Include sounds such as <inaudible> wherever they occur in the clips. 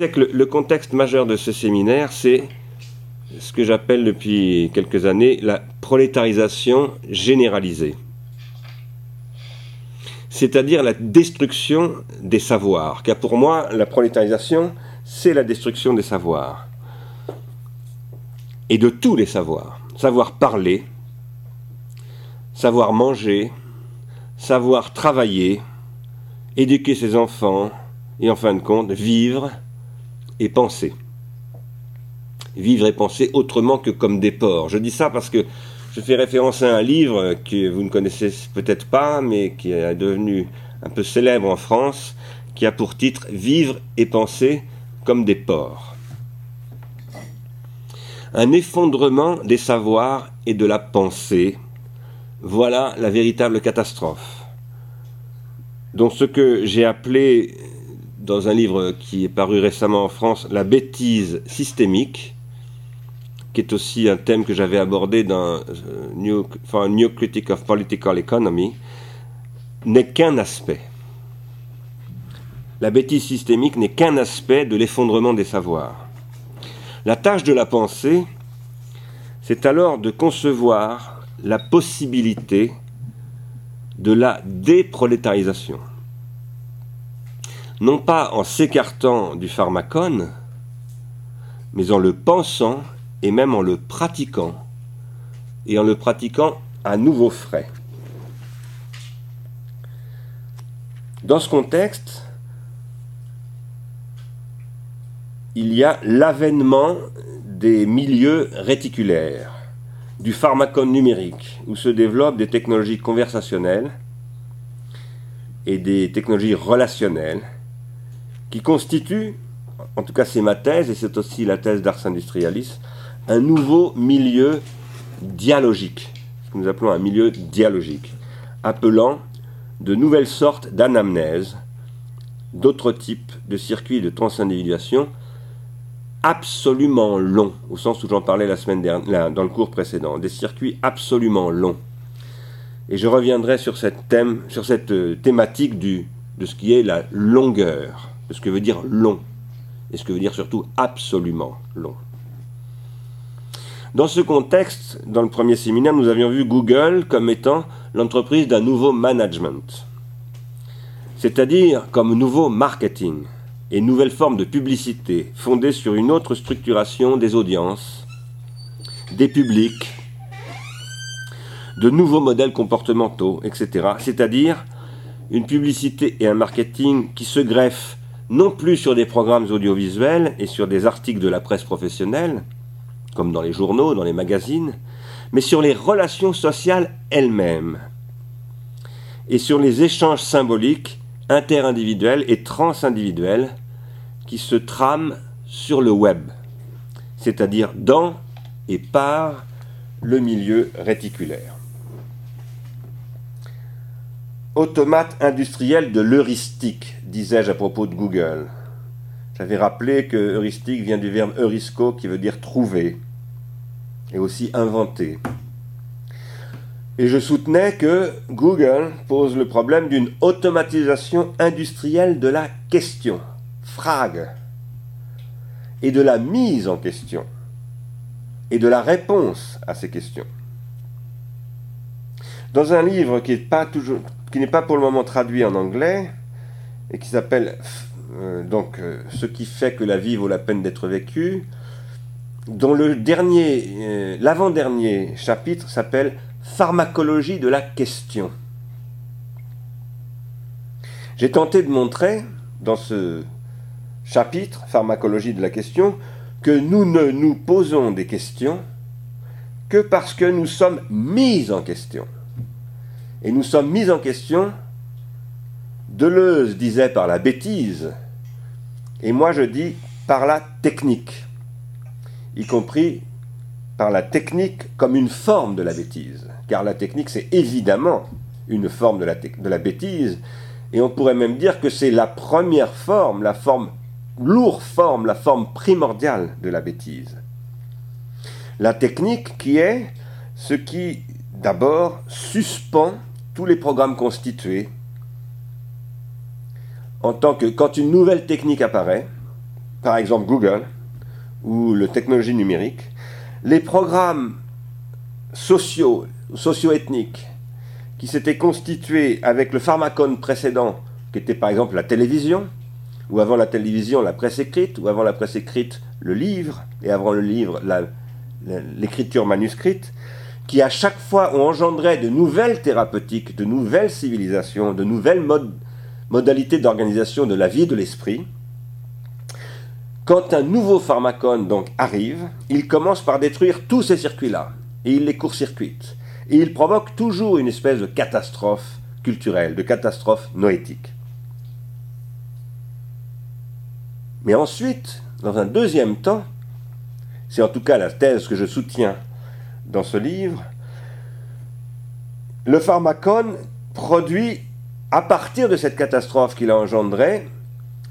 Le, contexte majeur de ce séminaire, c'est ce que j'appelle depuis quelques années la prolétarisation généralisée. C'est-à-dire la destruction des savoirs. Car pour moi, la prolétarisation, c'est la destruction des savoirs. Et de tous les savoirs. Savoir parler, savoir manger, savoir travailler, éduquer ses enfants, et en fin de compte, vivre et penser. Vivre et penser autrement que comme des porcs. Je dis ça parce que je fais référence à un livre que vous ne connaissez peut-être pas, mais qui est devenu un peu célèbre en France, qui a pour titre Vivre et penser comme des porcs. Un effondrement des savoirs et de la pensée, voilà la véritable catastrophe. Donc ce que j'ai appelé dans un livre qui est paru récemment en France, La bêtise systémique, qui est aussi un thème que j'avais abordé dans euh, New, New Critic of Political Economy, n'est qu'un aspect. La bêtise systémique n'est qu'un aspect de l'effondrement des savoirs. La tâche de la pensée, c'est alors de concevoir la possibilité de la déprolétarisation non pas en s'écartant du pharmacone, mais en le pensant et même en le pratiquant, et en le pratiquant à nouveau frais. Dans ce contexte, il y a l'avènement des milieux réticulaires, du pharmacone numérique, où se développent des technologies conversationnelles et des technologies relationnelles qui constitue, en tout cas c'est ma thèse, et c'est aussi la thèse d'Ars Industrialis, un nouveau milieu dialogique, ce que nous appelons un milieu dialogique, appelant de nouvelles sortes d'anamnèse, d'autres types de circuits de transindividuation absolument longs, au sens où j'en parlais la semaine dernière, dans le cours précédent, des circuits absolument longs. Et je reviendrai sur cette, thème, sur cette euh, thématique du, de ce qui est la longueur ce que veut dire long, et ce que veut dire surtout absolument long. Dans ce contexte, dans le premier séminaire, nous avions vu Google comme étant l'entreprise d'un nouveau management, c'est-à-dire comme nouveau marketing et nouvelle forme de publicité fondée sur une autre structuration des audiences, des publics, de nouveaux modèles comportementaux, etc. C'est-à-dire une publicité et un marketing qui se greffent non plus sur des programmes audiovisuels et sur des articles de la presse professionnelle, comme dans les journaux, dans les magazines, mais sur les relations sociales elles-mêmes et sur les échanges symboliques interindividuels et transindividuels qui se trament sur le web, c'est-à-dire dans et par le milieu réticulaire. Automate industriel de l'heuristique, disais-je à propos de Google. J'avais rappelé que heuristique vient du verbe heurisco qui veut dire trouver et aussi inventer. Et je soutenais que Google pose le problème d'une automatisation industrielle de la question, frag, et de la mise en question, et de la réponse à ces questions. Dans un livre qui n'est pas toujours qui n'est pas pour le moment traduit en anglais et qui s'appelle euh, donc euh, ce qui fait que la vie vaut la peine d'être vécue, dont le dernier, euh, l'avant-dernier chapitre s'appelle Pharmacologie de la question. J'ai tenté de montrer dans ce chapitre, Pharmacologie de la question, que nous ne nous posons des questions que parce que nous sommes mis en question. Et nous sommes mis en question, Deleuze disait par la bêtise, et moi je dis par la technique, y compris par la technique comme une forme de la bêtise, car la technique c'est évidemment une forme de la, de la bêtise, et on pourrait même dire que c'est la première forme, la forme lourde forme, la forme primordiale de la bêtise. La technique qui est ce qui d'abord suspend tous les programmes constitués, en tant que quand une nouvelle technique apparaît, par exemple Google ou la technologie numérique, les programmes sociaux, socio-ethniques, qui s'étaient constitués avec le pharmacone précédent, qui était par exemple la télévision, ou avant la télévision la presse écrite, ou avant la presse écrite le livre, et avant le livre l'écriture manuscrite, qui à chaque fois ont engendré de nouvelles thérapeutiques, de nouvelles civilisations, de nouvelles modalités d'organisation de la vie et de l'esprit. Quand un nouveau pharmacone donc arrive, il commence par détruire tous ces circuits-là, et il les court-circuite. Et il provoque toujours une espèce de catastrophe culturelle, de catastrophe noétique. Mais ensuite, dans un deuxième temps, c'est en tout cas la thèse que je soutiens dans ce livre, le pharmacone produit, à partir de cette catastrophe qu'il a engendrée,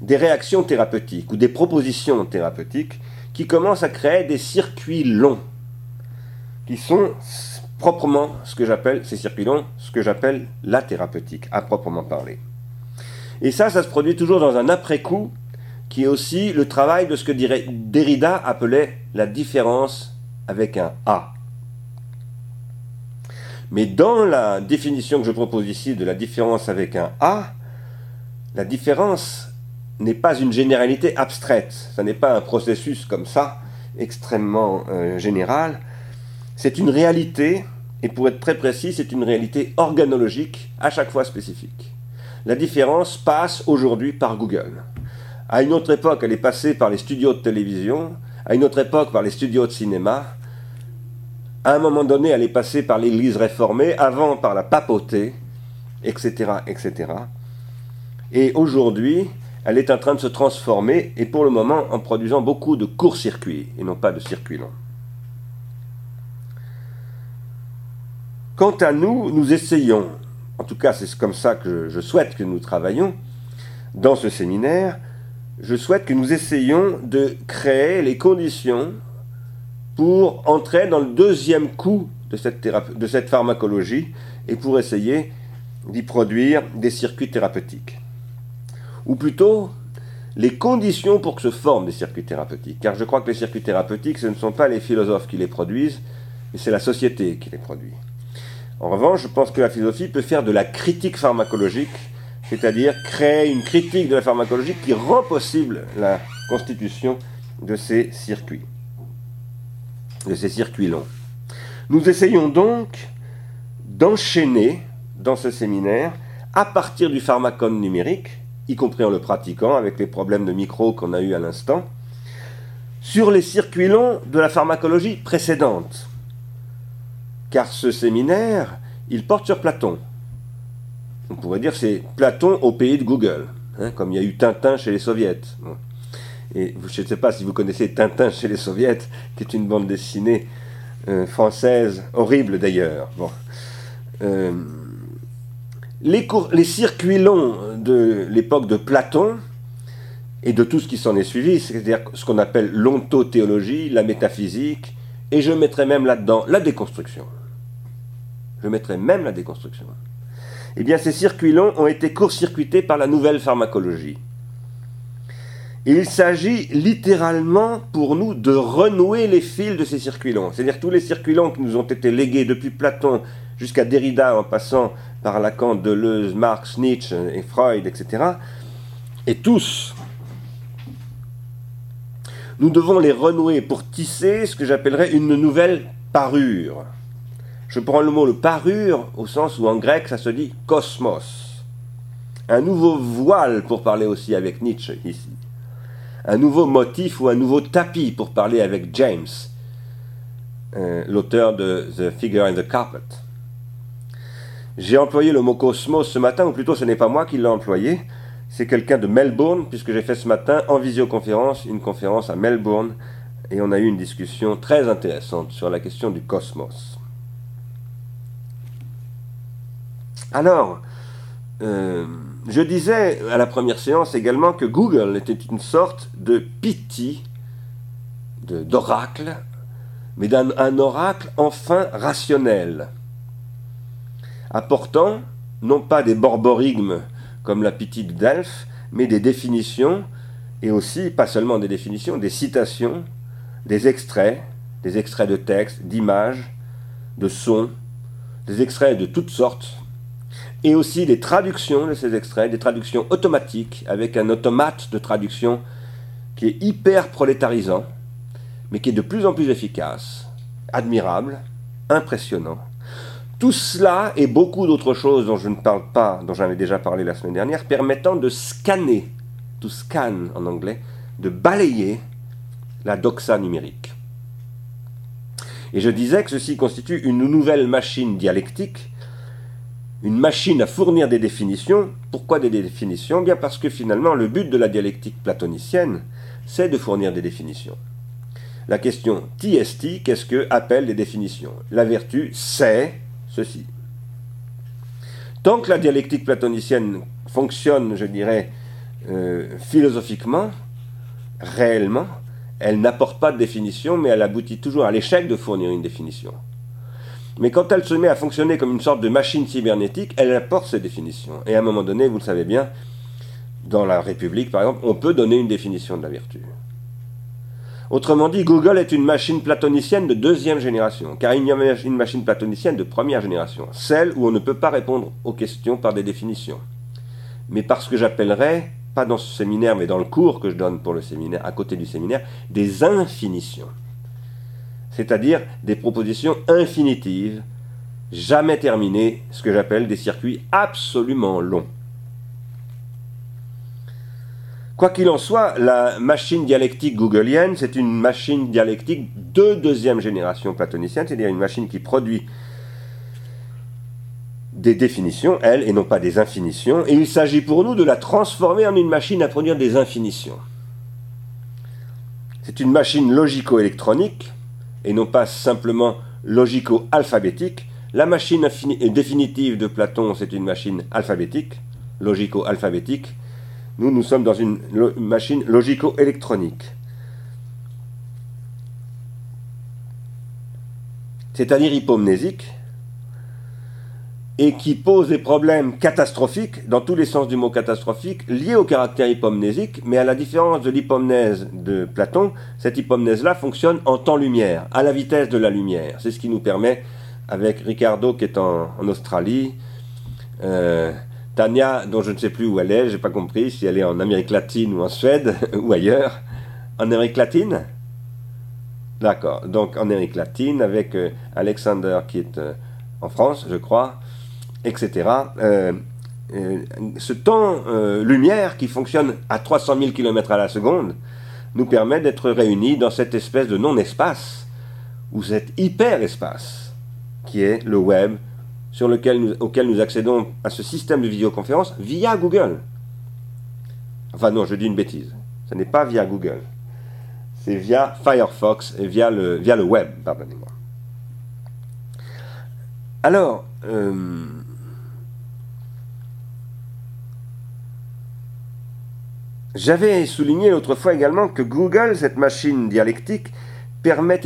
des réactions thérapeutiques ou des propositions thérapeutiques qui commencent à créer des circuits longs, qui sont proprement ce que j'appelle, ces circuits longs, ce que j'appelle la thérapeutique, à proprement parler. Et ça, ça se produit toujours dans un après-coup, qui est aussi le travail de ce que Derrida appelait la différence avec un A. Mais dans la définition que je propose ici de la différence avec un A, la différence n'est pas une généralité abstraite, ce n'est pas un processus comme ça, extrêmement euh, général, c'est une réalité, et pour être très précis, c'est une réalité organologique, à chaque fois spécifique. La différence passe aujourd'hui par Google. À une autre époque, elle est passée par les studios de télévision, à une autre époque par les studios de cinéma, à un moment donné, elle est passée par l'Église réformée, avant par la papauté, etc., etc. Et aujourd'hui, elle est en train de se transformer, et pour le moment en produisant beaucoup de courts-circuits, et non pas de circuits longs. Quant à nous, nous essayons, en tout cas c'est comme ça que je souhaite que nous travaillions, dans ce séminaire, je souhaite que nous essayions de créer les conditions pour entrer dans le deuxième coup de cette, pharmacologie et pour essayer d'y produire des circuits thérapeutiques. Ou plutôt, les conditions pour que se forment des circuits thérapeutiques. Car je crois que les circuits thérapeutiques, ce ne sont pas les philosophes qui les produisent, mais c'est la société qui les produit. En revanche, je pense que la philosophie peut faire de la critique pharmacologique, c'est-à-dire créer une critique de la pharmacologie qui rend possible la constitution de ces circuits de ces circuits longs. Nous essayons donc d'enchaîner dans ce séminaire, à partir du pharmacone numérique, y compris en le pratiquant avec les problèmes de micro qu'on a eu à l'instant, sur les circuits longs de la pharmacologie précédente. Car ce séminaire, il porte sur Platon. On pourrait dire c'est Platon au pays de Google, hein, comme il y a eu Tintin chez les soviets. Et je ne sais pas si vous connaissez Tintin chez les soviets, qui est une bande dessinée euh, française, horrible d'ailleurs. Bon. Euh, les, les, circuits longs de l'époque de Platon et de tout ce qui s'en est suivi, c'est-à-dire ce qu'on appelle l'ontothéologie, la métaphysique, et je mettrai même là-dedans la déconstruction. Je mettrai même la déconstruction. Eh bien, ces circuits longs ont été court-circuités par la nouvelle pharmacologie il s'agit littéralement pour nous de renouer les fils de ces circuits longs. C'est-à-dire tous les circuits longs qui nous ont été légués depuis Platon jusqu'à Derrida en passant par Lacan, Deleuze, Marx, Nietzsche et Freud, etc. Et tous, nous devons les renouer pour tisser ce que j'appellerais une nouvelle parure. Je prends le mot le parure au sens où en grec ça se dit cosmos. Un nouveau voile pour parler aussi avec Nietzsche ici un nouveau motif ou un nouveau tapis pour parler avec James, euh, l'auteur de The Figure in the Carpet. J'ai employé le mot cosmos ce matin, ou plutôt ce n'est pas moi qui l'ai employé, c'est quelqu'un de Melbourne, puisque j'ai fait ce matin en visioconférence une conférence à Melbourne, et on a eu une discussion très intéressante sur la question du cosmos. Alors, euh, je disais à la première séance également que Google était une sorte de piti, d'oracle, mais d'un oracle enfin rationnel, apportant non pas des borborigmes comme la piti de Delphes, mais des définitions et aussi, pas seulement des définitions, des citations, des extraits, des extraits de textes, d'images, de sons, des extraits de toutes sortes, et aussi des traductions de ces extraits, des traductions automatiques avec un automate de traduction qui est hyper prolétarisant, mais qui est de plus en plus efficace, admirable, impressionnant. Tout cela et beaucoup d'autres choses dont je ne parle pas, dont j'avais déjà parlé la semaine dernière, permettant de scanner, to scan en anglais, de balayer la doxa numérique. Et je disais que ceci constitue une nouvelle machine dialectique, une machine à fournir des définitions. Pourquoi des définitions? Bien parce que finalement le but de la dialectique platonicienne, c'est de fournir des définitions. La question TST, qu'est-ce que appelle les définitions? La vertu, c'est ceci. Tant que la dialectique platonicienne fonctionne, je dirais, euh, philosophiquement, réellement, elle n'apporte pas de définition, mais elle aboutit toujours à l'échec de fournir une définition. Mais quand elle se met à fonctionner comme une sorte de machine cybernétique, elle apporte ces définitions. Et à un moment donné, vous le savez bien, dans la République, par exemple, on peut donner une définition de la vertu. Autrement dit, Google est une machine platonicienne de deuxième génération, car il y a une machine platonicienne de première génération, celle où on ne peut pas répondre aux questions par des définitions, mais par ce que j'appellerais pas dans ce séminaire, mais dans le cours que je donne pour le séminaire, à côté du séminaire, des infinitions. C'est-à-dire des propositions infinitives, jamais terminées, ce que j'appelle des circuits absolument longs. Quoi qu'il en soit, la machine dialectique googolienne, c'est une machine dialectique de deuxième génération platonicienne, c'est-à-dire une machine qui produit des définitions, elle, et non pas des infinitions, et il s'agit pour nous de la transformer en une machine à produire des infinitions. C'est une machine logico-électronique, et non pas simplement logico-alphabétique. La machine définitive de Platon, c'est une machine alphabétique, logico-alphabétique. Nous, nous sommes dans une machine logico-électronique. C'est-à-dire hypomnésique, et qui pose des problèmes catastrophiques, dans tous les sens du mot catastrophique, liés au caractère hypomnésique, mais à la différence de l'hypomnèse de Platon, cette hypomnèse-là fonctionne en temps-lumière, à la vitesse de la lumière. C'est ce qui nous permet, avec Ricardo qui est en, Australie, euh, Tania, dont je ne sais plus où elle est, j'ai pas compris si elle est en Amérique latine ou en Suède <laughs> ou ailleurs. En Amérique latine? D'accord, donc en Amérique latine, avec euh, Alexander qui est euh, en France, je crois, etc. Euh, euh, ce temps-lumière euh, qui fonctionne à 300 000 km à la seconde nous permet d'être réunis dans cette espèce de non-espace, ou cet hyper-espace, qui est le web, sur lequel auquel nous accédons à ce système de vidéoconférence via Google. Enfin non, je dis une bêtise. Ce n'est pas via Google. C'est via Firefox et via le, via le web, pardonnez-moi. Alors, J'avais souligné l'autre fois également que Google, cette machine dialectique, permet,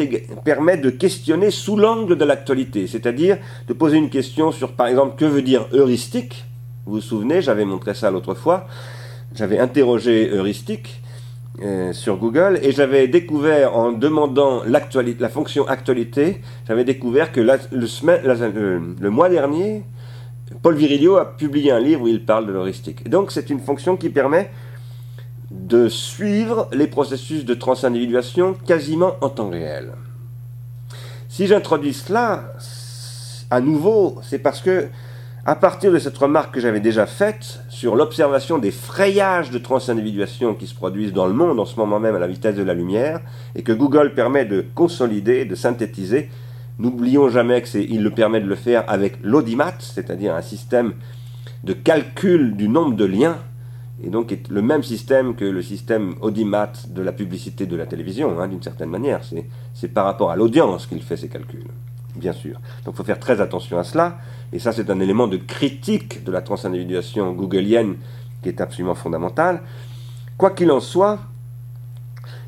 permet de questionner sous l'angle de l'actualité, c'est-à-dire de poser une question sur, par exemple, que veut dire heuristique Vous vous souvenez, j'avais montré ça l'autre fois. J'avais interrogé heuristique euh, sur Google et j'avais découvert en demandant la fonction actualité, j'avais découvert que le, le, mois dernier, Paul Virilio a publié un livre où il parle de l'heuristique. Donc c'est une fonction qui permet de suivre les processus de transindividuation quasiment en temps réel. Si j'introduis cela, à nouveau, c'est parce que, à partir de cette remarque que j'avais déjà faite sur l'observation des frayages de transindividuation qui se produisent dans le monde en ce moment même à la vitesse de la lumière, et que Google permet de consolider, de synthétiser, n'oublions jamais qu'il le permet de le faire avec l'audimat, c'est-à-dire un système de calcul du nombre de liens et donc est le même système que le système audimat de la publicité de la télévision, hein, d'une certaine manière. C'est par rapport à l'audience qu'il fait ses calculs, bien sûr. Donc il faut faire très attention à cela, et ça c'est un élément de critique de la transindividuation googlienne qui est absolument fondamental. Quoi qu'il en soit,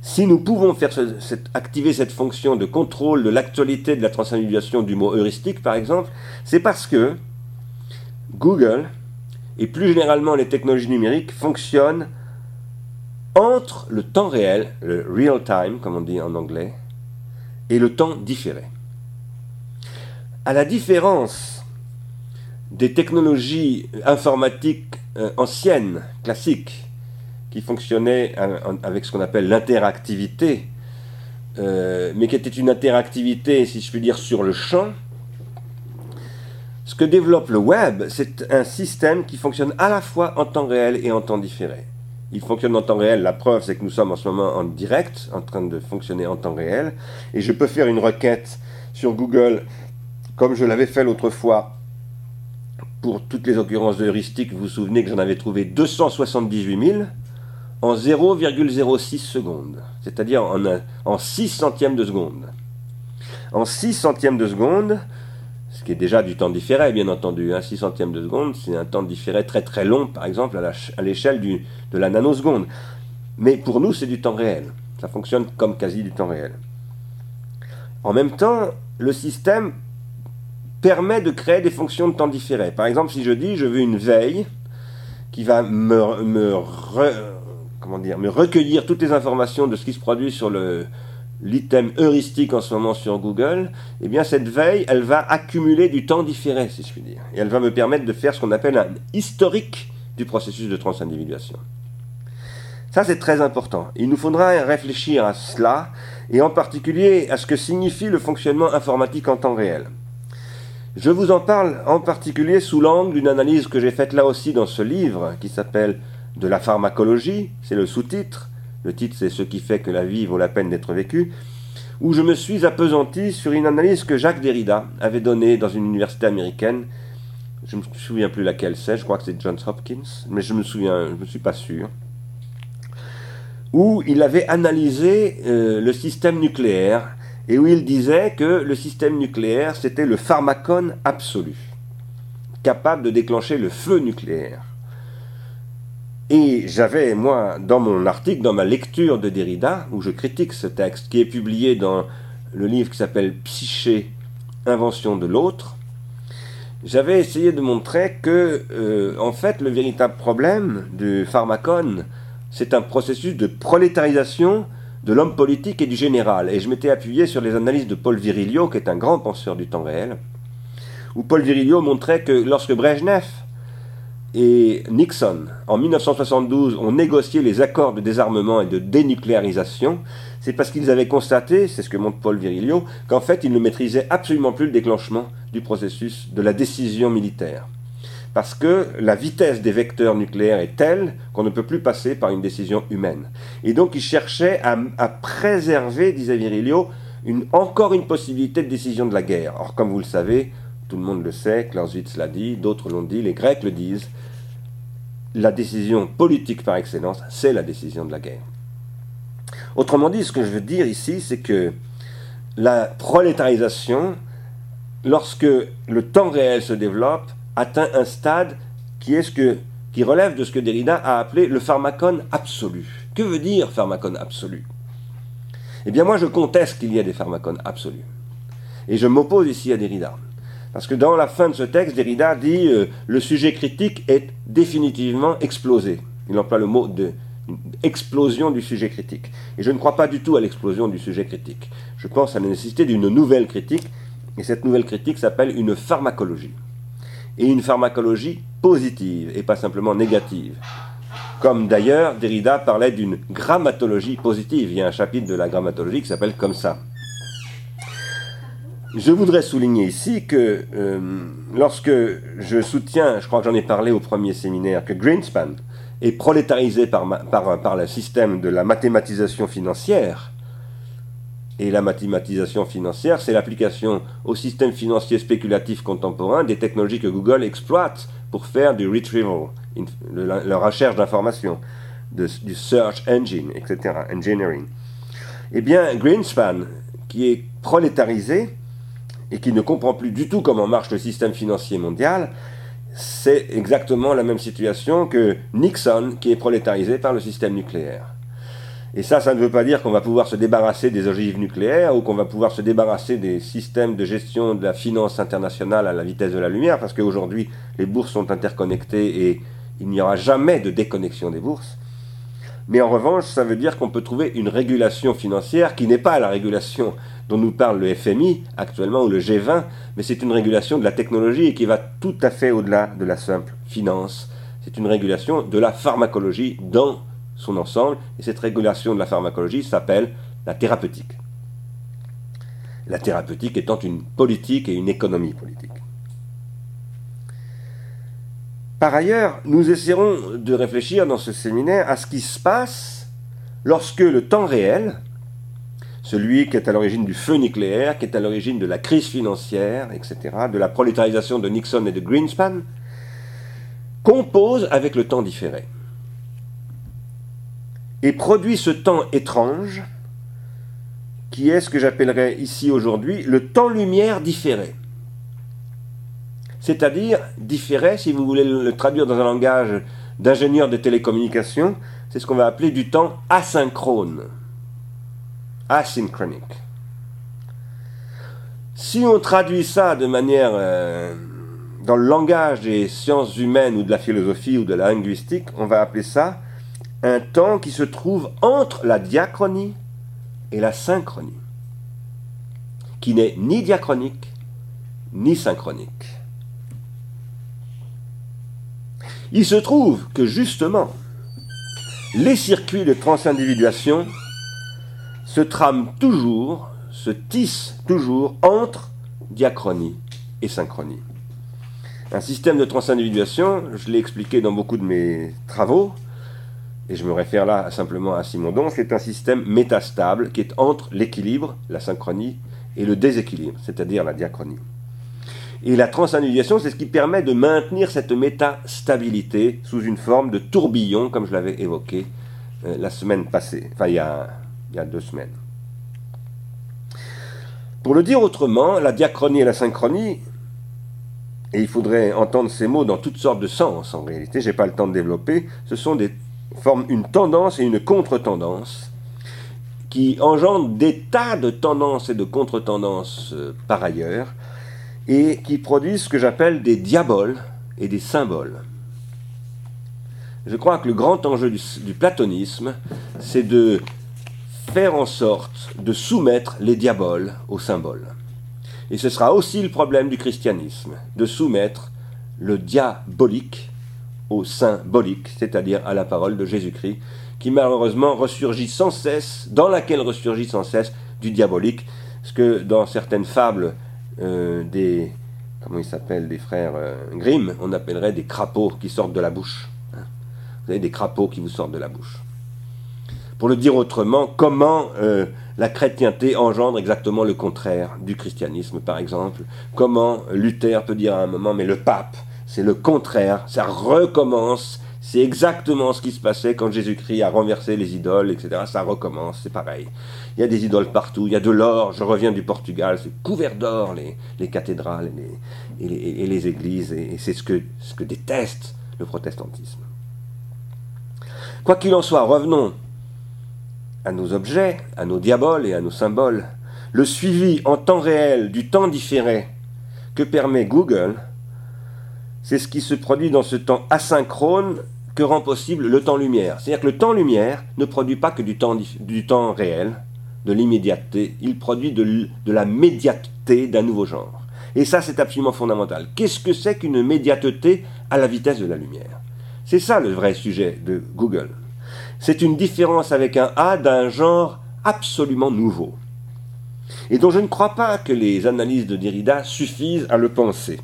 si nous pouvons faire activer cette fonction de contrôle de l'actualité de la transindividuation du mot heuristique, par exemple, c'est parce que Google et plus généralement les technologies numériques fonctionnent entre le temps réel, le real time, comme on dit en anglais, et le temps différé. À la différence des technologies informatiques euh, anciennes, classiques, qui fonctionnaient avec ce qu'on appelle l'interactivité, euh, mais qui était une interactivité, si je puis dire, sur le champ, ce que développe le web, c'est un système qui fonctionne à la fois en temps réel et en temps différé. Il fonctionne en temps réel, la preuve c'est que nous sommes en ce moment en direct, en train de fonctionner en temps réel, et je peux faire une requête sur Google comme je l'avais fait l'autre fois pour toutes les occurrences de heuristique, vous vous souvenez que j'en avais trouvé 278 000 en 0,06 secondes, c'est-à-dire en, en 6 centièmes de seconde. En 6 centièmes de seconde, qui est déjà du temps différé, bien entendu, 6 hein, centièmes de seconde, c'est un temps différé très très long, par exemple, à l'échelle de la nanoseconde. Mais pour nous, c'est du temps réel. Ça fonctionne comme quasi du temps réel. En même temps, le système permet de créer des fonctions de temps différé. Par exemple, si je dis je veux une veille qui va me, me, comment dire, me recueillir toutes les informations de ce qui se produit sur le, l'item heuristique en ce moment sur Google, eh bien cette veille, elle va accumuler du temps différé, si je puis dire. Et elle va me permettre de faire ce qu'on appelle un historique du processus de transindividuation. Ça, c'est très important. Il nous faudra réfléchir à cela, et en particulier à ce que signifie le fonctionnement informatique en temps réel. Je vous en parle en particulier sous l'angle d'une analyse que j'ai faite là aussi dans ce livre qui s'appelle De la pharmacologie, c'est le sous-titre. Le titre c'est Ce qui fait que la vie vaut la peine d'être vécue, où je me suis appesanti sur une analyse que Jacques Derrida avait donnée dans une université américaine. Je ne me souviens plus laquelle c'est, je crois que c'est Johns Hopkins, mais je me souviens, je ne suis pas sûr où il avait analysé euh, le système nucléaire et où il disait que le système nucléaire, c'était le pharmacone absolu, capable de déclencher le feu nucléaire. Et j'avais, moi, dans mon article, dans ma lecture de Derrida, où je critique ce texte, qui est publié dans le livre qui s'appelle Psyché, Invention de l'autre, j'avais essayé de montrer que, euh, en fait, le véritable problème du pharmacone, c'est un processus de prolétarisation de l'homme politique et du général. Et je m'étais appuyé sur les analyses de Paul Virilio, qui est un grand penseur du temps réel, où Paul Virilio montrait que lorsque Brezhnev et Nixon, en 1972, ont négocié les accords de désarmement et de dénucléarisation, c'est parce qu'ils avaient constaté, c'est ce que montre Paul Virilio, qu'en fait ils ne maîtrisaient absolument plus le déclenchement du processus de la décision militaire parce que la vitesse des vecteurs nucléaires est telle qu'on ne peut plus passer par une décision humaine. Et donc il cherchait à, préserver, disait Virilio, une, encore une possibilité de décision de la guerre. Or, comme vous le savez, tout le monde le sait, Clausewitz l'a dit, d'autres l'ont dit, les Grecs le disent, la décision politique par excellence, c'est la décision de la guerre. Autrement dit, ce que je veux dire ici, c'est que la prolétarisation, lorsque le temps réel se développe, atteint un stade qui, relève de ce que Derrida a appelé le pharmacone absolu. Que veut dire pharmacone absolu? Eh bien moi je conteste qu'il y ait des pharmacones absolus. Et je m'oppose ici à Derrida. Parce que dans la fin de ce texte, Derrida dit euh, le sujet critique est définitivement explosé. Il emploie le mot de explosion du sujet critique. Et je ne crois pas du tout à l'explosion du sujet critique. Je pense à la nécessité d'une nouvelle critique, et cette nouvelle critique s'appelle une pharmacologie et une pharmacologie positive et pas simplement négative. Comme d'ailleurs Derrida parlait d'une grammatologie positive. Il y a un chapitre de la grammatologie qui s'appelle comme ça. Je voudrais souligner ici que euh, lorsque je soutiens, je crois que j'en ai parlé au premier séminaire, que Greenspan est prolétarisé par, par, par le système de la mathématisation financière, et la mathématisation financière, c'est l'application au système financier spéculatif contemporain des technologies que Google exploite pour faire du retrieval, la, recherche d'informations, du search engine, etc., engineering. Eh bien, Greenspan, qui est prolétarisé et qui ne comprend plus du tout comment marche le système financier mondial, c'est exactement la même situation que Nixon, qui est prolétarisé par le système nucléaire. Et ça, ça ne veut pas dire qu'on va pouvoir se débarrasser des ogives nucléaires ou qu'on va pouvoir se débarrasser des systèmes de gestion de la finance internationale à la vitesse de la lumière, parce qu'aujourd'hui, les bourses sont interconnectées et il n'y aura jamais de déconnexion des bourses. Mais en revanche, ça veut dire qu'on peut trouver une régulation financière qui n'est pas la régulation dont nous parle le FMI actuellement ou le G20, mais c'est une régulation de la technologie et qui va tout à fait au-delà de la simple finance. C'est une régulation de la pharmacologie dans son ensemble, et cette régulation de la pharmacologie s'appelle la thérapeutique. La thérapeutique étant une politique et une économie politique. Par ailleurs, nous essaierons de réfléchir dans ce séminaire à ce qui se passe lorsque le temps réel, celui qui est à l'origine du feu nucléaire, qui est à l'origine de la crise financière, etc., de la prolétarisation de Nixon et de Greenspan, compose avec le temps différé et produit ce temps étrange qui est ce que j'appellerais ici aujourd'hui le temps-lumière différé. C'est-à-dire différé, si vous voulez le traduire dans un langage d'ingénieur des télécommunications, c'est ce qu'on va appeler du temps asynchrone asynchronique. Si on traduit ça de manière euh, dans le langage des sciences humaines ou de la philosophie ou de la linguistique, on va appeler ça un temps qui se trouve entre la diachronie et la synchronie, qui n'est ni diachronique ni synchronique. Il se trouve que justement, les circuits de transindividuation se trame toujours, se tisse toujours entre diachronie et synchronie. Un système de transindividuation, je l'ai expliqué dans beaucoup de mes travaux, et je me réfère là simplement à Simondon, c'est un système métastable qui est entre l'équilibre, la synchronie, et le déséquilibre, c'est-à-dire la diachronie. Et la transindividuation, c'est ce qui permet de maintenir cette métastabilité sous une forme de tourbillon, comme je l'avais évoqué euh, la semaine passée, enfin il y a il y a deux semaines. Pour le dire autrement, la diachronie et la synchronie, et il faudrait entendre ces mots dans toutes sortes de sens en réalité, je n'ai pas le temps de développer, ce sont des forment une tendance et une contre-tendance qui engendrent des tas de tendances et de contre-tendances euh, par ailleurs, et qui produisent ce que j'appelle des diaboles et des symboles. Je crois que le grand enjeu du platonisme, c'est de faire en sorte de soumettre les diaboles aux symboles. Et ce sera aussi le problème du christianisme, de soumettre le diabolique au symbolique, c'est-à-dire à la parole de Jésus-Christ, qui malheureusement ressurgit sans cesse, dans laquelle ressurgit sans cesse du diabolique, ce que dans certaines fables des, comment ils s'appellent, des frères euh, Grimm, on appellerait des crapauds qui sortent de la bouche. Hein. Vous avez des crapauds qui vous sortent de la bouche. Pour le dire autrement, comment euh, la chrétienté engendre exactement le contraire du christianisme, par exemple? Comment Luther peut dire à un moment, mais le pape, c'est le contraire, ça recommence. C'est exactement ce qui se passait quand Jésus-Christ a renversé les idoles, etc. Ça recommence, c'est pareil. Il y a des idoles partout, il y a de l'or. Je reviens du Portugal, c'est couvert d'or, les, cathédrales et les, églises, et, c'est ce que, ce que déteste le protestantisme. Quoi qu'il en soit, revenons à nos objets, à nos diaboles et à nos symboles, le suivi en temps réel du temps différé que permet Google, c'est ce qui se produit dans ce temps asynchrone que rend possible le temps-lumière. C'est-à-dire que le temps-lumière ne produit pas que du temps, du temps réel, de l'immédiateté, il produit de, la médiateté d'un nouveau genre. Et ça, c'est absolument fondamental. Qu'est-ce que c'est qu'une médiateté à la vitesse de la lumière? C'est ça le vrai sujet de Google. C'est une différence avec un A d'un genre absolument nouveau, et dont je ne crois pas que les analyses de Derrida suffisent à le penser.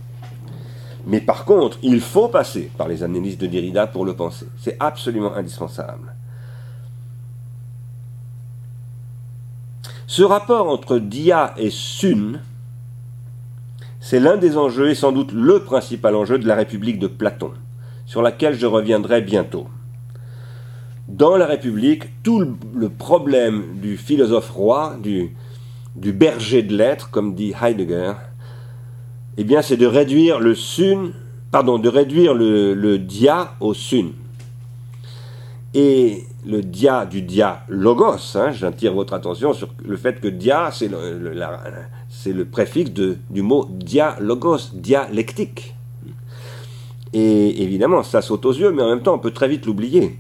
Mais par contre, il faut passer par les analyses de Derrida pour le penser. C'est absolument indispensable. Ce rapport entre dia et sun, c'est l'un des enjeux et sans doute le principal enjeu de la République de Platon, sur laquelle je reviendrai bientôt dans la République, tout le problème du philosophe roi, du, berger de lettres, comme dit Heidegger, eh bien, c'est de réduire le sun, de réduire le, dia au sun. Et le dia du dia logos, hein, j'attire votre attention sur le fait que dia, c'est le, préfixe du mot dialogos, dialectique. Et évidemment, ça saute aux yeux, mais en même temps, on peut très vite l'oublier.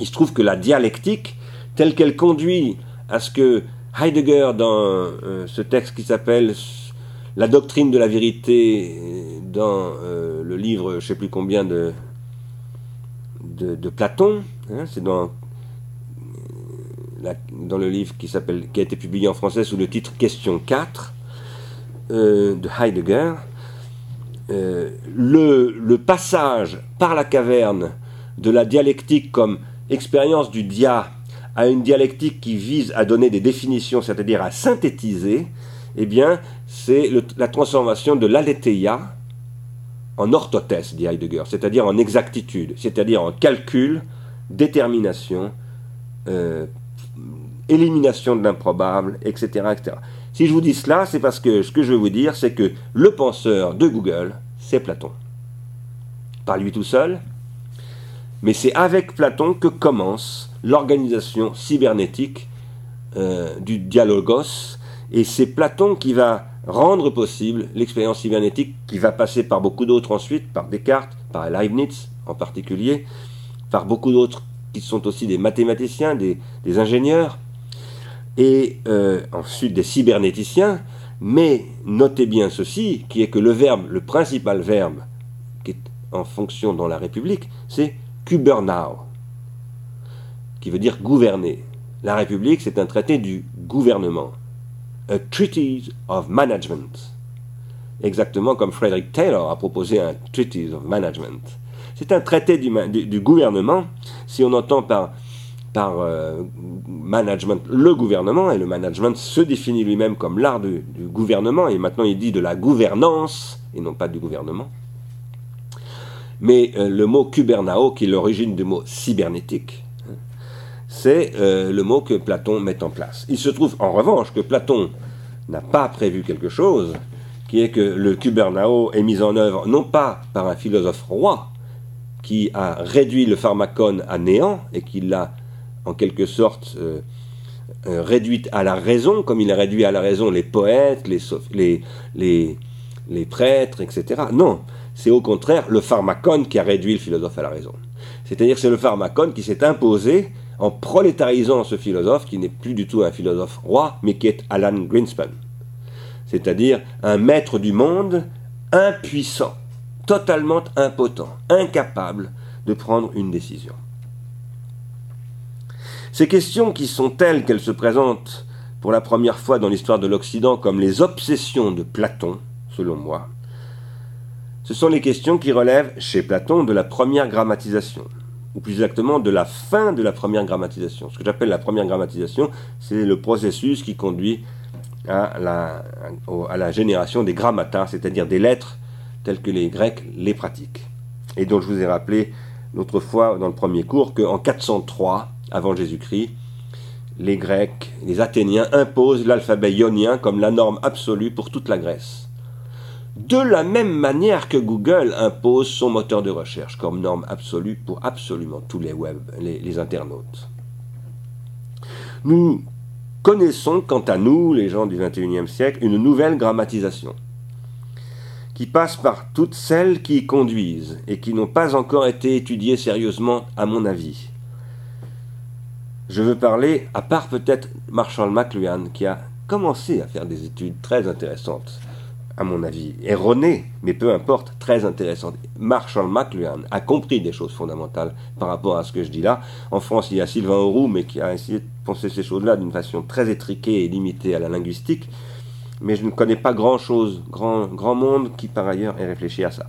Il se trouve que la dialectique, telle qu'elle conduit à ce que Heidegger, dans euh, ce texte qui s'appelle La doctrine de la vérité, dans euh, le livre, je ne sais plus combien de, de, Platon, hein, c'est dans, dans le livre qui, qui a été publié en français sous le titre Question 4 euh, de Heidegger, le, le passage par la caverne de la dialectique comme expérience du dia à une dialectique qui vise à donner des définitions, c'est-à-dire à synthétiser, eh bien, c'est la transformation de l'aletheia en orthothèse, dit Heidegger, c'est-à-dire en exactitude, c'est-à-dire en calcul, détermination, euh, élimination de l'improbable, etc., etc. Si je vous dis cela, c'est parce que ce que je veux vous dire, c'est que le penseur de Google, c'est Platon. Pas lui tout seul, mais c'est avec Platon que commence l'organisation cybernétique euh, du dialogos, et c'est Platon qui va rendre possible l'expérience cybernétique qui va passer par beaucoup d'autres ensuite, par Descartes, par Leibniz en particulier, par beaucoup d'autres qui sont aussi des mathématiciens, des, ingénieurs, et euh, ensuite des cybernéticiens, mais notez bien ceci, qui est que le verbe, le principal verbe qui est en fonction dans la République, c'est kubernau qui veut dire gouverner. La République, c'est un traité du gouvernement. A Treaty of Management. Exactement comme Frederick Taylor a proposé un Treaty of Management. C'est un traité du, gouvernement, si on entend par, euh, management le gouvernement, et le management se définit lui-même comme l'art du, gouvernement, et maintenant il dit de la gouvernance, et non pas du gouvernement. Mais euh, le mot kubernao, qui est l'origine du mot cybernétique, c'est euh, le mot que Platon met en place. Il se trouve en revanche que Platon n'a pas prévu quelque chose, qui est que le kubernao est mis en œuvre non pas par un philosophe roi, qui a réduit le pharmacone à néant et qui l'a en quelque sorte euh, euh, réduit à la raison, comme il a réduit à la raison les poètes, les, les, les prêtres, etc. Non, c'est au contraire le pharmacone qui a réduit le philosophe à la raison. C'est-à-dire que c'est le pharmacone qui s'est imposé en prolétarisant ce philosophe qui n'est plus du tout un philosophe roi, mais qui est Alan Greenspan. C'est-à-dire un maître du monde impuissant, totalement impotent, incapable de prendre une décision. Ces questions qui sont telles qu'elles se présentent pour la première fois dans l'histoire de l'Occident comme les obsessions de Platon, selon moi, ce sont les questions qui relèvent chez Platon de la première grammatisation ou plus exactement de la fin de la première grammatisation. Ce que j'appelle la première grammatisation, c'est le processus qui conduit à la, génération des grammata, c'est-à-dire des lettres telles que les Grecs les pratiquent. Et dont je vous ai rappelé l'autre fois dans le premier cours qu'en 403 avant Jésus-Christ, les Grecs, les Athéniens imposent l'alphabet ionien comme la norme absolue pour toute la Grèce de la même manière que Google impose son moteur de recherche comme norme absolue pour absolument tous les web, les, internautes. Nous connaissons, quant à nous, les gens du XXIe siècle, une nouvelle grammatisation qui passe par toutes celles qui y conduisent et qui n'ont pas encore été étudiées sérieusement, à mon avis. Je veux parler, à part peut-être Marshall McLuhan, qui a commencé à faire des études très intéressantes à mon avis, erronée, mais peu importe, très intéressante. Marshall McLuhan a compris des choses fondamentales par rapport à ce que je dis là. En France, il y a Sylvain Auroux, mais qui a essayé de penser ces choses-là d'une façon très étriquée et limitée à la linguistique. Mais je ne connais pas grand-chose, grand, grand monde qui par ailleurs ait réfléchi à ça.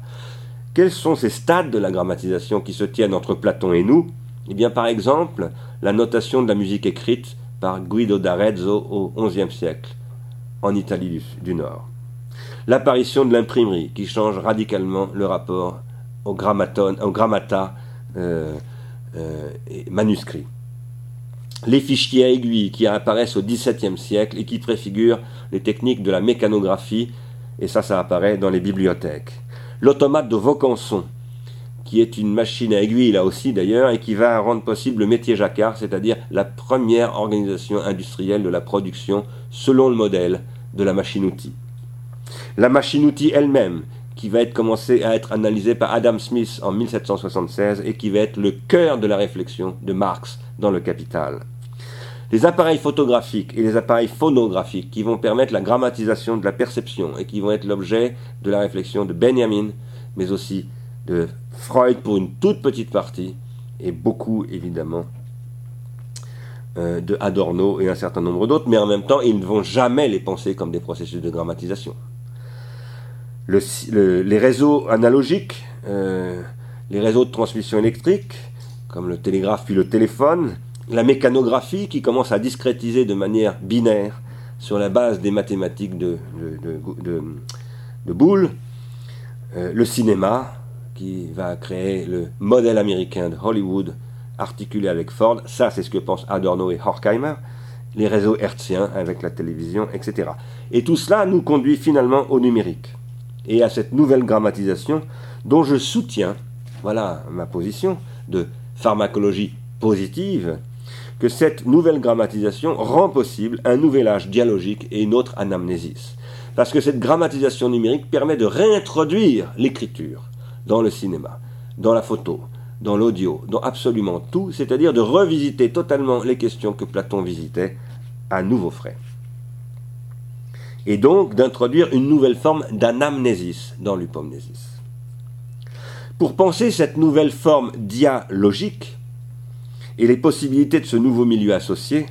Quels sont ces stades de la grammatisation qui se tiennent entre Platon et nous? Eh bien, par exemple, la notation de la musique écrite par Guido d'Arezzo au XIe siècle, en Italie du Nord l'apparition de l'imprimerie qui change radicalement le rapport au, grammaton, au grammata euh, euh, manuscrit. Les fichiers à aiguilles qui apparaissent au XVIIe siècle et qui préfigurent les techniques de la mécanographie, et ça, ça apparaît dans les bibliothèques. L'automate de Vaucanson, qui est une machine à aiguille là aussi d'ailleurs, et qui va rendre possible le métier jacquard, c'est-à-dire la première organisation industrielle de la production selon le modèle de la machine-outil la machine-outil elle-même, qui va être commencé à être analysé par Adam Smith en 1776 et qui va être le cœur de la réflexion de Marx dans le Capital. Les appareils photographiques et les appareils phonographiques qui vont permettre la grammatisation de la perception et qui vont être l'objet de la réflexion de Benjamin, mais aussi de Freud pour une toute petite partie, et beaucoup évidemment euh, de Adorno et un certain nombre d'autres, mais en même temps, ils ne vont jamais les penser comme des processus de grammatisation. Les réseaux analogiques, euh, les réseaux de transmission électrique, comme le télégraphe puis le téléphone, la mécanographie qui commence à discrétiser de manière binaire sur la base des mathématiques de, de, Boole, euh, le cinéma qui va créer le modèle américain de Hollywood articulé avec Ford, ça c'est ce que pensent Adorno et Horkheimer, les réseaux hertziens avec la télévision, etc. Et tout cela nous conduit finalement au numérique et à cette nouvelle grammatisation dont je soutiens, voilà ma position, de pharmacologie positive, que cette nouvelle grammatisation rend possible un nouvel âge dialogique et une autre anamnésis. Parce que cette grammatisation numérique permet de réintroduire l'écriture dans le cinéma, dans la photo, dans l'audio, dans absolument tout, c'est-à-dire de revisiter totalement les questions que Platon visitait à nouveau frais. Et donc d'introduire une nouvelle forme d'anamnésis dans l'upomnésis. Pour penser cette nouvelle forme dialogique, et les possibilités de ce nouveau milieu associé,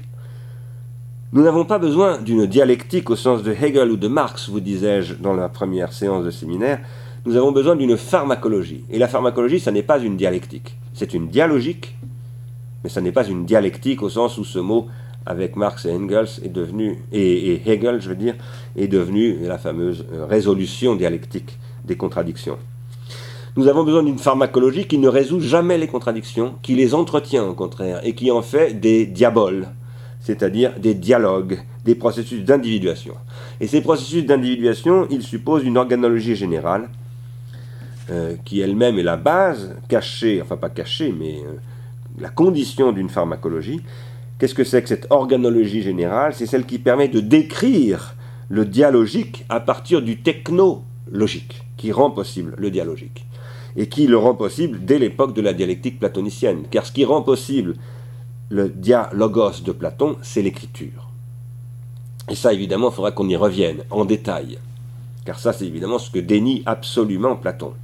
nous n'avons pas besoin d'une dialectique au sens de Hegel ou de Marx, vous disais-je dans la première séance de séminaire, nous avons besoin d'une pharmacologie. Et la pharmacologie, ça n'est pas une dialectique. C'est une dialogique, mais ça n'est pas une dialectique au sens où ce mot, avec Marx et Engels, est devenu, et, Hegel, je veux dire, est devenu la fameuse euh, résolution dialectique des contradictions. Nous avons besoin d'une pharmacologie qui ne résout jamais les contradictions, qui les entretient au contraire, et qui en fait des diaboles, c'est-à-dire des dialogues, des processus d'individuation. Et ces processus d'individuation, ils supposent une organologie générale, euh, qui elle-même est la base, cachée, enfin pas cachée, mais euh, la condition d'une pharmacologie. Qu'est-ce que c'est que cette organologie générale? C'est celle qui permet de décrire le dialogique à partir du technologique, qui rend possible le dialogique et qui le rend possible dès l'époque de la dialectique platonicienne. Car ce qui rend possible le dialogos de Platon, c'est l'écriture. Et ça, évidemment, il faudra qu'on y revienne en détail. Car ça, c'est évidemment ce que dénie absolument Platon.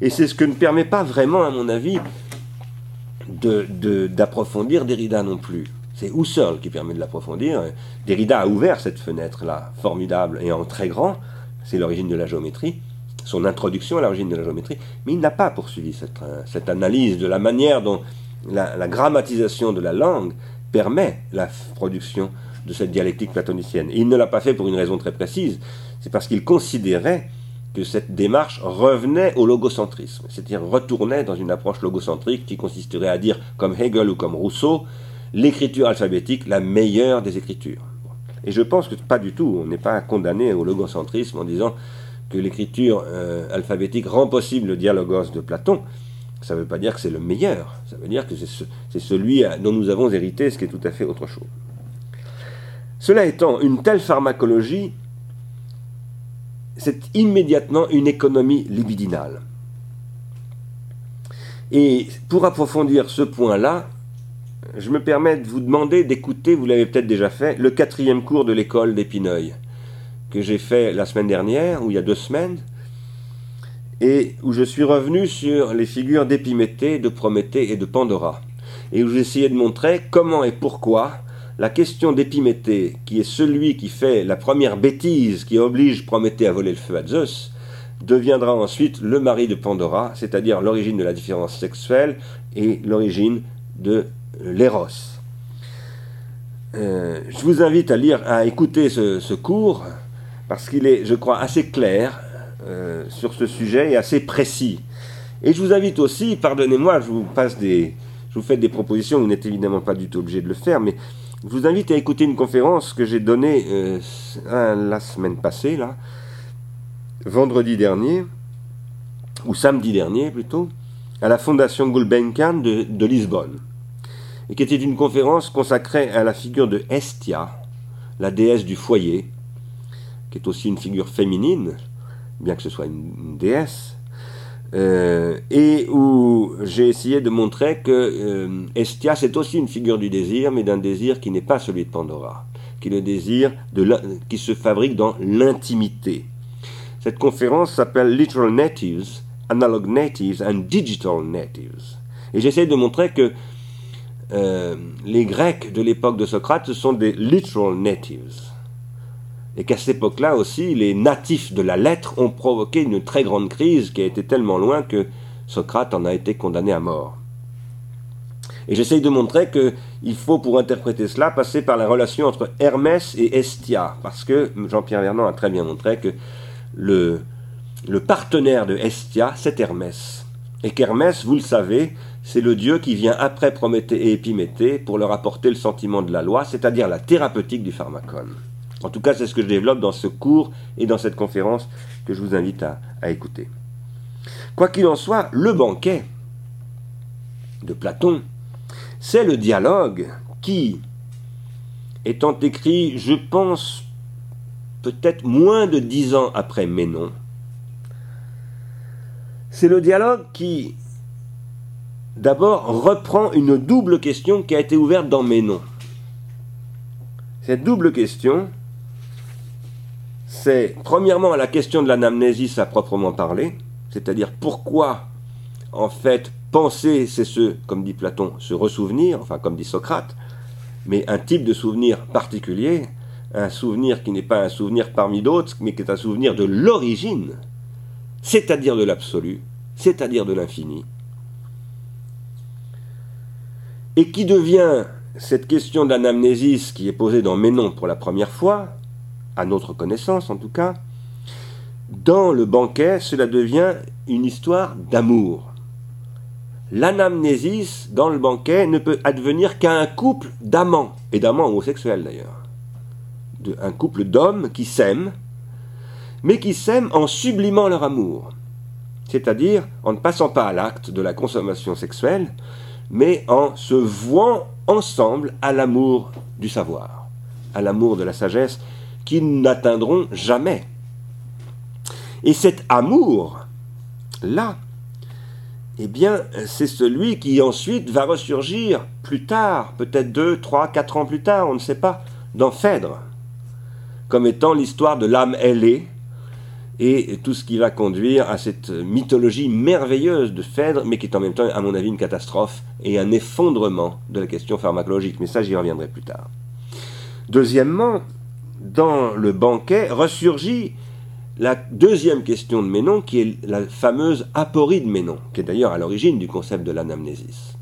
Et c'est ce que ne permet pas vraiment, à mon avis, d'approfondir Derrida non plus. C'est Husserl qui permet de l'approfondir. Derrida a ouvert cette fenêtre-là, formidable et en très grand. C'est l'origine de la géométrie son introduction à l'origine de la géométrie, mais il n'a pas poursuivi cette, euh, analyse de la manière dont la, grammatisation de la langue permet la production de cette dialectique platonicienne. Et il ne l'a pas fait pour une raison très précise, c'est parce qu'il considérait que cette démarche revenait au logocentrisme, c'est-à-dire retournait dans une approche logocentrique qui consisterait à dire, comme Hegel ou comme Rousseau, l'écriture alphabétique, la meilleure des écritures. Et je pense que pas du tout, on n'est pas condamné au logocentrisme en disant que l'écriture euh, alphabétique rend possible le dialogos de Platon, ça ne veut pas dire que c'est le meilleur, ça veut dire que c'est celui dont nous avons hérité, ce qui est tout à fait autre chose. Cela étant, une telle pharmacologie, c'est immédiatement une économie libidinale. Et pour approfondir ce point-là, je me permets de vous demander d'écouter, vous l'avez peut-être déjà fait, le quatrième cours de l'école d'Épineuil que j'ai fait la semaine dernière, ou il y a deux semaines, et où je suis revenu sur les figures d'Épiméthée, de Prométhée et de Pandora, et où j'ai essayé de montrer comment et pourquoi la question d'Épiméthée, qui est celui qui fait la première bêtise qui oblige Prométhée à voler le feu à Zeus, deviendra ensuite le mari de Pandora, c'est-à-dire l'origine de la différence sexuelle et l'origine de l'éros. Euh, je vous invite à lire, à écouter ce cours parce qu'il est, je crois, assez clair euh, sur ce sujet et assez précis. Et je vous invite aussi, pardonnez-moi, je vous passe des, je vous fais des propositions, vous n'êtes évidemment pas du tout obligé de le faire, mais je vous invite à écouter une conférence que j'ai donnée euh, la semaine passée, vendredi dernier, ou samedi dernier plutôt, à la Fondation Gulbenkian de, de Lisbonne, et qui était une conférence consacrée à la figure de Hestia, la déesse du foyer, qui est aussi une figure féminine, bien que ce soit une, déesse, euh, et où j'ai essayé de montrer que euh, Estia, c'est aussi une figure du désir, mais d'un désir qui n'est pas celui de Pandora, qui est le désir qui se fabrique dans l'intimité. Cette conférence s'appelle Literal Natives, Analog Natives and Digital Natives. Et j'essaie de montrer que euh, les Grecs de l'époque de Socrate, ce sont des literal natives. Et qu'à cette époque-là aussi, les natifs de la lettre ont provoqué une très grande crise qui a été tellement loin que Socrate en a été condamné à mort. Et j'essaye de montrer qu'il faut, pour interpréter cela, passer par la relation entre Hermès et Estia, parce que Jean-Pierre Vernon a très bien montré que le, le partenaire de Estia, c'est Hermès. Et qu'Hermès, vous le savez, c'est le Dieu qui vient après Prométhée et Épiméthée pour leur apporter le sentiment de la loi, c'est-à-dire la thérapeutique du pharmacone. En tout cas, c'est ce que je développe dans ce cours et dans cette conférence que je vous invite à, écouter. Quoi qu'il en soit, le banquet de Platon, c'est le dialogue qui, étant écrit, je pense, peut-être moins de dix ans après Ménon, c'est le dialogue qui d'abord reprend une double question qui a été ouverte dans noms. Cette double question, c'est premièrement la question de l'anamnésis à proprement parler, c'est-à-dire pourquoi, en fait, penser, c'est ce, comme dit Platon, se ressouvenir, enfin comme dit Socrate, mais un type de souvenir particulier, un souvenir qui n'est pas un souvenir parmi d'autres, mais qui est un souvenir de l'origine, c'est-à-dire de l'absolu, c'est-à-dire de l'infini, et qui devient cette question d'anamnésis qui est posée dans Ménon pour la première fois, à notre connaissance en tout cas, dans le banquet, cela devient une histoire d'amour. L'anamnésis dans le banquet ne peut advenir qu'à un couple d'amants, et d'amants homosexuels d'ailleurs. un couple d'hommes qui s'aiment, mais qui s'aiment en sublimant leur amour, c'est-à-dire en ne passant pas à l'acte de la consommation sexuelle, mais en se vouant ensemble à l'amour du savoir, à l'amour de la sagesse, qu'ils n'atteindront jamais. Et cet amour-là, eh bien, c'est celui qui ensuite va ressurgir plus tard, peut-être deux, trois, quatre ans plus tard, on ne sait pas, dans Phèdre, comme étant l'histoire de l'âme ailée, et tout ce qui va conduire à cette mythologie merveilleuse de Phèdre, mais qui est en même temps, à mon avis, une catastrophe et un effondrement de la question pharmacologique. Mais ça, j'y reviendrai plus tard. Deuxièmement, dans le banquet ressurgit la deuxième question de Ménon, qui est la fameuse aporie de Ménon, qui est d'ailleurs à l'origine du concept de l'anamnésis.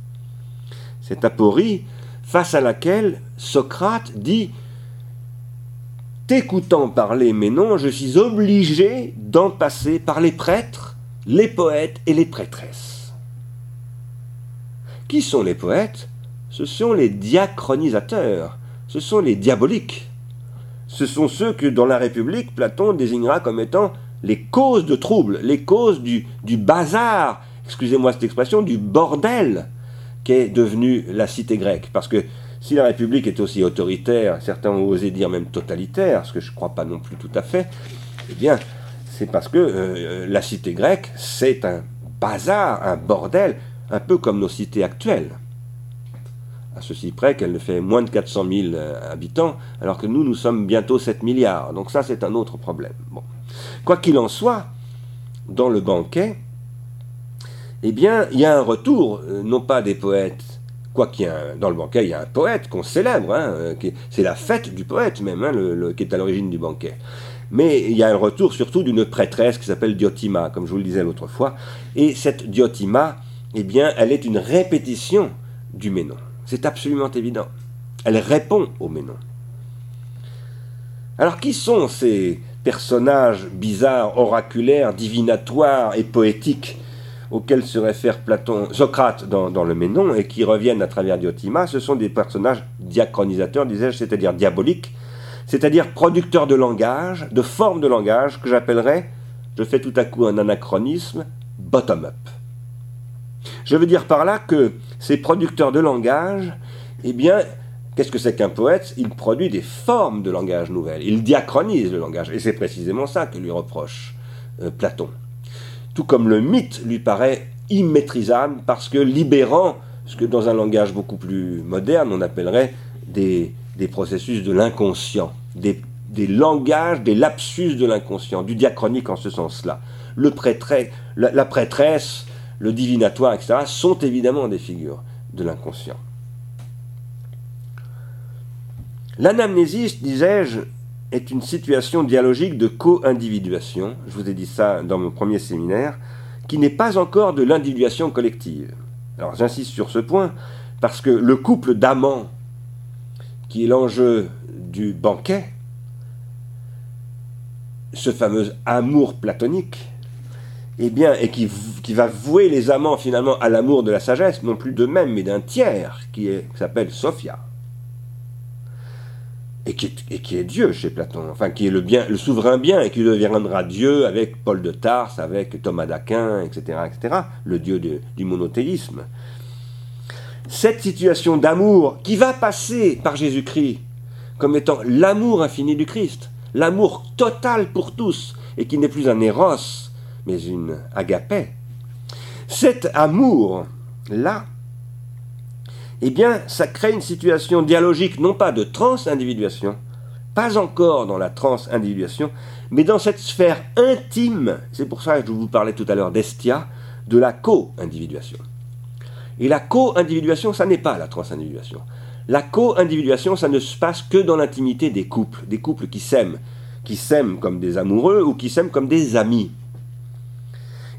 Cette aporie, face à laquelle Socrate dit t'écoutant parler mais non, je suis obligé d'en passer par les prêtres, les poètes et les prêtresses. Qui sont les poètes? Ce sont les diachronisateurs, ce sont les diaboliques. Ce sont ceux que dans la République, Platon désignera comme étant les causes de troubles, les causes du, bazar, excusez-moi cette expression, du bordel qu'est devenue la cité grecque. Parce que si la République est aussi autoritaire, certains ont osé dire même totalitaire, ce que je ne crois pas non plus tout à fait, eh bien, c'est parce que euh, la cité grecque, c'est un bazar, un bordel, un peu comme nos cités actuelles. À ceci près qu'elle ne fait moins de 400 000 euh, habitants, alors que nous, nous sommes bientôt 7 milliards. Donc ça, c'est un autre problème. Quoi qu'il en soit, dans le banquet, eh bien, il y a un retour, euh, non pas des poètes Quoi qu'il y a dans le banquet, il y a un poète qu'on célèbre, hein, euh, c'est la fête du poète même, hein, qui est à l'origine du banquet. Mais il y a un retour surtout d'une prêtresse qui s'appelle Diotima, comme je vous le disais l'autre fois. Et cette Diotima, eh bien, elle est une répétition du Ménon. C'est absolument évident. Elle répond au Ménon. Alors qui sont ces personnages bizarres, oraculaires, divinatoires et poétiques auxquels se réfère Platon, Socrate dans, le Ménon et qui reviennent à travers Diotima, ce sont des personnages diachronisateurs, disais-je, c'est-à-dire diaboliques, c'est-à-dire producteurs de langage, de formes de langage que j'appellerais, je fais tout à coup un anachronisme, bottom-up. Je veux dire par là que ces producteurs de langage, eh bien, qu'est-ce que c'est qu'un poète? Il produit des formes de langage nouvelles, il diachronise le langage, et c'est précisément ça que lui reproche euh, Platon. Tout comme le mythe lui paraît immaîtrisable parce que libérant ce que dans un langage beaucoup plus moderne on appellerait des, processus de l'inconscient, des, langages, des lapsus de l'inconscient, du diachronique en ce sens-là. Le la, la prêtresse, le divinatoire, etc., sont évidemment des figures de l'inconscient. L'anamnésis, disais-je, est une situation dialogique de co-individuation, je vous ai dit ça dans mon premier séminaire, qui n'est pas encore de l'individuation collective. Alors j'insiste sur ce point, parce que le couple d'amants, qui est l'enjeu du banquet, ce fameux amour platonique, eh et qui, va vouer les amants finalement à l'amour de la sagesse, non plus d'eux-mêmes, mais d'un tiers, qui s'appelle Sophia et qui, est, Dieu chez Platon, enfin qui est le, bien, souverain bien et qui deviendra Dieu avec Paul de Tarse, avec Thomas d'Aquin, etc., etc., le Dieu du monothéisme. Cette situation d'amour qui va passer par Jésus-Christ comme étant l'amour infini du Christ, l'amour total pour tous, et qui n'est plus un éros, mais une agapée. Cet amour-là, eh bien, ça crée une situation dialogique, non pas de trans-individuation, pas encore dans la trans-individuation, mais dans cette sphère intime, c'est pour ça que je vous parlais tout à l'heure d'Estia, de la co-individuation. Et la co-individuation, ça n'est pas la trans-individuation. La co-individuation, ça ne se passe que dans l'intimité des couples, des couples qui s'aiment, qui s'aiment comme des amoureux ou qui s'aiment comme des amis.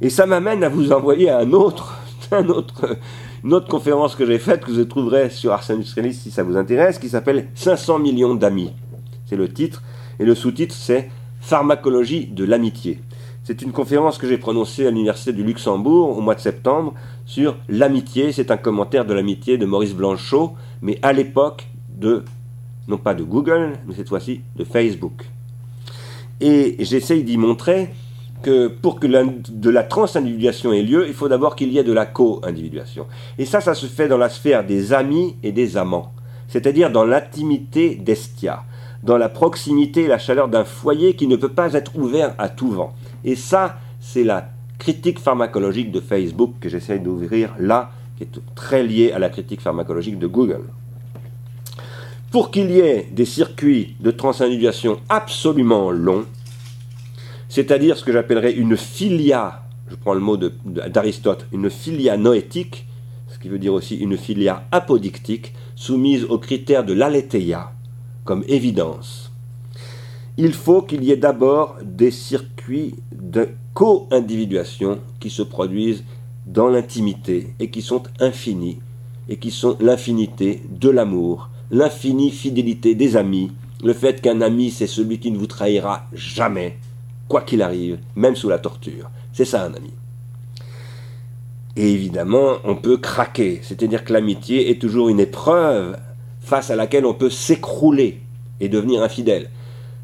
Et ça m'amène à vous envoyer un autre, <laughs> un autre, une autre conférence que j'ai faite, que vous trouverez sur Ars Industrialis si ça vous intéresse, qui s'appelle 500 millions d'amis. C'est le titre, et le sous-titre c'est Pharmacologie de l'amitié. C'est une conférence que j'ai prononcée à l'Université du Luxembourg au mois de septembre sur l'amitié. C'est un commentaire de l'amitié de Maurice Blanchot, mais à l'époque de, non pas de Google, mais cette fois-ci de Facebook. Et j'essaye d'y montrer que pour que de la transindividuation ait lieu, il faut d'abord qu'il y ait de la co-individuation. Et ça, ça se fait dans la sphère des amis et des amants, c'est-à-dire dans l'intimité d'Estia, dans la proximité et la chaleur d'un foyer qui ne peut pas être ouvert à tout vent. Et ça, c'est la critique pharmacologique de Facebook que j'essaie d'ouvrir là, qui est très liée à la critique pharmacologique de Google. Pour qu'il y ait des circuits de transindividuation absolument longs, c'est-à-dire ce que j'appellerais une filia, je prends le mot d'Aristote, une filia noétique, ce qui veut dire aussi une filia apodictique, soumise aux critères de l'aletheia, comme évidence. Il faut qu'il y ait d'abord des circuits de co-individuation qui se produisent dans l'intimité et qui sont infinis, et qui sont l'infinité de l'amour, l'infinie fidélité des amis, le fait qu'un ami c'est celui qui ne vous trahira jamais, quoi qu'il arrive, même sous la torture. C'est ça un ami. Et évidemment, on peut craquer, c'est-à-dire que l'amitié est toujours une épreuve face à laquelle on peut s'écrouler et devenir infidèle.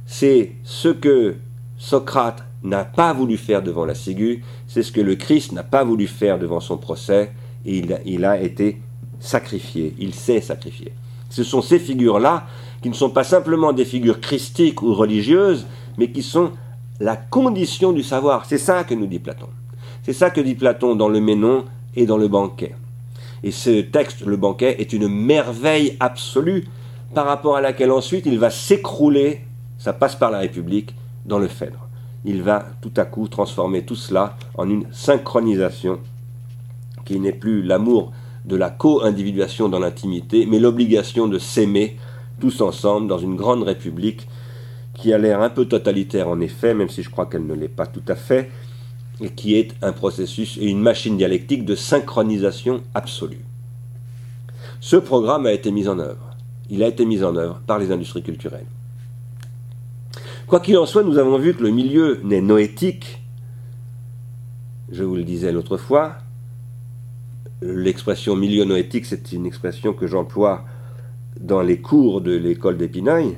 C'est ce que Socrate n'a pas voulu faire devant la ciguë, c'est ce que le Christ n'a pas voulu faire devant son procès, et il, il a été sacrifié, il s'est sacrifié. Ce sont ces figures-là qui ne sont pas simplement des figures christiques ou religieuses, mais qui sont la condition du savoir. C'est ça que nous dit Platon. C'est ça que dit Platon dans le Ménon et dans le banquet. Et ce texte, le banquet, est une merveille absolue par rapport à laquelle ensuite il va s'écrouler, ça passe par la République, dans le Phèdre. Il va tout à coup transformer tout cela en une synchronisation qui n'est plus l'amour de la co-individuation dans l'intimité, mais l'obligation de s'aimer tous ensemble dans une grande république qui a l'air un peu totalitaire en effet, même si je crois qu'elle ne l'est pas tout à fait, et qui est un processus et une machine dialectique de synchronisation absolue. Ce programme a été mis en œuvre. Il a été mis en œuvre par les industries culturelles. Quoi qu'il en soit, nous avons vu que le milieu n'est noétique, je vous le disais l'autre fois, l'expression milieu noétique, c'est une expression que j'emploie dans les cours de l'école d'Épineuil,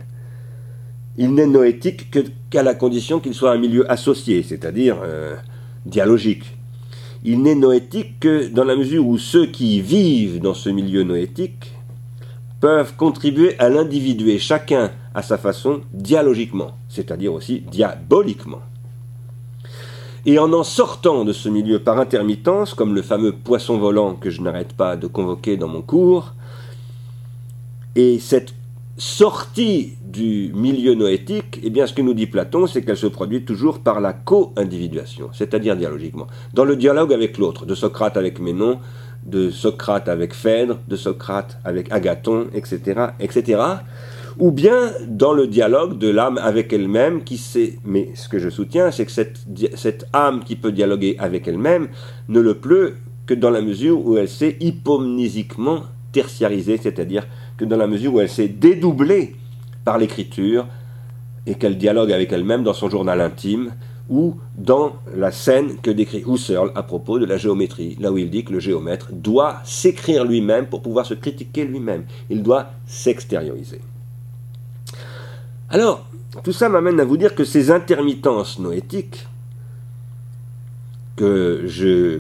il n'est noétique qu'à la condition qu'il soit un milieu associé, c'est-à-dire euh, dialogique. Il n'est noétique que dans la mesure où ceux qui vivent dans ce milieu noétique peuvent contribuer à l'individuer, chacun à sa façon, dialogiquement, c'est-à-dire aussi diaboliquement. Et en en sortant de ce milieu par intermittence, comme le fameux poisson volant que je n'arrête pas de convoquer dans mon cours, et cette sortie du milieu noétique, eh bien, ce que nous dit Platon, c'est qu'elle se produit toujours par la co-individuation, c'est-à-dire dialogiquement, dans le dialogue avec l'autre, de Socrate avec Ménon, de Socrate avec Phèdre, de Socrate avec Agathon, etc., etc., ou bien dans le dialogue de l'âme avec elle-même, qui sait, mais ce que je soutiens, c'est que cette, cette âme qui peut dialoguer avec elle-même ne le pleut que dans la mesure où elle s'est hypomnésiquement tertiarisée, c'est-à-dire que dans la mesure où elle s'est dédoublée par l'écriture et qu'elle dialogue avec elle-même dans son journal intime ou dans la scène que décrit Husserl à propos de la géométrie, là où il dit que le géomètre doit s'écrire lui-même pour pouvoir se critiquer lui-même. Il doit s'extérioriser. Alors, tout ça m'amène à vous dire que ces intermittences noétiques, que je,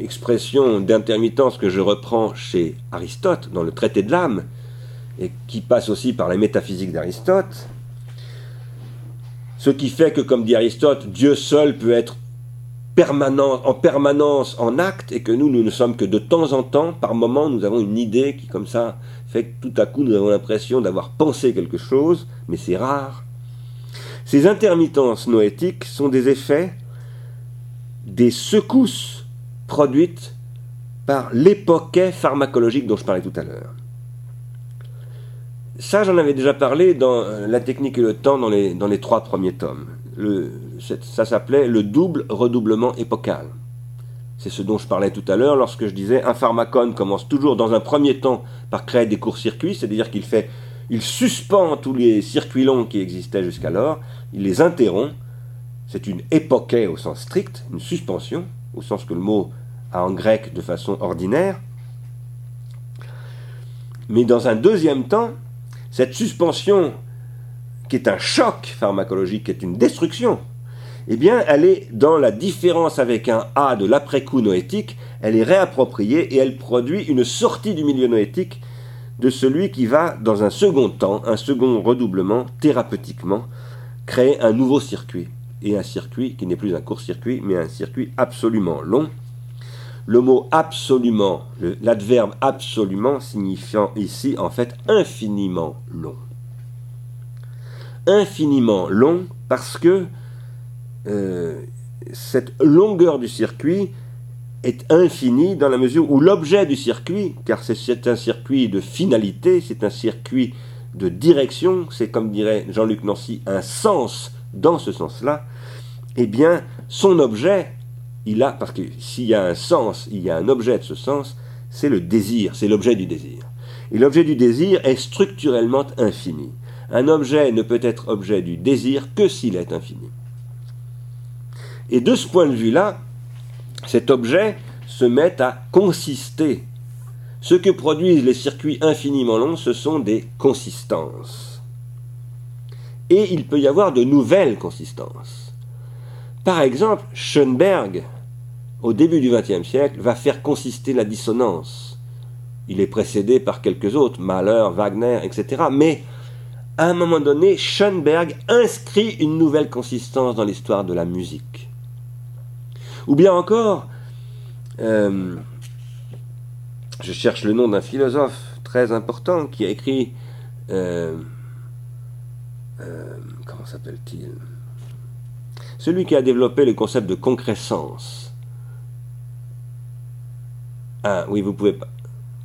expression d'intermittence que je reprends chez Aristote dans le traité de l'âme, et qui passe aussi par la métaphysique d'Aristote, ce qui fait que, comme dit Aristote, Dieu seul peut être en permanence en acte, et que nous, nous ne sommes que de temps en temps, par moment, nous avons une idée qui, comme ça, fait que tout à coup, nous avons l'impression d'avoir pensé quelque chose, mais c'est rare. Ces intermittences noétiques sont des effets des secousses produites par l'époquet pharmacologique dont je parlais tout à l'heure. Ça, j'en avais déjà parlé dans euh, La technique et le temps dans les, dans les trois premiers tomes. Ça s'appelait le double redoublement épocal. C'est ce dont je parlais tout à l'heure lorsque je disais un pharmacone commence toujours dans un premier temps par créer des courts-circuits, c'est-à-dire qu'il fait, il suspend tous les circuits longs qui existaient jusqu'alors, il les interrompt. C'est une époquée au sens strict, une suspension, au sens que le mot en grec de façon ordinaire. Mais dans un deuxième temps, cette suspension, qui est un choc pharmacologique, qui est une destruction, eh bien, elle est dans la différence avec un A de l'après-coup noétique, elle est réappropriée et elle produit une sortie du milieu noétique de celui qui va, dans un second temps, un second redoublement, thérapeutiquement, créer un nouveau circuit. Et un circuit qui n'est plus un court-circuit, mais un circuit absolument long. Le mot absolument, l'adverbe absolument signifiant ici en fait infiniment long. Infiniment long parce que euh, cette longueur du circuit est infinie dans la mesure où l'objet du circuit, car c'est un circuit de finalité, c'est un circuit de direction, c'est comme dirait Jean-Luc Nancy, un sens dans ce sens-là, eh bien, son objet il a, parce que s'il y a un sens, il y a un objet de ce sens, c'est le désir, c'est l'objet du désir. Et l'objet du désir est structurellement infini. Un objet ne peut être objet du désir que s'il est infini. Et de ce point de vue-là, cet objet se met à consister. Ce que produisent les circuits infiniment longs, ce sont des consistances. Et il peut y avoir de nouvelles consistances. Par exemple, Schoenberg au début du XXe siècle, va faire consister la dissonance. Il est précédé par quelques autres, Mahler, Wagner, etc. Mais à un moment donné, Schoenberg inscrit une nouvelle consistance dans l'histoire de la musique. Ou bien encore, euh, je cherche le nom d'un philosophe très important qui a écrit, euh, euh, comment s'appelle-t-il? Celui qui a développé le concept de concrescence. Ah oui, vous pouvez pas.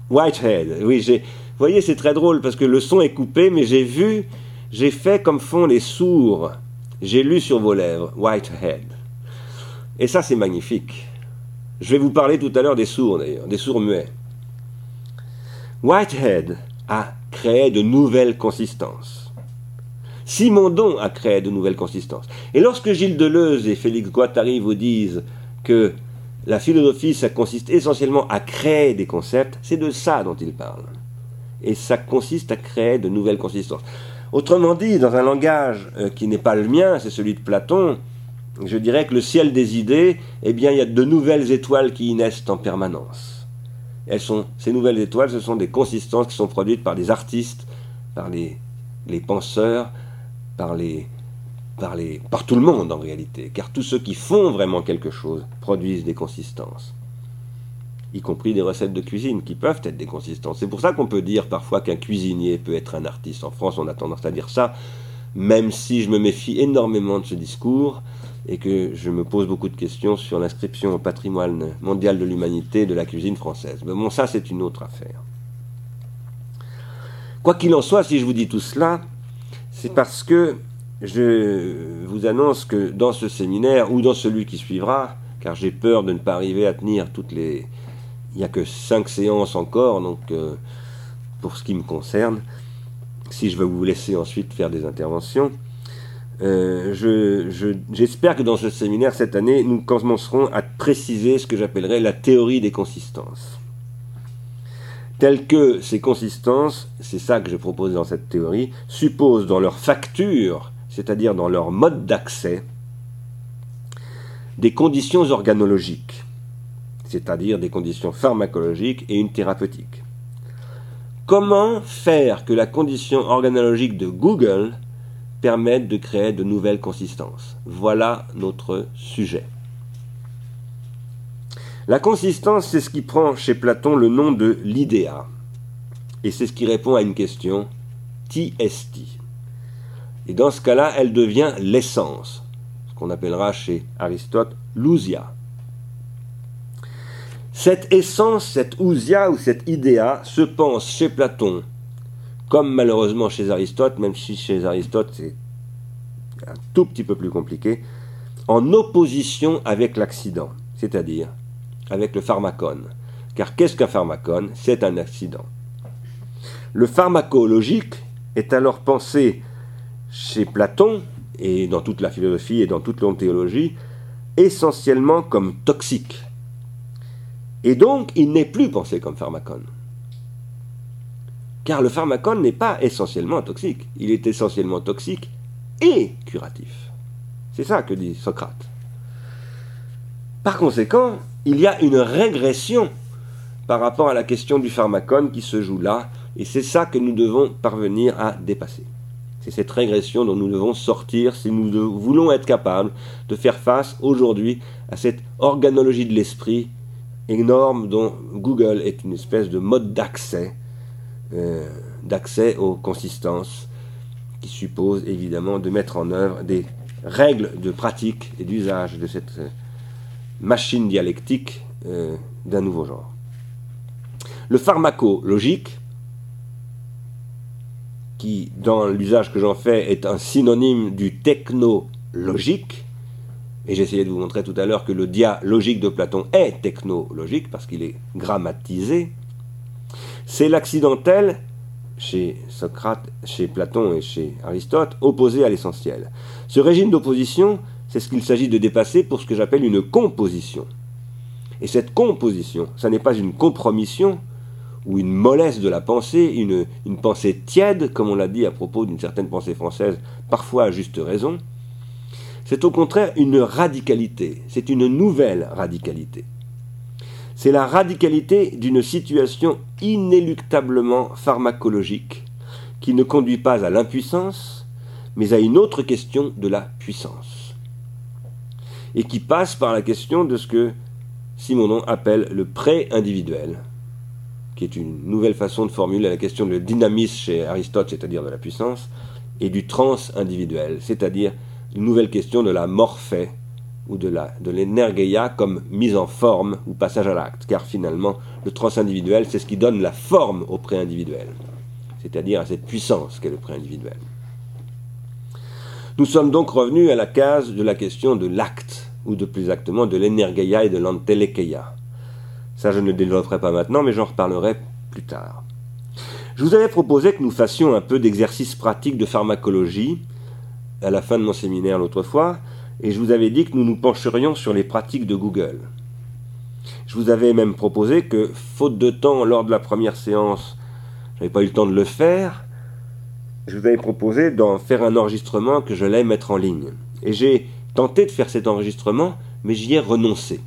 Whitehead, oui, j'ai. Vous voyez, c'est très drôle parce que le son est coupé, mais j'ai vu, j'ai fait comme font les sourds. J'ai lu sur vos lèvres, Whitehead. Et ça, c'est magnifique. Je vais vous parler tout à l'heure des sourds, d'ailleurs, des sourds muets. Whitehead a créé de nouvelles consistances. Simondon a créé de nouvelles consistances. Et lorsque Gilles Deleuze et Félix Guattari vous disent que la philosophie, ça consiste essentiellement à créer des concepts, c'est de ça dont il parle. Et ça consiste à créer de nouvelles consistances. Autrement dit, dans un langage euh, qui n'est pas le mien, c'est celui de Platon, je dirais que le ciel des idées, eh bien, il y a de nouvelles étoiles qui y naissent en permanence. Elles sont, ces nouvelles étoiles, ce sont des consistances qui sont produites par des artistes, par les, les penseurs, par les par, les, par tout le monde en réalité, car tous ceux qui font vraiment quelque chose produisent des consistances, y compris des recettes de cuisine qui peuvent être des consistances. C'est pour ça qu'on peut dire parfois qu'un cuisinier peut être un artiste. En France, on a tendance à dire ça, même si je me méfie énormément de ce discours et que je me pose beaucoup de questions sur l'inscription au patrimoine mondial de l'humanité de la cuisine française. Mais bon, ça, c'est une autre affaire. Quoi qu'il en soit, si je vous dis tout cela, c'est parce que je vous annonce que dans ce séminaire ou dans celui qui suivra, car j'ai peur de ne pas arriver à tenir toutes les... Il n'y a que cinq séances encore, donc euh, pour ce qui me concerne, si je veux vous laisser ensuite faire des interventions, euh, j'espère que dans ce séminaire cette année, nous commencerons à préciser ce que j'appellerais la théorie des consistances. Telles que ces consistances, c'est ça que je propose dans cette théorie, supposent dans leur facture c'est-à-dire dans leur mode d'accès, des conditions organologiques, c'est-à-dire des conditions pharmacologiques et une thérapeutique. Comment faire que la condition organologique de Google permette de créer de nouvelles consistances? Voilà notre sujet. La consistance, c'est ce qui prend chez Platon le nom de l'idéa. Et c'est ce qui répond à une question, TST. Et dans ce cas-là, elle devient l'essence, ce qu'on appellera chez Aristote l'ousia. Cette essence, cette ousia ou cette idéa se pense chez Platon, comme malheureusement chez Aristote, même si chez Aristote c'est un tout petit peu plus compliqué, en opposition avec l'accident, c'est-à-dire avec le pharmacone. Car qu'est-ce qu'un pharmacone? C'est un accident. Le pharmacologique est alors pensé chez Platon, et dans toute la philosophie et dans toute l'onthéologie, essentiellement comme toxique. Et donc, il n'est plus pensé comme pharmacone. Car le pharmacone n'est pas essentiellement toxique, il est essentiellement toxique et curatif. C'est ça que dit Socrate. Par conséquent, il y a une régression par rapport à la question du pharmacone qui se joue là, et c'est ça que nous devons parvenir à dépasser. C'est cette régression dont nous devons sortir si nous voulons être capables de faire face aujourd'hui à cette organologie de l'esprit énorme dont Google est une espèce de mode d'accès, euh, d'accès aux consistances, qui suppose évidemment de mettre en œuvre des règles de pratique et d'usage de cette euh, machine dialectique euh, d'un nouveau genre. Le pharmacologique, qui, dans l'usage que j'en fais, est un synonyme du technologique, et j'essayais de vous montrer tout à l'heure que le dialogique de Platon est technologique, parce qu'il est grammatisé, c'est l'accidentel, chez Socrate, chez Platon et chez Aristote, opposé à l'essentiel. Ce régime d'opposition, c'est ce qu'il s'agit de dépasser pour ce que j'appelle une composition. Et cette composition, ça n'est pas une compromission, ou une mollesse de la pensée, une, pensée tiède, comme on l'a dit à propos d'une certaine pensée française, parfois à juste raison, c'est au contraire une radicalité, c'est une nouvelle radicalité. C'est la radicalité d'une situation inéluctablement pharmacologique qui ne conduit pas à l'impuissance, mais à une autre question de la puissance. Et qui passe par la question de ce que Simonon appelle le pré-individuel, qui est une nouvelle façon de formuler la question de dynamisme chez Aristote, c'est-à-dire de la puissance, et du trans-individuel, c'est-à-dire une nouvelle question de la morphée ou de de comme mise en forme ou passage à l'acte, car finalement le trans-individuel, c'est ce qui donne la forme au pré-individuel, c'est-à-dire à cette puissance qu'est le pré-individuel. Nous sommes donc revenus à la case de la question de l'acte, ou de plus exactement de l'énergeia et de l'antelekeia. Ça, je ne développerai pas maintenant, mais j'en reparlerai plus tard. Je vous avais proposé que nous fassions un peu d'exercice pratique de pharmacologie à la fin de mon séminaire l'autre fois, et je vous avais dit que nous nous pencherions sur les pratiques de Google. Je vous avais même proposé que, faute de temps lors de la première séance, je n'avais pas eu le temps de le faire, je vous avais proposé d'en faire un enregistrement que je l'ai mettre en ligne. Et j'ai tenté de faire cet enregistrement, mais j'y ai renoncé.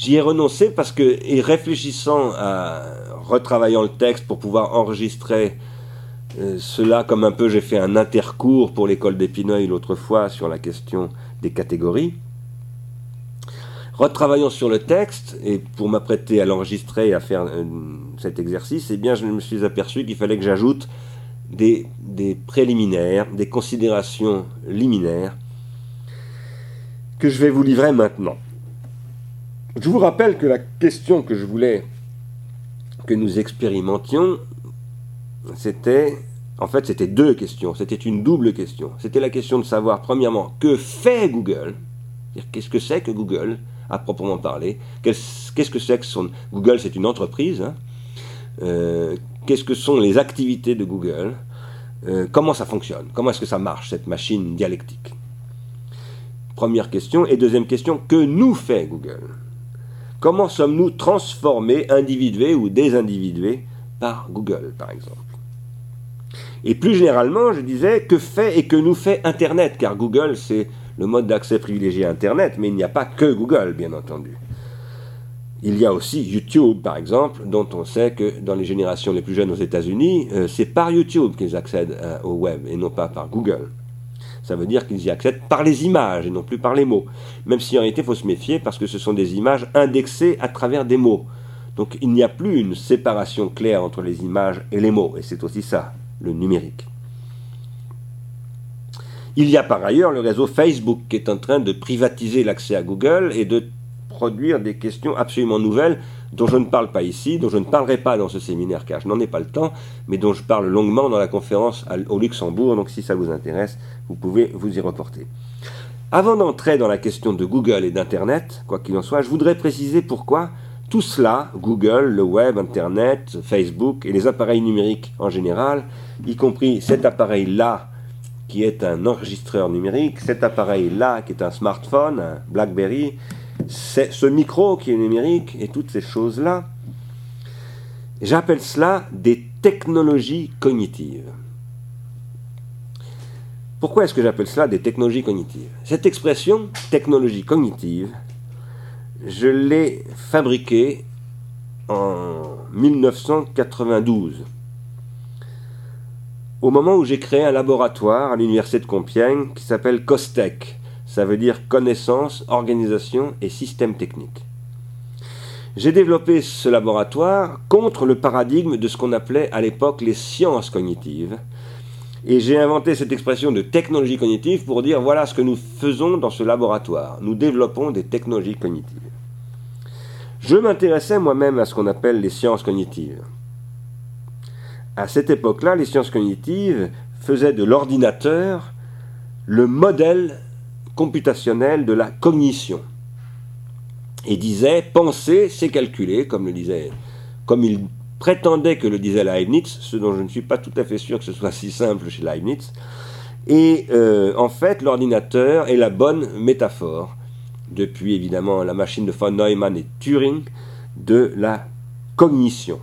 J'y ai renoncé parce que, et réfléchissant à retravaillant le texte pour pouvoir enregistrer euh, cela comme un peu j'ai fait un intercours pour l'école d'Épineuil l'autre fois sur la question des catégories. Retravaillant sur le texte, et pour m'apprêter à l'enregistrer et à faire euh, cet exercice, eh bien, je me suis aperçu qu'il fallait que j'ajoute des, des, préliminaires, des considérations liminaires, que je vais vous livrer maintenant. Je vous rappelle que la question que je voulais que nous expérimentions, c'était, en fait, c'était deux questions. C'était une double question. C'était la question de savoir, premièrement, que fait Google? Qu'est-ce que c'est que Google, à proprement parler? Qu'est-ce que c'est que. Google, c'est une entreprise. Hein euh, Qu'est-ce que sont les activités de Google? Euh, Comment ça fonctionne? Comment est-ce que ça marche, cette machine dialectique? Première question. Et deuxième question, que nous fait Google? Comment sommes-nous transformés, individués ou désindividués par Google, par exemple? Et plus généralement, je disais, que fait et que nous fait Internet? Car Google, c'est le mode d'accès privilégié à Internet, mais il n'y a pas que Google, bien entendu. Il y a aussi YouTube, par exemple, dont on sait que dans les générations les plus jeunes aux États-Unis, euh, c'est par YouTube qu'ils accèdent euh, au web et non pas par Google. Ça veut dire qu'ils y accèdent par les images et non plus par les mots. Même si en réalité, il faut se méfier parce que ce sont des images indexées à travers des mots. Donc il n'y a plus une séparation claire entre les images et les mots. Et c'est aussi ça, le numérique. Il y a par ailleurs le réseau Facebook qui est en train de privatiser l'accès à Google et de produire des questions absolument nouvelles dont je ne parle pas ici, dont je ne parlerai pas dans ce séminaire car je n'en ai pas le temps, mais dont je parle longuement dans la conférence au Luxembourg, donc si ça vous intéresse, vous pouvez vous y reporter. Avant d'entrer dans la question de Google et d'Internet, quoi qu'il en soit, je voudrais préciser pourquoi tout cela, Google, le web, Internet, Facebook et les appareils numériques en général, y compris cet appareil-là qui est un enregistreur numérique, cet appareil-là qui est un smartphone, un BlackBerry, ce micro qui est numérique et toutes ces choses-là, j'appelle cela des technologies cognitives. Pourquoi est-ce que j'appelle cela des technologies cognitives? Cette expression, technologie cognitive, je l'ai fabriquée en 1992, au moment où j'ai créé un laboratoire à l'université de Compiègne qui s'appelle COSTEC, ça veut dire connaissance, organisation et système technique. J'ai développé ce laboratoire contre le paradigme de ce qu'on appelait à l'époque les sciences cognitives. Et j'ai inventé cette expression de technologie cognitive pour dire voilà ce que nous faisons dans ce laboratoire. Nous développons des technologies cognitives. Je m'intéressais moi-même à ce qu'on appelle les sciences cognitives. À cette époque-là, les sciences cognitives faisaient de l'ordinateur le modèle computationnel de la cognition. Et disait penser, c'est calculer, comme il prétendait que le disait Leibniz, ce dont je ne suis pas tout à fait sûr que ce soit si simple chez Leibniz. Et euh, en fait, l'ordinateur est la bonne métaphore, depuis évidemment la machine de von Neumann et Turing, de la cognition.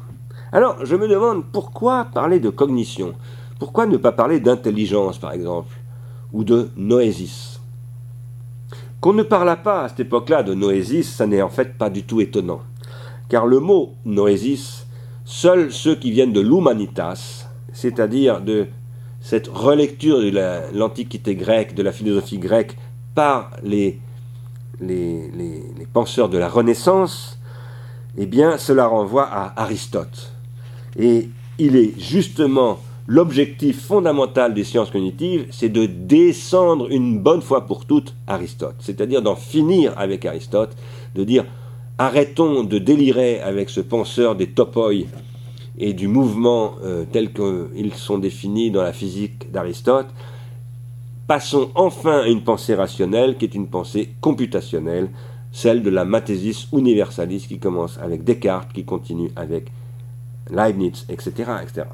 Alors, je me demande pourquoi parler de cognition? Pourquoi ne pas parler d'intelligence, par exemple, ou de noésis? Qu'on ne parla pas à cette époque-là de noésis, ça n'est en fait pas du tout étonnant. Car le mot noésis, seuls ceux qui viennent de l'humanitas, c'est-à-dire de cette relecture de l'Antiquité grecque, de la philosophie grecque, par les penseurs de la Renaissance, eh bien, cela renvoie à Aristote. Et il est justement l'objectif fondamental des sciences cognitives, c'est de descendre une bonne fois pour toutes Aristote, c'est-à-dire d'en finir avec Aristote, de dire arrêtons de délirer avec ce penseur des topoi et du mouvement euh, tel qu'ils sont définis dans la physique d'Aristote, passons enfin à une pensée rationnelle qui est une pensée computationnelle, celle de la mathésis universalis qui commence avec Descartes, qui continue avec Leibniz, etc. etc.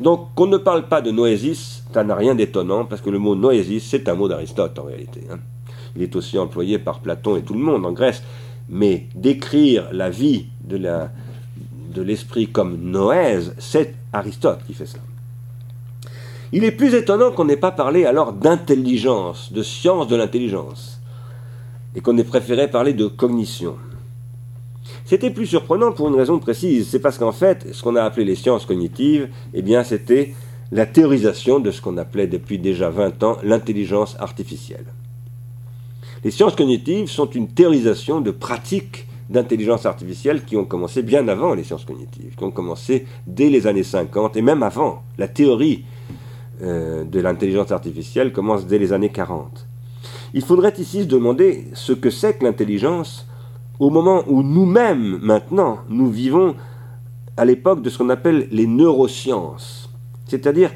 Donc qu'on ne parle pas de noésis, ça n'a rien d'étonnant, parce que le mot noésis, c'est un mot d'Aristote en réalité. Hein. Il est aussi employé par Platon et tout le monde en Grèce. Mais décrire la vie de l'esprit comme noèse, c'est Aristote qui fait cela. Il est plus étonnant qu'on n'ait pas parlé alors d'intelligence, de science de l'intelligence, et qu'on ait préféré parler de cognition. C'était plus surprenant pour une raison précise. C'est parce qu'en fait, ce qu'on a appelé les sciences cognitives, eh c'était la théorisation de ce qu'on appelait depuis déjà 20 ans l'intelligence artificielle. Les sciences cognitives sont une théorisation de pratiques d'intelligence artificielle qui ont commencé bien avant les sciences cognitives, qui ont commencé dès les années 50 et même avant. La théorie euh, de l'intelligence artificielle commence dès les années 40. Il faudrait ici se demander ce que c'est que l'intelligence au moment où nous-mêmes, maintenant, nous vivons à l'époque de ce qu'on appelle les neurosciences, c'est-à-dire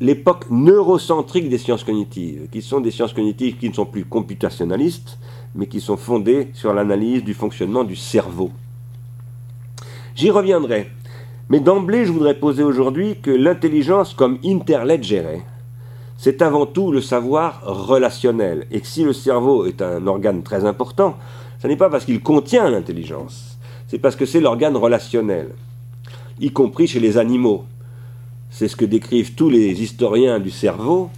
l'époque neurocentrique des sciences cognitives, qui sont des sciences cognitives qui ne sont plus computationnalistes, mais qui sont fondées sur l'analyse du fonctionnement du cerveau. J'y reviendrai, mais d'emblée je voudrais poser aujourd'hui que l'intelligence comme interledgere, c'est avant tout le savoir relationnel, et que si le cerveau est un organe très important, ce n'est pas parce qu'il contient l'intelligence, c'est parce que c'est l'organe relationnel, y compris chez les animaux. C'est ce que décrivent tous les historiens du cerveau.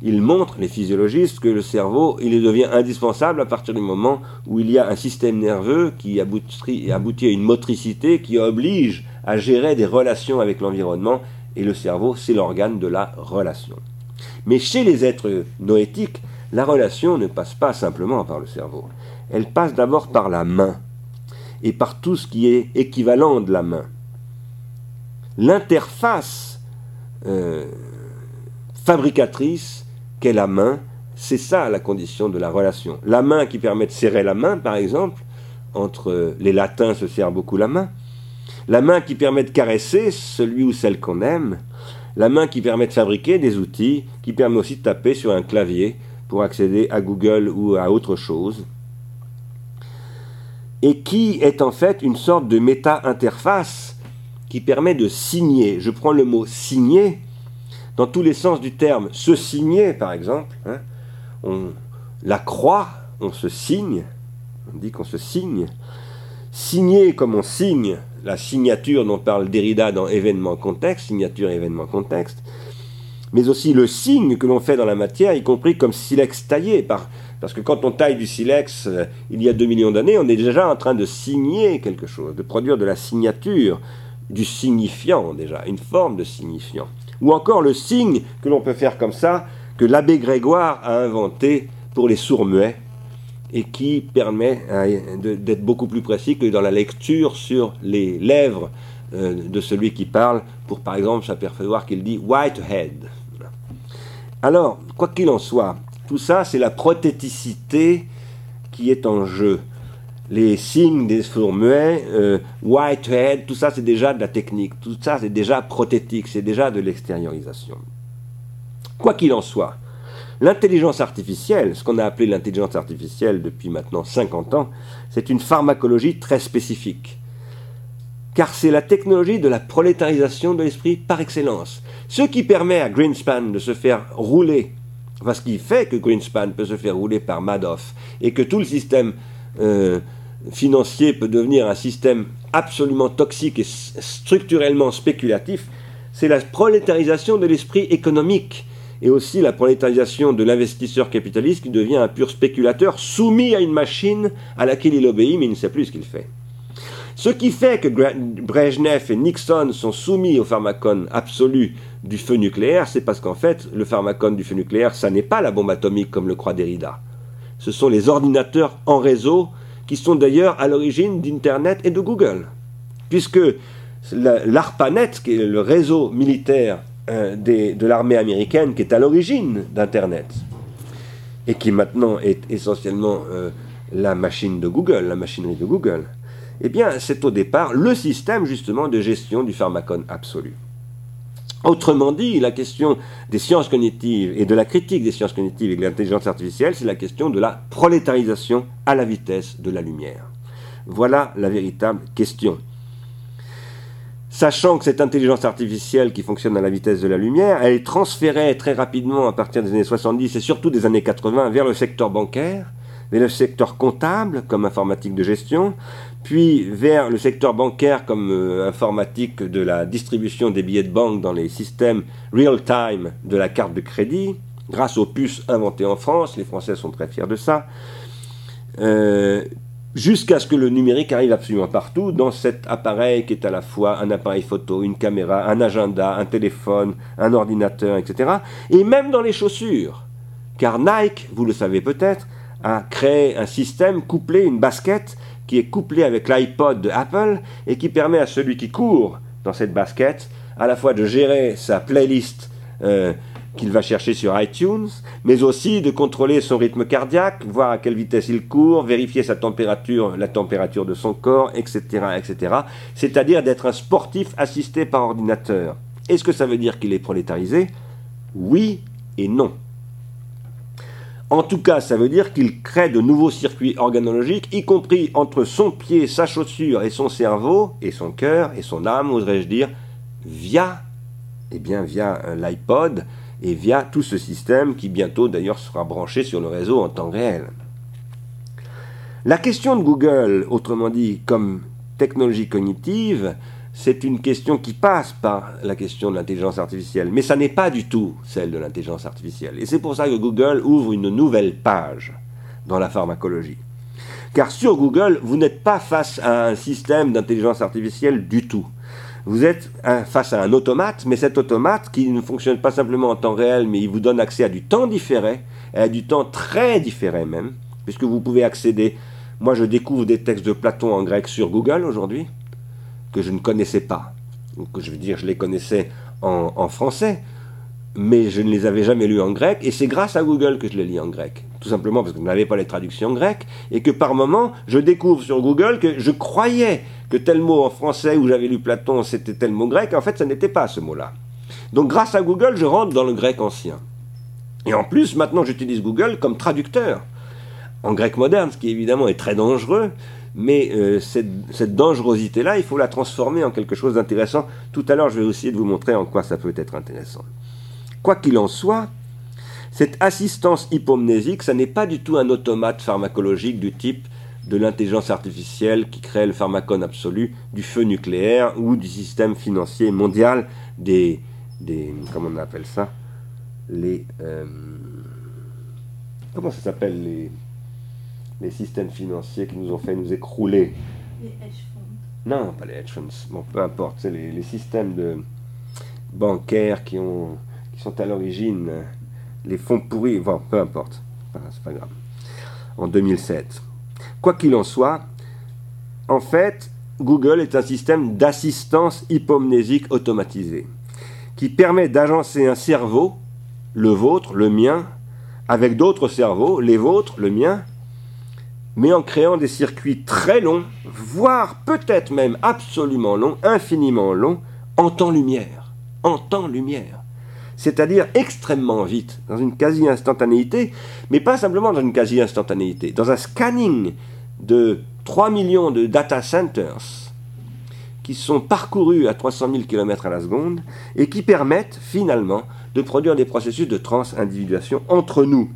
Ils montrent, les physiologistes, que le cerveau, il devient indispensable à partir du moment où il y a un système nerveux qui aboutit, aboutit à une motricité qui oblige à gérer des relations avec l'environnement, et le cerveau, c'est l'organe de la relation. Mais chez les êtres noétiques, la relation ne passe pas simplement par le cerveau elle passe d'abord par la main et par tout ce qui est équivalent de la main. L'interface euh, fabricatrice qu'est la main, c'est ça la condition de la relation. La main qui permet de serrer la main, par exemple, entre les latins se serrent beaucoup la main. La main qui permet de caresser celui ou celle qu'on aime. La main qui permet de fabriquer des outils, qui permet aussi de taper sur un clavier pour accéder à Google ou à autre chose et qui est en fait une sorte de méta-interface qui permet de signer. Je prends le mot signer dans tous les sens du terme. Se signer, par exemple, hein, on la croix, on se signe, on dit qu'on se signe. Signer comme on signe, la signature dont parle Derrida dans événement contexte, signature événement contexte, mais aussi le signe que l'on fait dans la matière, y compris comme silex taillé par parce que quand on taille du silex euh, il y a 2 millions d'années, on est déjà en train de signer quelque chose, de produire de la signature, du signifiant déjà, une forme de signifiant. Ou encore le signe que l'on peut faire comme ça, que l'abbé Grégoire a inventé pour les sourds-muets, et qui permet euh, d'être beaucoup plus précis que dans la lecture sur les lèvres euh, de celui qui parle, pour par exemple s'apercevoir qu'il dit Whitehead. Alors, quoi qu'il en soit, tout ça, c'est la prothéticité qui est en jeu. Les signes des fours muets, euh, Whitehead, tout ça, c'est déjà de la technique. Tout ça, c'est déjà prothétique, c'est déjà de l'extériorisation. Quoi qu'il en soit, l'intelligence artificielle, ce qu'on a appelé l'intelligence artificielle depuis maintenant 50 ans, c'est une pharmacologie très spécifique. Car c'est la technologie de la prolétarisation de l'esprit par excellence. Ce qui permet à Greenspan de se faire rouler parce qu'il fait que Greenspan peut se faire rouler par Madoff et que tout le système euh, financier peut devenir un système absolument toxique et structurellement spéculatif, c'est la prolétarisation de l'esprit économique et aussi la prolétarisation de l'investisseur capitaliste qui devient un pur spéculateur soumis à une machine à laquelle il obéit mais il ne sait plus ce qu'il fait. Ce qui fait que Brezhnev et Nixon sont soumis au pharmacone absolu du feu nucléaire, c'est parce qu'en fait, le pharmacone du feu nucléaire, ça n'est pas la bombe atomique comme le croit Derrida. Ce sont les ordinateurs en réseau qui sont d'ailleurs à l'origine d'Internet et de Google. Puisque l'ARPANET, qui est le réseau militaire euh, de l'armée américaine, qui est à l'origine d'Internet, et qui maintenant est essentiellement euh, la machine de Google, la machinerie de Google, eh bien, c'est au départ le système justement de gestion du pharmacone absolu. Autrement dit, la question des sciences cognitives et de la critique des sciences cognitives et de l'intelligence artificielle, c'est la question de la prolétarisation à la vitesse de la lumière. Voilà la véritable question. Sachant que cette intelligence artificielle qui fonctionne à la vitesse de la lumière, elle est transférée très rapidement à partir des années 70 et surtout des années 80 vers le secteur bancaire, vers le secteur comptable comme informatique de gestion, puis vers le secteur bancaire comme euh, informatique de la distribution des billets de banque dans les systèmes real-time de la carte de crédit, grâce aux puces inventées en France, les Français sont très fiers de ça, euh, jusqu'à ce que le numérique arrive absolument partout dans cet appareil qui est à la fois un appareil photo, une caméra, un agenda, un téléphone, un ordinateur, etc. Et même dans les chaussures. Car Nike, vous le savez peut-être, a créé un système couplé, une basket, qui est couplée avec l'iPod de Apple et qui permet à celui qui court dans cette basket à la fois de gérer sa playlist euh, qu'il va chercher sur iTunes, mais aussi de contrôler son rythme cardiaque, voir à quelle vitesse il court, vérifier sa température, la température de son corps, etc., etc. C'est-à-dire d'être un sportif assisté par ordinateur. Est-ce que ça veut dire qu'il est prolétarisé? Oui et non. En tout cas, ça veut dire qu'il crée de nouveaux circuits organologiques, y compris entre son pied, sa chaussure et son cerveau, et son cœur, et son âme, oserais-je dire, via, eh bien, via l'iPod, et via tout ce système qui bientôt d'ailleurs sera branché sur le réseau en temps réel. La question de Google, autrement dit comme technologie cognitive, c'est une question qui passe par la question de l'intelligence artificielle, mais ça n'est pas du tout celle de l'intelligence artificielle. Et c'est pour ça que Google ouvre une nouvelle page dans la pharmacologie. Car sur Google, vous n'êtes pas face à un système d'intelligence artificielle du tout vous êtes face à un automate, mais cet automate qui ne fonctionne pas simplement en temps réel, mais il vous donne accès à du temps différé, à du temps très différé même, puisque vous pouvez accéder. Moi, je découvre des textes de Platon en grec sur Google aujourd'hui, que je ne connaissais pas. que je veux dire, je les connaissais en, en français, mais je ne les avais jamais lus en grec, et c'est grâce à Google que je les lis en grec. Tout simplement parce que je n'avais pas les traductions grecques, et que par moment, je découvre sur Google que je croyais que tel mot en français où j'avais lu Platon, c'était tel mot grec, en fait, ça n'était pas ce mot-là. Donc grâce à Google, je rentre dans le grec ancien. Et en plus, maintenant, j'utilise Google comme traducteur en grec moderne, ce qui évidemment est très dangereux, mais euh, cette, cette dangerosité-là, il faut la transformer en quelque chose d'intéressant. Tout à l'heure, je vais essayer de vous montrer en quoi ça peut être intéressant. Quoi qu'il en soit, cette assistance hypomnésique, ça n'est pas du tout un automate pharmacologique du type de l'intelligence artificielle qui crée le pharmacone absolu, du feu nucléaire ou du système financier mondial des, des comment on appelle ça, les euh, comment ça s'appelle les les systèmes financiers qui nous ont fait nous écrouler. Les hedge funds. Non, pas les hedge funds. Bon, peu importe. C'est les, les systèmes de bancaires qui ont qui sont à l'origine, les fonds pourris, bon, peu importe, c'est pas grave, en 2007. Quoi qu'il en soit, en fait, Google est un système d'assistance hypomnésique automatisée qui permet d'agencer un cerveau, le vôtre, le mien, avec d'autres cerveaux, les vôtres, le mien, mais en créant des circuits très longs, voire peut-être même absolument longs, infiniment longs, en temps-lumière. En temps-lumière c'est-à-dire extrêmement vite, dans une quasi-instantanéité, mais pas simplement dans une quasi-instantanéité, dans un scanning de 3 millions de data centers qui sont parcourus à 300 000 km à la seconde et qui permettent finalement de produire des processus de transindividuation entre nous,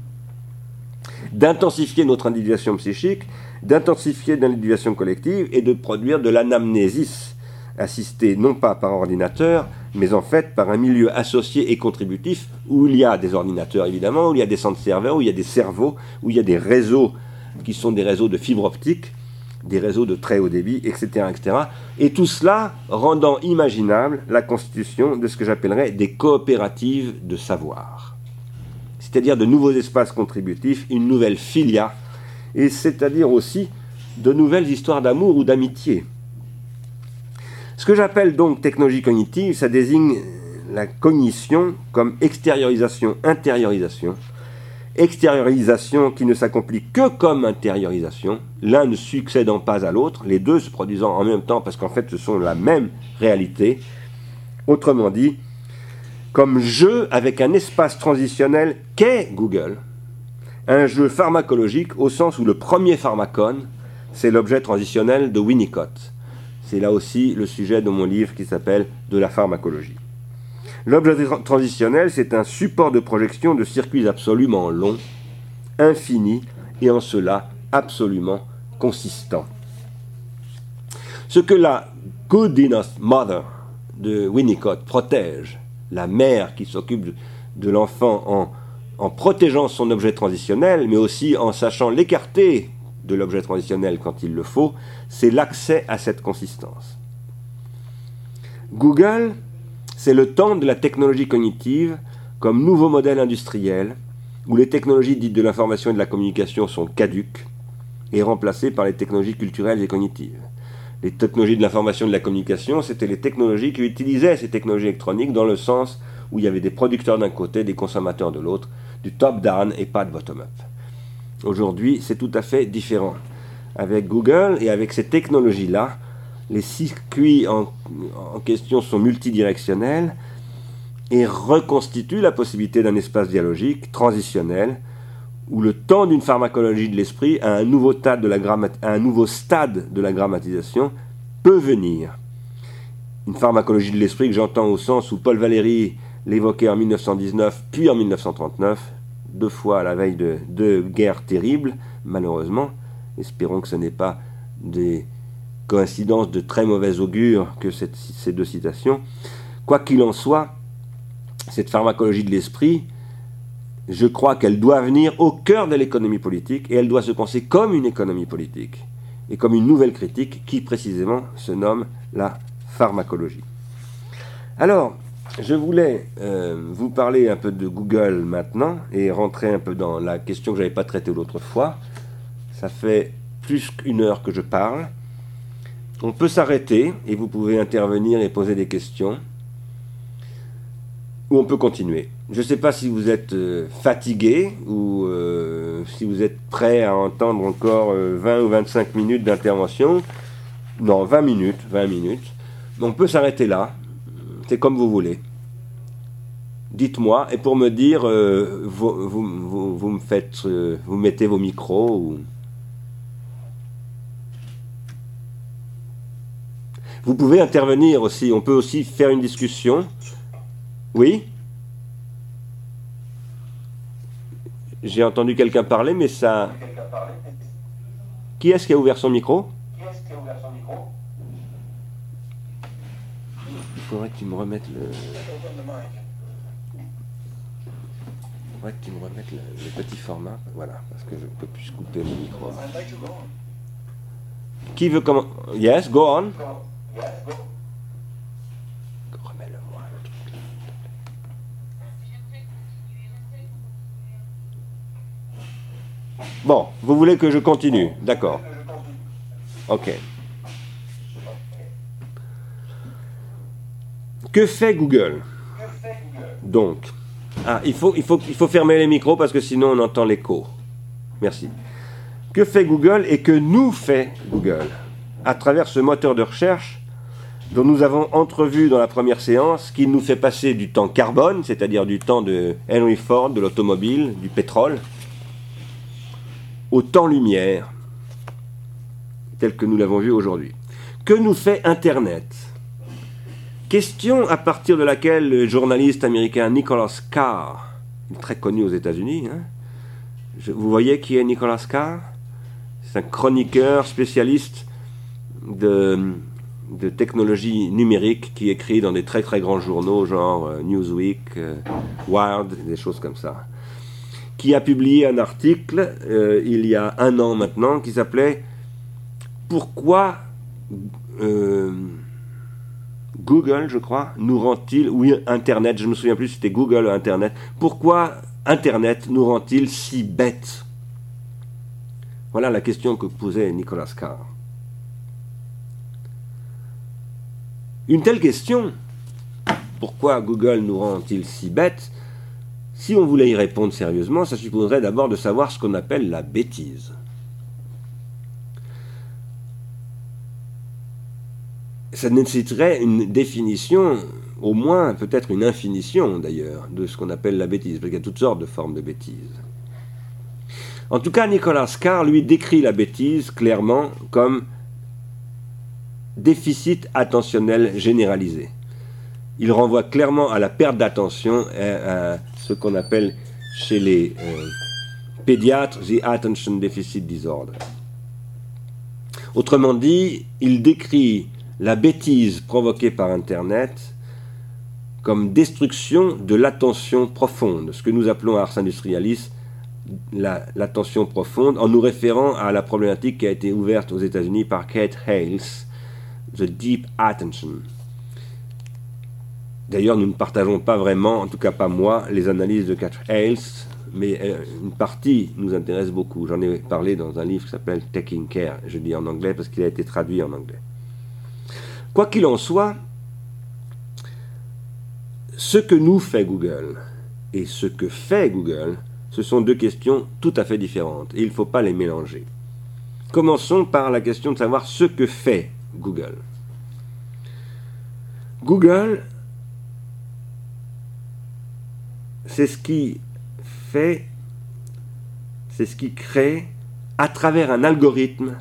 d'intensifier notre individuation psychique, d'intensifier l'individuation collective et de produire de l'anamnésis assistée non pas par ordinateur, mais en fait par un milieu associé et contributif où il y a des ordinateurs évidemment, où il y a des centres serveurs, où il y a des cerveaux, où il y a des réseaux qui sont des réseaux de fibre optique, des réseaux de très haut débit, etc. etc. Et tout cela rendant imaginable la constitution de ce que j'appellerais des coopératives de savoir. C'est-à-dire de nouveaux espaces contributifs, une nouvelle filia, et c'est-à-dire aussi de nouvelles histoires d'amour ou d'amitié. Ce que j'appelle donc technologie cognitive, ça désigne la cognition comme extériorisation, intériorisation. Extériorisation qui ne s'accomplit que comme intériorisation, l'un ne succédant pas à l'autre, les deux se produisant en même temps parce qu'en fait ce sont la même réalité. Autrement dit, comme jeu avec un espace transitionnel qu'est Google, un jeu pharmacologique au sens où le premier pharmacone, c'est l'objet transitionnel de Winnicott. C'est là aussi le sujet de mon livre qui s'appelle De la pharmacologie. L'objet transitionnel, c'est un support de projection de circuits absolument longs, infinis et en cela absolument consistants. Ce que la Good Enough Mother de Winnicott protège, la mère qui s'occupe de l'enfant en, protégeant son objet transitionnel, mais aussi en sachant l'écarter de l'objet transitionnel quand il le faut, c'est l'accès à cette consistance. Google, c'est le temps de la technologie cognitive comme nouveau modèle industriel où les technologies dites de l'information et de la communication sont caduques et remplacées par les technologies culturelles et cognitives. Les technologies de l'information et de la communication, c'était les technologies qui utilisaient ces technologies électroniques dans le sens où il y avait des producteurs d'un côté, des consommateurs de l'autre, du top-down et pas de bottom-up. Aujourd'hui, c'est tout à fait différent. Avec Google et avec ces technologies-là, les circuits en, question sont multidirectionnels et reconstituent la possibilité d'un espace dialogique transitionnel où le temps d'une pharmacologie de l'esprit à un nouveau stade de la, grammatisation peut venir. Une pharmacologie de l'esprit que j'entends au sens où Paul Valéry l'évoquait en 1919 puis en 1939, deux fois à la veille de deux guerres terribles, malheureusement. Espérons que ce n'est pas des coïncidence de très mauvais augure que ces deux citations. Quoi qu'il en soit, cette pharmacologie de l'esprit, je crois qu'elle doit venir au cœur de l'économie politique et elle doit se penser comme une économie politique et comme une nouvelle critique qui précisément se nomme la pharmacologie. Alors, je voulais euh, vous parler un peu de Google maintenant et rentrer un peu dans la question que je n'avais pas traitée l'autre fois. Ça fait plus qu'une heure que je parle. On peut s'arrêter et vous pouvez intervenir et poser des questions. Ou on peut continuer. Je ne sais pas si vous êtes euh, fatigué ou euh, si vous êtes prêt à entendre encore 20 euh, ou 25 minutes d'intervention. Non, 20 minutes, 20 minutes. On peut s'arrêter là. C'est comme vous voulez. Dites-moi, et pour me dire, vous, vous, me faites, vous mettez vos micros ou... Vous pouvez intervenir aussi, on peut aussi faire une discussion. Oui J'ai entendu quelqu'un parler, mais ça... Qui est-ce qui a ouvert son micro Il faudrait que tu me remettes le... Il faudrait que tu me remettes le, petit format, voilà, parce que je ne peux plus couper le micro. Qui veut comment Yes, go on. Bon, vous voulez que je continue D'accord. Ok. Que fait Google? Donc, ah, il faut, il, il faut fermer les micros parce que sinon on entend l'écho. Merci. Que fait Google et que nous fait Google? À travers ce moteur de recherche dont nous avons entrevu dans la première séance qu'il nous fait passer du temps carbone, c'est-à-dire du temps de Henry Ford, de l'automobile, du pétrole, au temps lumière, tel que nous l'avons vu aujourd'hui. Que nous fait Internet? Question à partir de laquelle le journaliste américain Nicholas Carr, très connu aux États-Unis, hein, vous voyez qui est Nicholas Carr? C'est un chroniqueur spécialiste de, de technologie numérique qui écrit dans des très très grands journaux, genre euh, Newsweek, euh, Wired, des choses comme ça, qui a publié un article euh, il y a un an maintenant qui s'appelait Pourquoi Google, je crois, nous rend-il, oui, Internet, je ne me souviens plus si c'était Google ou Internet, pourquoi Internet nous rend-il si bêtes Voilà la question que posait Nicolas Carr. Une telle question, pourquoi Google nous rend-il si bêtes Si on voulait y répondre sérieusement, ça supposerait d'abord de savoir ce qu'on appelle la bêtise. Ça nécessiterait une définition, au moins peut-être une infinition d'ailleurs, de ce qu'on appelle la bêtise, parce qu'il y a toutes sortes de formes de bêtise. En tout cas, Nicolas Carr, lui, décrit la bêtise clairement comme déficit attentionnel généralisé. Il renvoie clairement à la perte d'attention, à, ce qu'on appelle chez les euh, pédiatres the attention deficit disorder. Autrement dit, il décrit la bêtise provoquée par Internet comme destruction de l'attention profonde, ce que nous appelons à Ars Industrialis l'attention profonde en nous référant à la problématique qui a été ouverte aux États-Unis par Kate Hales, The Deep Attention. D'ailleurs, nous ne partageons pas vraiment, en tout cas pas moi, les analyses de Kate Hales, mais euh, une partie nous intéresse beaucoup. J'en ai parlé dans un livre qui s'appelle Taking Care, je dis en anglais parce qu'il a été traduit en anglais. Quoi qu'il en soit, ce que nous fait Google et ce que fait Google, ce sont deux questions tout à fait différentes et il ne faut pas les mélanger. Commençons par la question de savoir ce que fait Google. Google, c'est ce qui fait, c'est ce qui crée à travers un algorithme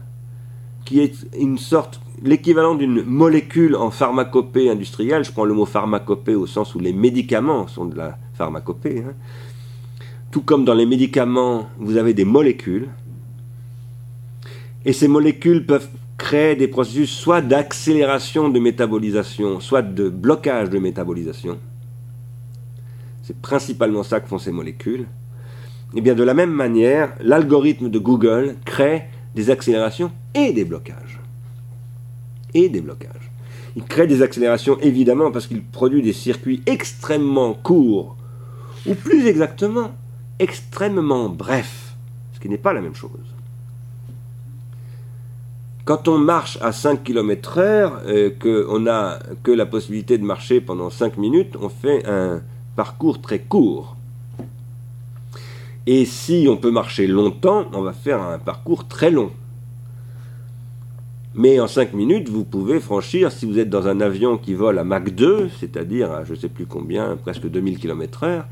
qui est une sorte, l'équivalent d'une molécule en pharmacopée industrielle. Je prends le mot pharmacopée au sens où les médicaments sont de la pharmacopée. Hein. Tout comme dans les médicaments, vous avez des molécules. Et ces molécules peuvent créer des processus soit d'accélération de métabolisation, soit de blocage de métabolisation. C'est principalement ça que font ces molécules. Et eh bien de la même manière, l'algorithme de Google crée des accélérations et des blocages. Et des blocages. Il crée des accélérations évidemment parce qu'il produit des circuits extrêmement courts, ou plus exactement, extrêmement brefs, ce qui n'est pas la même chose. Quand on marche à 5 km heure, euh, qu'on n'a que la possibilité de marcher pendant 5 minutes, on fait un parcours très court. Et si on peut marcher longtemps, on va faire un parcours très long. Mais en 5 minutes, vous pouvez franchir, si vous êtes dans un avion qui vole à Mach 2, c'est-à-dire à je ne sais plus combien, presque 2000 km/h,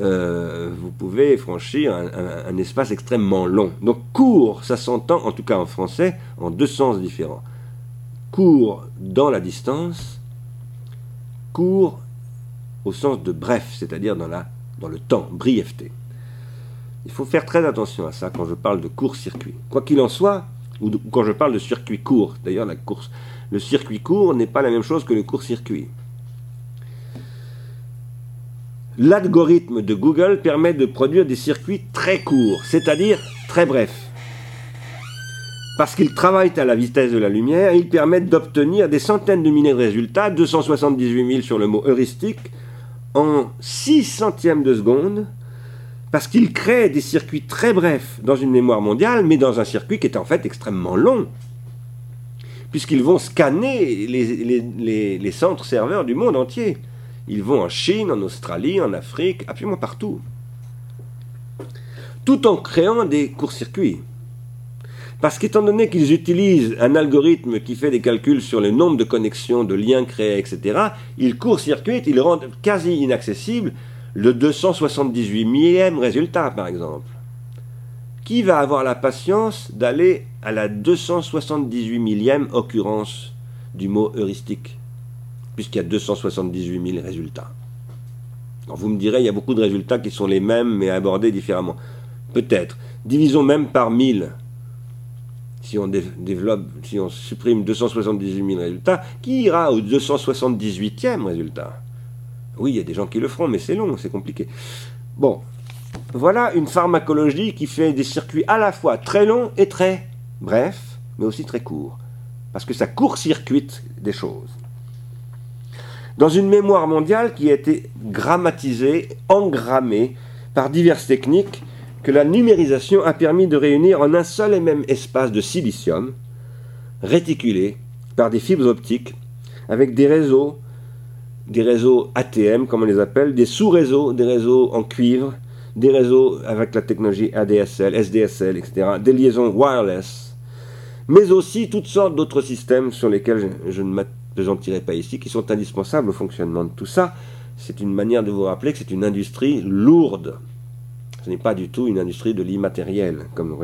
euh, vous pouvez franchir un, espace extrêmement long. Donc court, ça s'entend, en tout cas en français, en deux sens différents. Court dans la distance, court au sens de bref, c'est-à-dire dans, le temps, brièveté. Il faut faire très attention à ça quand je parle de court-circuit. Quoi qu'il en soit, ou, quand je parle de circuit court, d'ailleurs la course, le circuit court n'est pas la même chose que le court-circuit. L'algorithme de Google permet de produire des circuits très courts, c'est-à-dire très brefs. Parce qu'ils travaillent à la vitesse de la lumière, ils permettent d'obtenir des centaines de milliers de résultats, 278 000 sur le mot heuristique, en 6 centièmes de seconde, parce qu'ils créent des circuits très brefs dans une mémoire mondiale, mais dans un circuit qui est en fait extrêmement long, puisqu'ils vont scanner les, les centres serveurs du monde entier. Ils vont en Chine, en Australie, en Afrique, absolument partout. Tout en créant des courts-circuits. Parce qu'étant donné qu'ils utilisent un algorithme qui fait des calculs sur le nombre de connexions, de liens créés, etc., ils court-circuitent, ils rendent quasi inaccessible le 278 millième résultat, par exemple. Qui va avoir la patience d'aller à la 278 millième occurrence du mot heuristique puisqu'il y a 278 000 résultats? vous me direz, il y a beaucoup de résultats qui sont les mêmes, mais abordés différemment. Peut-être. Divisons même par 1000. Si on supprime 278 000 résultats, qui ira au 278e résultat? Oui, il y a des gens qui le feront, mais c'est long, c'est compliqué. Bon, voilà une pharmacologie qui fait des circuits à la fois très longs et très brefs, mais aussi très courts. Parce que ça court-circuite des choses dans une mémoire mondiale qui a été grammatisée, engrammée par diverses techniques la numérisation a permis de réunir en un seul et même espace de silicium, réticulé par des fibres optiques, avec des réseaux, des réseaux ATM comme on les appelle, des sous-réseaux, des réseaux en cuivre, des réseaux avec la technologie ADSL, SDSL, etc., des liaisons wireless, mais aussi toutes sortes d'autres systèmes sur lesquels je, ne tirerai pas ici, qui sont indispensables au fonctionnement de tout ça. C'est une manière de vous rappeler que c'est une industrie lourde. Ce n'est pas du tout une industrie de l'immatériel, comme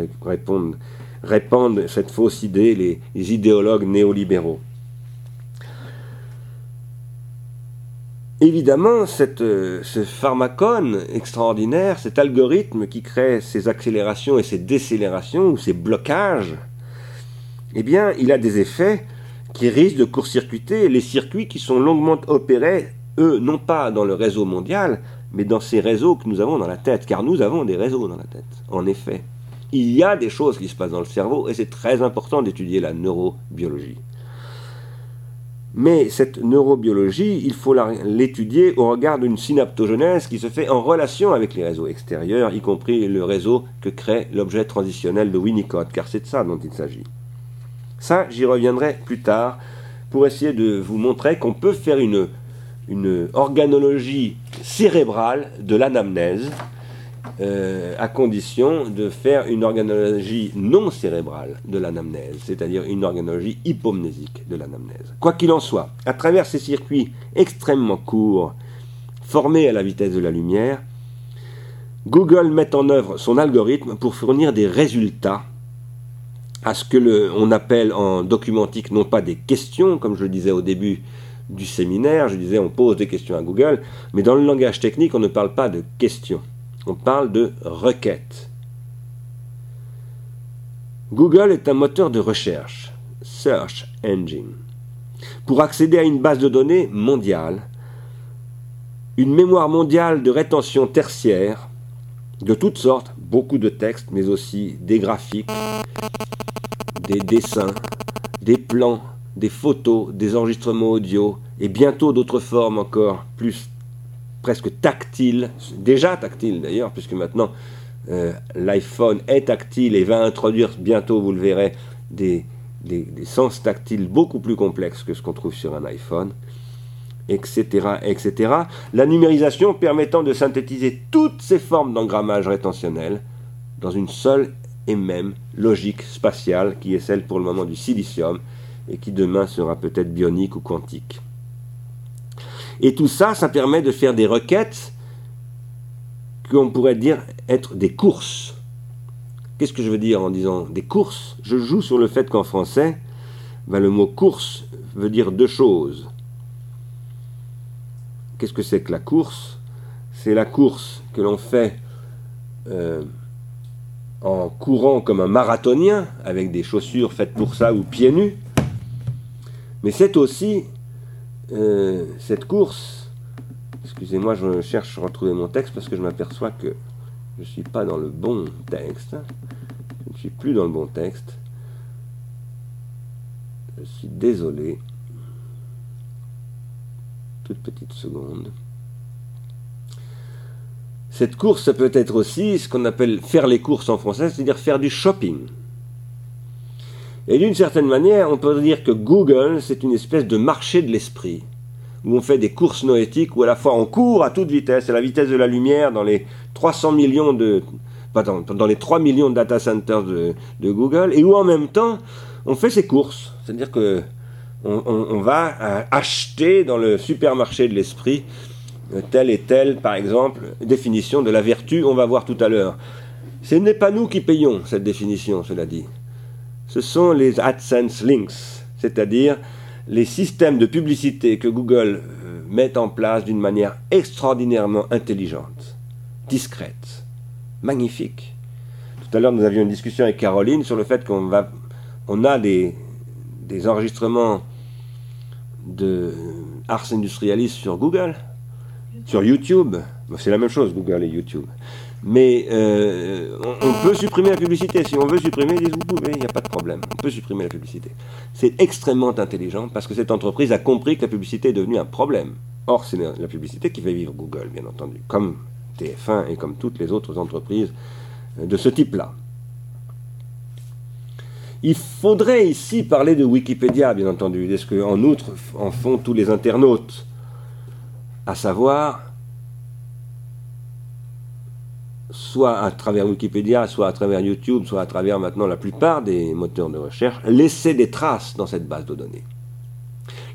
répandent cette fausse idée les, idéologues néolibéraux. Évidemment, cette, ce pharmacone extraordinaire, cet algorithme qui crée ces accélérations et ces décélérations, ou ces blocages, eh bien, il a des effets qui risquent de court-circuiter les circuits qui sont longuement opérés, eux, non pas dans le réseau mondial, mais dans ces réseaux que nous avons dans la tête, car nous avons des réseaux dans la tête, en effet. Il y a des choses qui se passent dans le cerveau et c'est très important d'étudier la neurobiologie. Mais cette neurobiologie, il faut l'étudier au regard d'une synaptogenèse qui se fait en relation avec les réseaux extérieurs, y compris le réseau que crée l'objet transitionnel de Winnicott, car c'est de ça dont il s'agit. Ça, j'y reviendrai plus tard pour essayer de vous montrer qu'on peut faire une, une organologie cérébrale de l'anamnèse, euh, à condition de faire une organologie non cérébrale de l'anamnèse, c'est-à-dire une organologie hypomnésique de l'anamnèse. Quoi qu'il en soit, à travers ces circuits extrêmement courts, formés à la vitesse de la lumière, Google met en œuvre son algorithme pour fournir des résultats à ce que l'on appelle en documentique non pas des questions, comme je le disais au début du séminaire, je disais on pose des questions à Google, mais dans le langage technique on ne parle pas de questions on parle de requête. Google est un moteur de recherche, Search Engine. Pour accéder à une base de données mondiale, une mémoire mondiale de rétention tertiaire, de toutes sortes, beaucoup de textes, mais aussi des graphiques, des dessins, des plans, des photos, des enregistrements audio, et bientôt d'autres formes encore plus presque tactile, déjà tactile d'ailleurs, puisque maintenant euh, l'iPhone est tactile et va introduire bientôt, vous le verrez, des, des, sens tactiles beaucoup plus complexes que ce qu'on trouve sur un iPhone, etc., etc. La numérisation permettant de synthétiser toutes ces formes d'engrammage rétentionnel dans une seule et même logique spatiale qui est celle pour le moment du silicium et qui demain sera peut-être bionique ou quantique. Et tout ça, ça permet de faire des requêtes qu'on pourrait dire être des courses. Qu'est-ce que je veux dire en disant des courses? Je joue sur le fait qu'en français, ben, le mot course veut dire deux choses. Qu'est-ce que c'est que la course? C'est la course que l'on fait euh, en courant comme un marathonien, avec des chaussures faites pour ça ou pieds nus. Mais c'est aussi euh, cette course, excusez-moi, je cherche à retrouver mon texte parce que je m'aperçois que je ne suis pas dans le bon texte. Je ne suis plus dans le bon texte. Je suis désolé. Toute petite seconde. Cette course, peut être aussi ce qu'on appelle faire les courses en français, c'est-à-dire faire du shopping. Et d'une certaine manière, on peut dire que Google, c'est une espèce de marché de l'esprit, où on fait des courses noétiques, où à la fois on court à toute vitesse, à la vitesse de la lumière, dans les 300 millions de... Pardon, dans les 3 millions de data centers de, Google, et où en même temps, on fait ses courses. C'est-à-dire que on, va euh, acheter dans le supermarché de l'esprit euh, telle et telle, par exemple, définition de la vertu, on va voir tout à l'heure. Ce n'est pas nous qui payons cette définition, cela dit ce sont les AdSense Links, c'est-à-dire les systèmes de publicité que Google euh, met en place d'une manière extraordinairement intelligente, discrète, magnifique. Tout à l'heure, nous avions une discussion avec Caroline sur le fait qu'on a des, des enregistrements de Ars Industrialis sur Google, sur YouTube. C'est la même chose, Google et YouTube. Mais euh, on, peut supprimer la publicité. Si on veut supprimer, ils disent vous pouvez, il n'y a pas de problème. On peut supprimer la publicité. C'est extrêmement intelligent parce que cette entreprise a compris que la publicité est devenue un problème. Or, c'est la publicité qui fait vivre Google, bien entendu, comme TF1 et comme toutes les autres entreprises euh, de ce type-là. Il faudrait ici parler de Wikipédia, bien entendu, est ce qu'en outre en font tous les internautes, à savoir soit à travers Wikipédia, soit à travers YouTube, soit à travers maintenant la plupart des moteurs de recherche, laisser des traces dans cette base de données.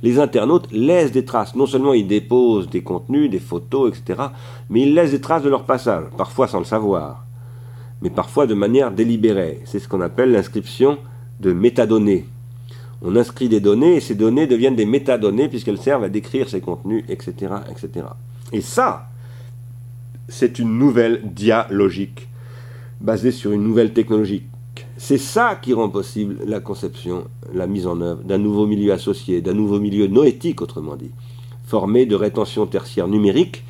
Les internautes laissent des traces. Non seulement ils déposent des contenus, des photos, etc., mais ils laissent des traces de leur passage, parfois sans le savoir, mais parfois de manière délibérée. C'est ce qu'on appelle l'inscription de métadonnées. On inscrit des données et ces données deviennent des métadonnées puisqu'elles servent à décrire ces contenus, etc., etc. Et ça, c'est une nouvelle dialogique basée sur une nouvelle technologie. C'est ça qui rend possible la conception, la mise en œuvre d'un nouveau milieu associé, d'un nouveau milieu noétique, autrement dit, formé de rétention tertiaire numérique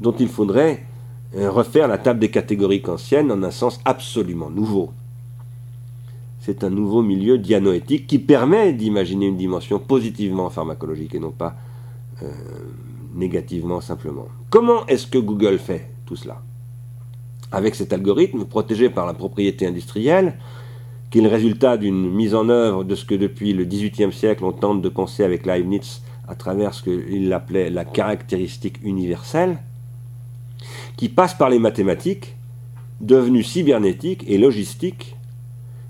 dont il faudrait euh, refaire la table des catégories kantiennes en un sens absolument nouveau. C'est un nouveau milieu dianoétique qui permet d'imaginer une dimension positivement pharmacologique et non pas euh, négativement simplement. Comment est-ce que Google fait? Tout cela. Avec cet algorithme protégé par la propriété industrielle, qui est le résultat d'une mise en œuvre de ce que depuis le XVIIIe siècle on tente de penser avec Leibniz à travers ce qu'il appelait la caractéristique universelle, qui passe par les mathématiques, devenues cybernétiques et logistiques,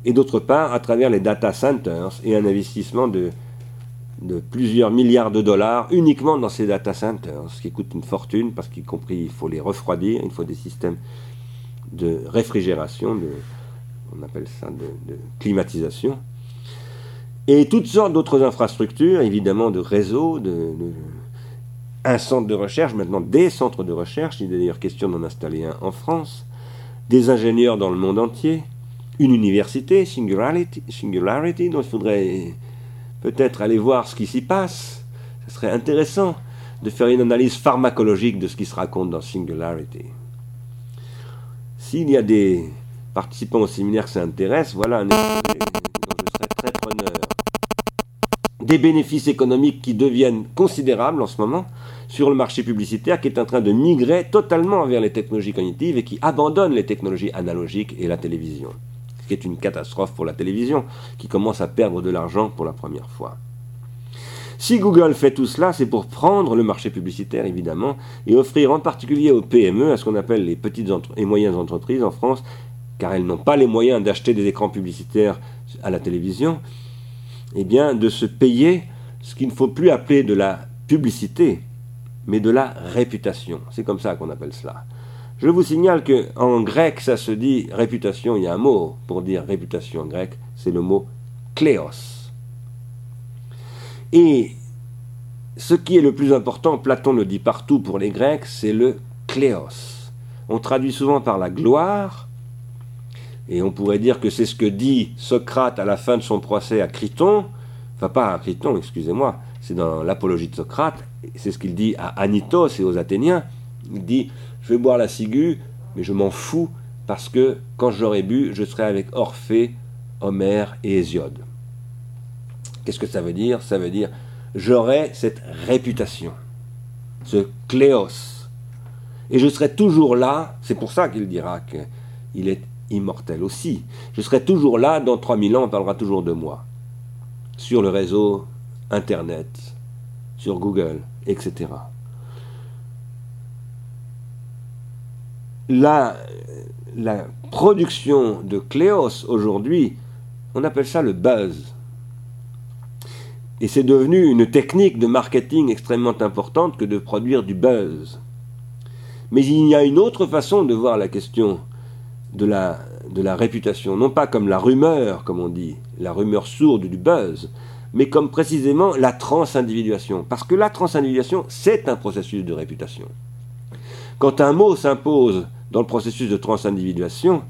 et d'autre part à travers les data centers et un investissement de, de plusieurs milliards de dollars uniquement dans ces data centers, ce qui coûte une fortune parce qu'y compris il faut les refroidir, il faut des systèmes de réfrigération, de, on appelle ça de, climatisation, et toutes sortes d'autres infrastructures, évidemment de réseaux, de, un centre de recherche, maintenant des centres de recherche, il est d'ailleurs question d'en installer un en France, des ingénieurs dans le monde entier, une université, Singularity, Singularity dont il faudrait peut-être aller voir ce qui s'y passe. Ce serait intéressant de faire une analyse pharmacologique de ce qui se raconte dans Singularity. S'il y a des participants au séminaire que ça intéresse, voilà un très. Des bénéfices économiques qui deviennent considérables en ce moment sur le marché publicitaire qui est en train de migrer totalement vers les technologies cognitives et qui abandonne les technologies analogiques et la télévision. Qui est une catastrophe pour la télévision qui commence à perdre de l'argent pour la première fois. Si Google fait tout cela, c'est pour prendre le marché publicitaire, évidemment, et offrir en particulier aux PME, à ce qu'on appelle les petites et moyennes entreprises en France, car elles n'ont pas les moyens d'acheter des écrans publicitaires à la télévision, eh bien, de se payer ce qu'il ne faut plus appeler de la publicité, mais de la réputation. C'est comme ça qu'on appelle cela. Je vous signale que en grec, ça se dit réputation. Il y a un mot pour dire réputation en grec, c'est le mot kléos. Et ce qui est le plus important, Platon le dit partout pour les Grecs, c'est le kléos. On traduit souvent par la gloire, et on pourrait dire que c'est ce que dit Socrate à la fin de son procès à Criton, enfin pas à Criton, excusez-moi, c'est dans l'apologie de Socrate, c'est ce qu'il dit à Anitos et aux Athéniens. Il dit Je vais boire la ciguë, mais je m'en fous, parce que quand j'aurai bu, je serai avec Orphée, Homère et Hésiode. Qu'est-ce que ça veut dire? Ça veut dire j'aurai cette réputation, ce cléos. Et je serai toujours là, c'est pour ça qu'il dira qu'il est immortel aussi. Je serai toujours là, dans 3000 ans, on parlera toujours de moi. Sur le réseau Internet, sur Google, etc. La, production de Cléos aujourd'hui, on appelle ça le buzz. Et c'est devenu une technique de marketing extrêmement importante que de produire du buzz. Mais il y a une autre façon de voir la question de la, de la réputation, non pas comme la rumeur, comme on dit, la rumeur sourde du buzz, mais comme précisément la transindividuation. Parce que la transindividuation, c'est un processus de réputation. Quand un mot s'impose dans le processus de transindividuation,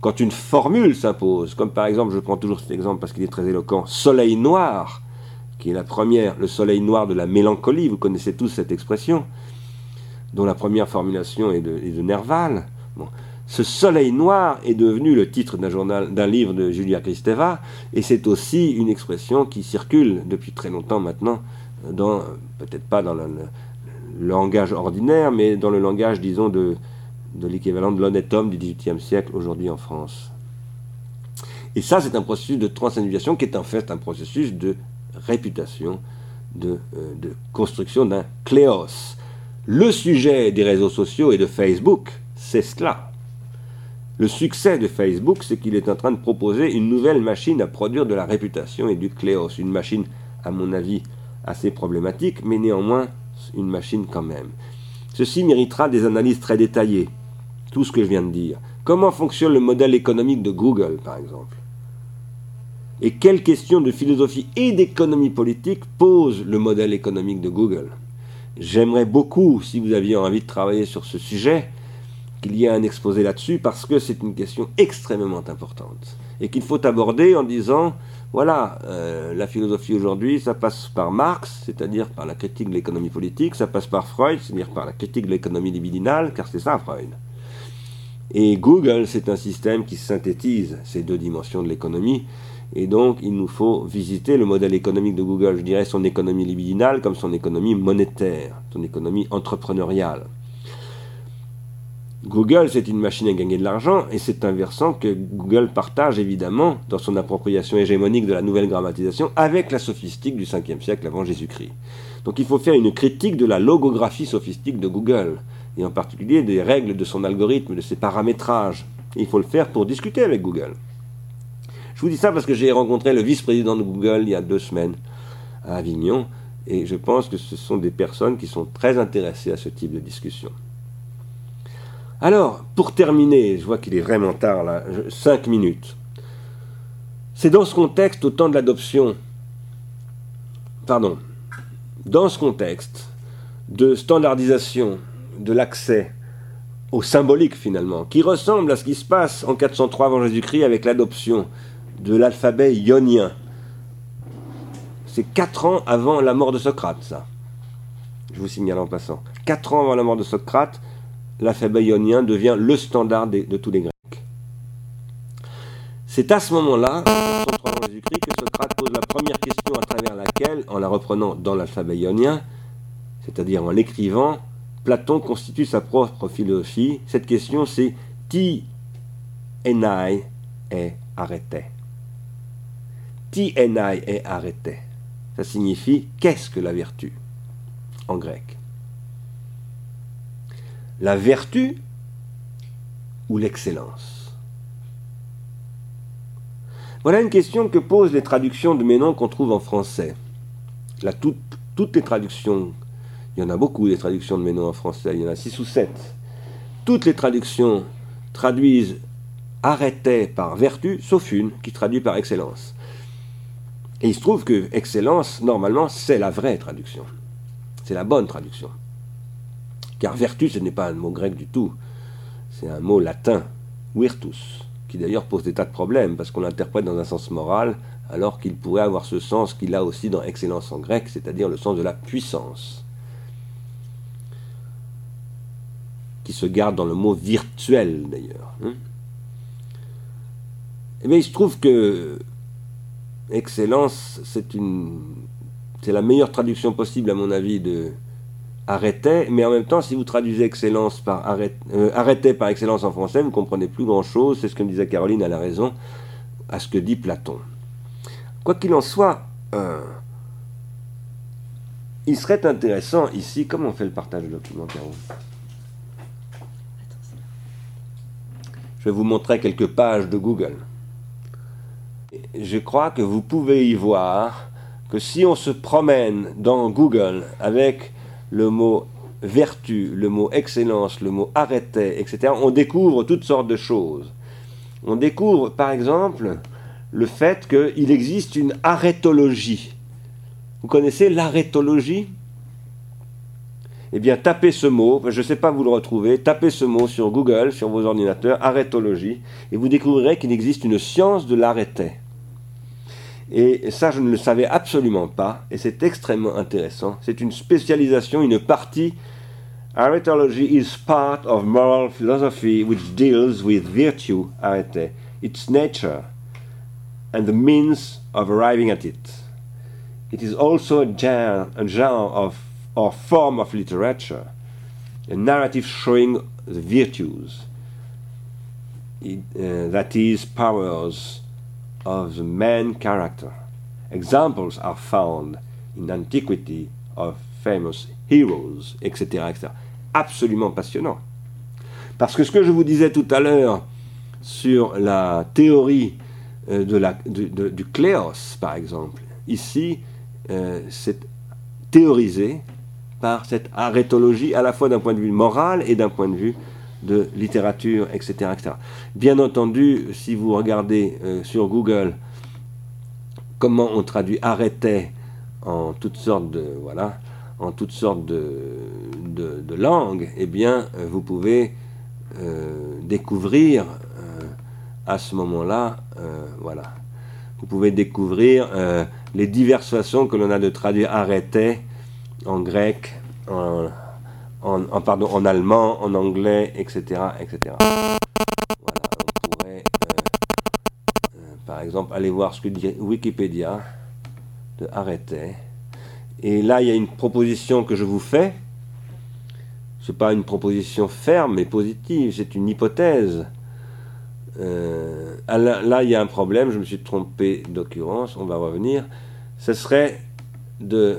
quand une formule s'impose, comme par exemple, je prends toujours cet exemple parce qu'il est très éloquent, soleil noir, qui est la première, le soleil noir de la mélancolie, vous connaissez tous cette expression, dont la première formulation est de, Nerval. Bon. Ce soleil noir est devenu le titre d'un journal, d'un livre de Julia Kristeva, et c'est aussi une expression qui circule depuis très longtemps maintenant, peut-être pas dans le, langage ordinaire, mais dans le langage, disons, de, de l'équivalent de l'honnête homme du XVIIIe siècle aujourd'hui en France. Et ça, c'est un processus de transindividuation qui est en fait un processus de réputation, de, euh, de construction d'un cléos. Le sujet des réseaux sociaux et de Facebook, c'est cela. Le succès de Facebook, c'est qu'il est en train de proposer une nouvelle machine à produire de la réputation et du cléos. Une machine, à mon avis, assez problématique, mais néanmoins une machine quand même. Ceci méritera des analyses très détaillées. Tout ce que je viens de dire. Comment fonctionne le modèle économique de Google, par exemple? Et quelles questions de philosophie et d'économie politique pose le modèle économique de Google? J'aimerais beaucoup, si vous aviez envie de travailler sur ce sujet, qu'il y ait un exposé là-dessus parce que c'est une question extrêmement importante et qu'il faut aborder en disant voilà, euh, la philosophie aujourd'hui, ça passe par Marx, c'est-à-dire par la critique de l'économie politique, ça passe par Freud, c'est-à-dire par la critique de l'économie libidinale, car c'est ça Freud. Et Google, c'est un système qui synthétise ces deux dimensions de l'économie, et donc il nous faut visiter le modèle économique de Google, je dirais son économie libidinale comme son économie monétaire, son économie entrepreneuriale. Google, c'est une machine à gagner de l'argent, et c'est un versant que Google partage évidemment dans son appropriation hégémonique de la nouvelle grammatisation avec la sophistique du 5e siècle avant Jésus-Christ. Donc il faut faire une critique de la logographie sophistique de Google, et en particulier des règles de son algorithme, de ses paramétrages. il faut le faire pour discuter avec Google. Je vous dis ça parce que j'ai rencontré le vice-président de Google il y a deux semaines à Avignon, et je pense que ce sont des personnes qui sont très intéressées à ce type de discussion. Alors, pour terminer, je vois qu'il est vraiment tard là, cinq minutes. C'est dans ce contexte, au temps de l'adoption, pardon, dans ce contexte de standardisation de l'accès au symbolique finalement, qui ressemble à ce qui se passe en 403 avant Jésus-Christ avec l'adoption de l'alphabet ionien. C'est quatre ans avant la mort de Socrate, ça. Je vous signale en passant. Quatre ans avant la mort de Socrate, l'alphabet ionien devient le standard de, tous les Grecs. C'est à ce moment-là, en Jésus-Christ, que Socrate pose la première question à travers laquelle, en la reprenant dans l'alphabet ionien, c'est-à-dire en l'écrivant, Platon constitue sa propre philosophie. Cette question, c'est Ti enai est arrêté. Ti enai est arrêté. Ça signifie qu'est-ce que la vertu? en grec la vertu ou l'excellence? Voilà une question que posent les traductions de noms qu'on trouve en français. Toutes les traductions, il y en a beaucoup des traductions de noms en français, il y en a six ou sept. Toutes les traductions traduisent arrêtait par vertu, sauf une qui traduit par excellence. Et il se trouve que excellence, normalement, c'est la vraie traduction. C'est la bonne traduction. Car vertu, ce n'est pas un mot grec du tout, c'est un mot latin, virtus, qui d'ailleurs pose des tas de problèmes, parce qu'on l'interprète dans un sens moral, alors qu'il pourrait avoir ce sens qu'il a aussi dans excellence en grec, c'est-à-dire le sens de la puissance, se garde dans le mot virtuel d'ailleurs. Hein. Eh bien, il se trouve que excellence, c'est une, c'est la meilleure traduction possible à mon avis de, arrêtait, mais en même temps, si vous traduisez excellence par arrêt, euh, par excellence en français, vous comprenez plus grand-chose, c'est ce que me disait Caroline, elle a raison, à ce que dit Platon. Quoi qu'il en soit, euh, il serait intéressant ici, comment on fait le partage de documentaire Je vais vous montrer quelques pages de Google. Je crois que vous pouvez y voir que si on se promène dans Google avec le mot vertu, le mot excellence, le mot arrêté, etc., on découvre toutes sortes de choses. On découvre, par exemple, le fait qu'il existe une arrêtologie. Vous connaissez l'arrêtologie? Eh bien, tapez ce mot, je ne sais pas vous le retrouver, tapez ce mot sur Google, sur vos ordinateurs, arrêtologie, et vous découvrirez qu'il existe une science de l'arrêté. Et ça, je ne le savais absolument pas, et c'est extrêmement intéressant. C'est une spécialisation, une partie. Arithology is part of moral philosophy which deals with virtue, arete, its nature, and the means of arriving at it. It is also a genre of, or form of literature, a narrative showing the virtues, it, uh, that is, powers, of the man character. Examples are found in antiquity of famous heroes, etc., etc. Absolument passionnant. Parce que ce que je vous disais tout à l'heure sur la théorie euh, de la, du cléos, par exemple, ici, euh, c'est théorisé par cette arrêtologie à la fois d'un point de vue moral et d'un point de vue de littérature, etc. etc. Bien entendu, si vous regardez euh, sur Google comment on traduit arrêtait en toutes sortes de voilà en toutes sortes de, de, langues, eh bien, euh, vous pouvez euh, découvrir à ce moment-là, voilà, vous pouvez découvrir les diverses façons que l'on a de traduire arrêter en grec, en, pardon, en allemand, en anglais, etc. etc. Voilà, on pourrait, par exemple, aller voir ce que dit Wikipédia de arrêter. Et là, il y a une proposition que je vous fais. Ce n'est pas une proposition ferme et positive, c'est une hypothèse. Euh, là, il y a un problème, je me suis trompé d'occurrence, on va revenir. Ce serait de...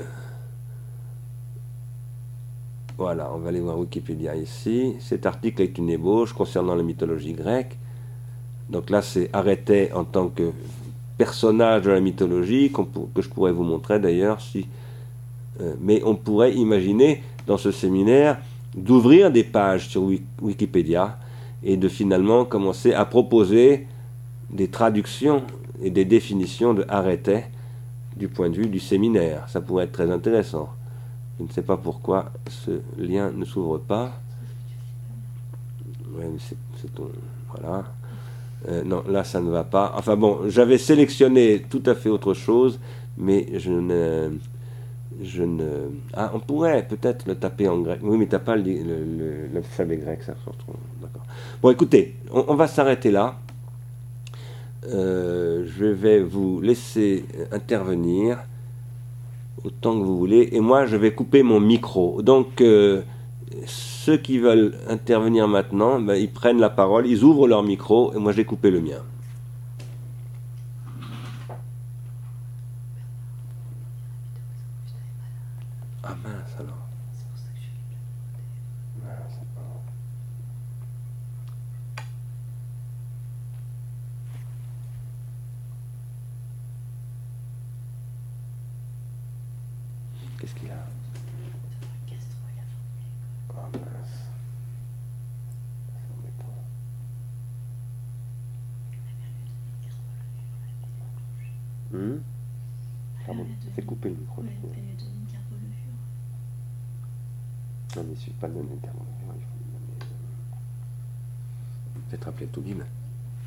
Voilà, on va aller voir Wikipédia ici. Cet article est une ébauche concernant la mythologie grecque. Donc là, c'est arrêté en tant que personnage de la mythologie, que je pourrais vous montrer d'ailleurs si euh, mais on pourrait imaginer dans ce séminaire d'ouvrir des pages sur Wikipédia et de finalement commencer à proposer des traductions et des définitions de arrêté du point de vue du séminaire. Ça pourrait être très intéressant. Je ne sais pas pourquoi ce lien ne s'ouvre pas. voilà. Euh, non, là ça ne va pas. Enfin bon, j'avais sélectionné tout à fait autre chose, mais je ne je ne. Ah, on pourrait peut-être le taper en grec. Oui, mais t'as pas l'alphabet grec, ça se retrouve. D'accord. Bon, écoutez, on, va s'arrêter là. Euh, je vais vous laisser intervenir autant que vous voulez, et moi je vais couper mon micro. Donc, euh, ceux qui veulent intervenir maintenant, ben, ils prennent la parole, ils ouvrent leur micro, et moi j'ai coupé le mien.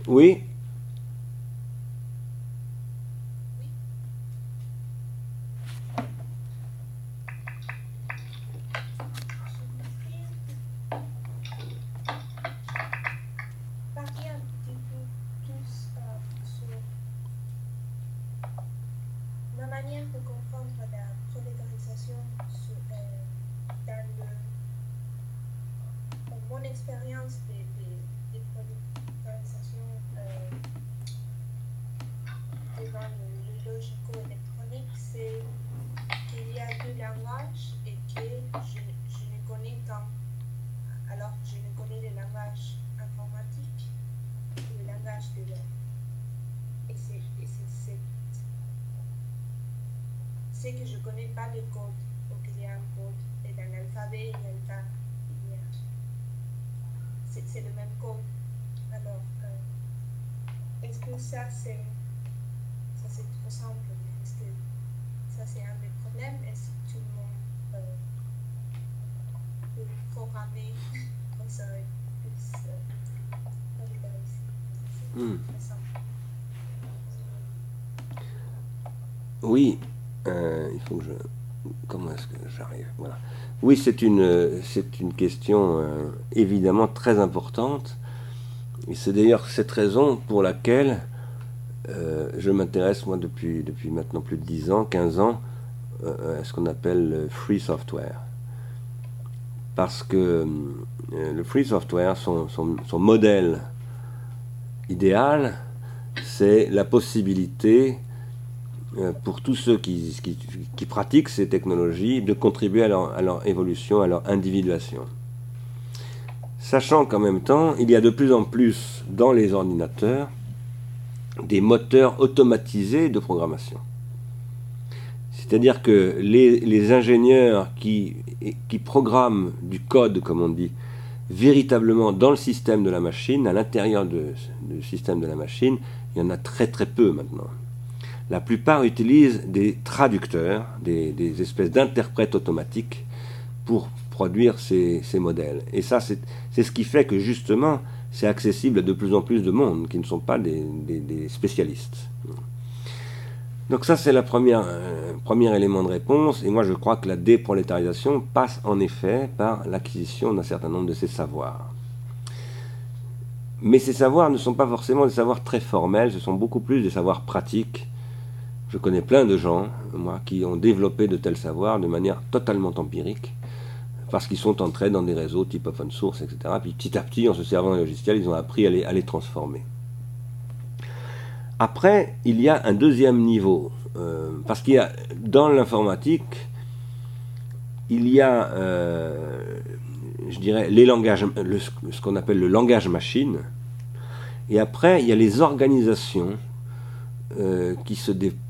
Oui que je connais pas le code. Donc il y a un code et dans l'alphabet, il y a le temps. C'est le même code. Alors, euh, est-ce que ça c'est ça c'est trop simple Est-ce que ça c'est un des problèmes Est-ce que tout le monde euh, peut programmer comme ça plus euh, hmm. Oui, euh, il faut que je. Comment est-ce que j'arrive Voilà. Oui, c'est une, c'est une question euh, évidemment très importante. Et c'est d'ailleurs cette raison pour laquelle euh, je m'intéresse, moi, depuis, depuis maintenant plus de 10 ans, 15 ans, à ce qu'on appelle le free software. Parce que le free software, son, son, son modèle idéal, c'est la possibilité euh, pour tous ceux qui, pratiquent ces technologies de contribuer à leur, évolution, à leur individuation. Sachant qu'en même temps, il y a de plus en plus dans les ordinateurs des moteurs automatisés de programmation. C'est-à-dire que les, ingénieurs qui, qui, programment du code, comme on dit, véritablement dans le système de la machine, à l'intérieur du système de la machine, il y en a très très peu maintenant la plupart utilisent des traducteurs, des, espèces d'interprètes automatiques pour produire ces, modèles. Et ça, c'est ce qui fait que justement, c'est accessible à de plus en plus de monde qui ne sont pas des, spécialistes. Donc ça, c'est le euh, premier élément de réponse. Et moi, je crois que la déprolétarisation passe en effet par l'acquisition d'un certain nombre de ces savoirs. Mais ces savoirs ne sont pas forcément des savoirs très formels, ce sont beaucoup plus des savoirs pratiques. Je connais plein de gens, moi, qui ont développé de tels savoirs de manière totalement empirique, parce qu'ils sont entrés dans des réseaux type open source, etc. Puis petit à petit, en se servant d'un logiciel, ils ont appris à les, à les, transformer. Après, il y a un deuxième niveau, euh, parce qu'il y a dans l'informatique, il y a, euh, je dirais, les langages, ce qu'on appelle le langage machine, et après, il y a les organisations euh, qui se développent,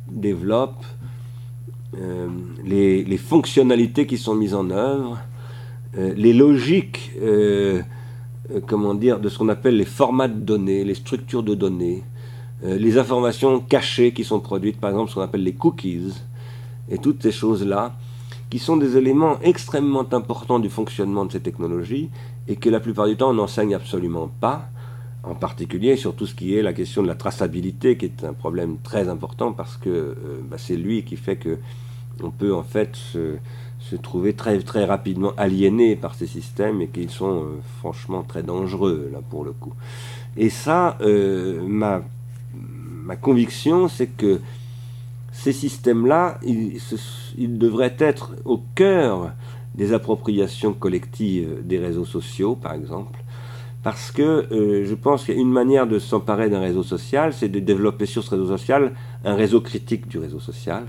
les, les, fonctionnalités qui sont mises en œuvre, euh, les logiques, euh, euh, comment dire, de ce qu'on appelle les formats de données, les structures de données, les informations cachées qui sont produites, par exemple ce qu'on appelle les cookies, et toutes ces choses-là, qui sont des éléments extrêmement importants du fonctionnement de ces technologies et que la plupart du temps on n'enseigne absolument pas, en particulier sur tout ce qui est la question de la traçabilité, qui est un problème très important parce que bah, c'est lui qui fait que on peut en fait se, trouver très, très rapidement aliénés par ces systèmes et qu'ils sont euh, franchement très dangereux, là, pour le coup. Et ça, euh, ma, ma conviction, c'est que ces systèmes-là, ils, ils, devraient être au cœur des appropriations collectives des réseaux sociaux, par exemple, parce que euh, je pense qu'il y a une manière de s'emparer d'un réseau social, c'est de développer sur ce réseau social un réseau critique du réseau social,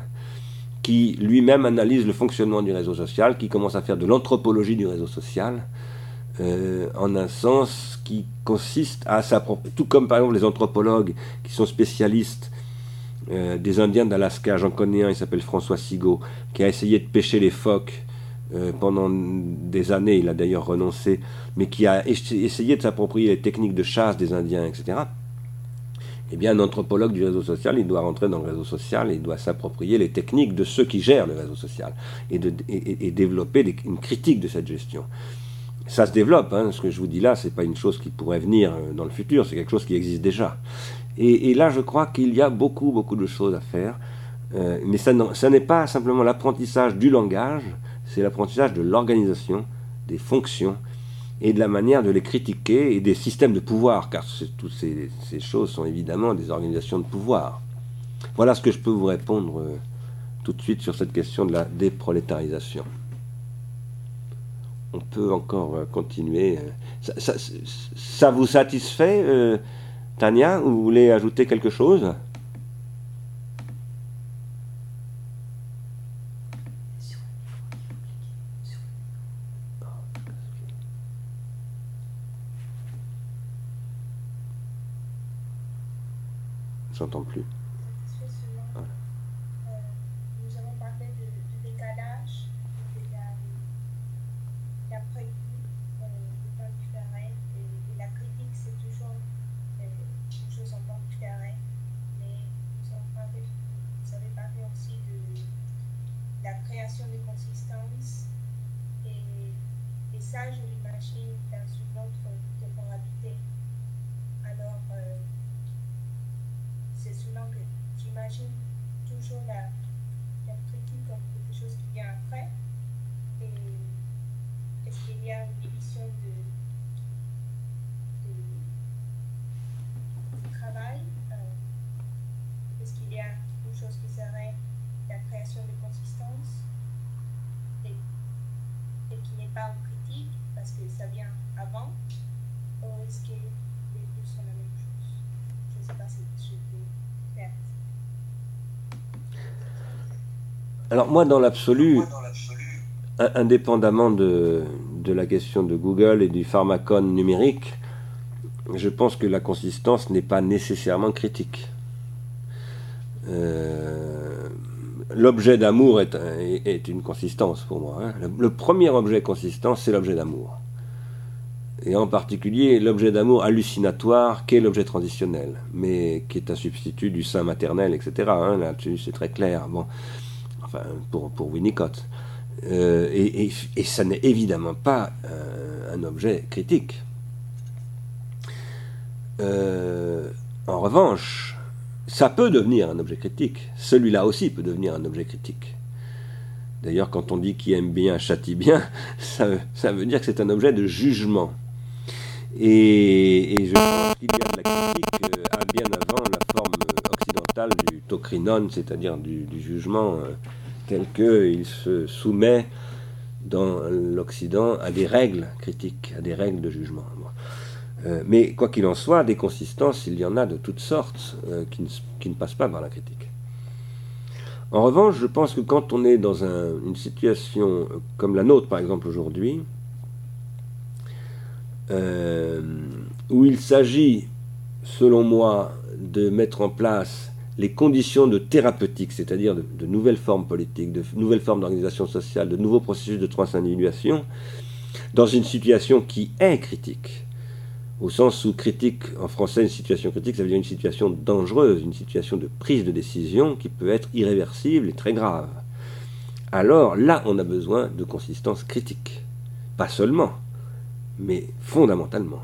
qui lui-même analyse le fonctionnement du réseau social, qui commence à faire de l'anthropologie du réseau social, euh, en un sens qui consiste à s'approprier, tout comme par exemple les anthropologues qui sont spécialistes euh, des Indiens d'Alaska, j'en connais un, il s'appelle François Sigaud, qui a essayé de pêcher les phoques euh, pendant des années, il a d'ailleurs renoncé, mais qui a essayé de s'approprier les techniques de chasse des Indiens, etc eh bien, un anthropologue du réseau social, il doit rentrer dans le réseau social il doit s'approprier les techniques de ceux qui gèrent le réseau social et, de, et, développer une critique de cette gestion. Ça se développe, hein, ce que je vous dis là, c'est pas une chose qui pourrait venir euh, dans le futur, c'est quelque chose qui existe déjà. Et, là, je crois qu'il y a beaucoup, beaucoup de choses à faire, euh, mais ça, ça n'est pas simplement l'apprentissage du langage, c'est l'apprentissage de l'organisation, des fonctions, et de la manière de les critiquer et des systèmes de pouvoir, car toutes ces, choses sont évidemment des organisations de pouvoir. Voilà ce que je peux vous répondre euh, tout de suite sur cette question de la déprolétarisation. On peut encore euh, continuer. Ça, vous satisfait, euh, Tania, ou vous voulez ajouter quelque chose? J'entends plus. Nous avons parlé de, du décalage, de la, l'après euh, de temps différent, et, et, la critique, c'est toujours euh, une chose en temps différent. Mais nous avons parlé, vous avez parlé aussi de la création de consistance, et, et ça, je l'imagine dans une autre temporalité. Alors, euh, c'est souvent que j'imagine toujours la, la, critique comme quelque chose qui vient après. Et est-ce qu'il y a une division de, de, travail euh, Est-ce qu'il y a une chose qui serait la création de consistance et, et qui n'est pas une critique parce que ça vient avant Ou est-ce que les deux sont la même chose Je ne sais pas si je peux alors moi, dans l'absolu, indépendamment de, de, la question de Google et du pharmacone numérique, je pense que la consistance n'est pas nécessairement critique. Euh, l'objet d'amour est, est, une consistance pour moi. Hein. Le, le, premier objet consistant, c'est l'objet d'amour. Et en particulier l'objet d'amour hallucinatoire qu'est l'objet transitionnel, mais qui est un substitut du sein maternel, etc. Hein. Là-dessus, c'est très clair. Bon pour, pour Winnicott. Euh, et, ça n'est évidemment pas un objet critique. en revanche, ça peut devenir un objet critique. Celui-là aussi peut devenir un objet critique. D'ailleurs, quand on dit qui aime bien châtie bien, <laughs> ça, veut dire que c'est un objet de jugement. Et, je pense qu'il y a de la critique euh, bien du tokrinon, c'est-à-dire du, jugement euh, tel qu'il se soumet dans l'Occident à des règles critiques, à des règles de jugement. Euh, mais quoi qu'il en soit, des consistances, il y en a de toutes sortes qui, ne, passent pas par la critique. En revanche, je pense que quand on est dans une situation comme la nôtre, par exemple aujourd'hui, euh, où il s'agit, selon moi, de mettre en place les conditions de thérapeutique, c'est-à-dire de, nouvelles formes politiques, de nouvelles formes d'organisation sociale, de nouveaux processus de transindividuation, dans une situation qui est critique. Au sens où critique, en français, une situation critique, ça veut dire une situation dangereuse, une situation de prise de décision qui peut être irréversible et très grave. Alors là, on a besoin de consistance critique. Pas seulement, mais fondamentalement.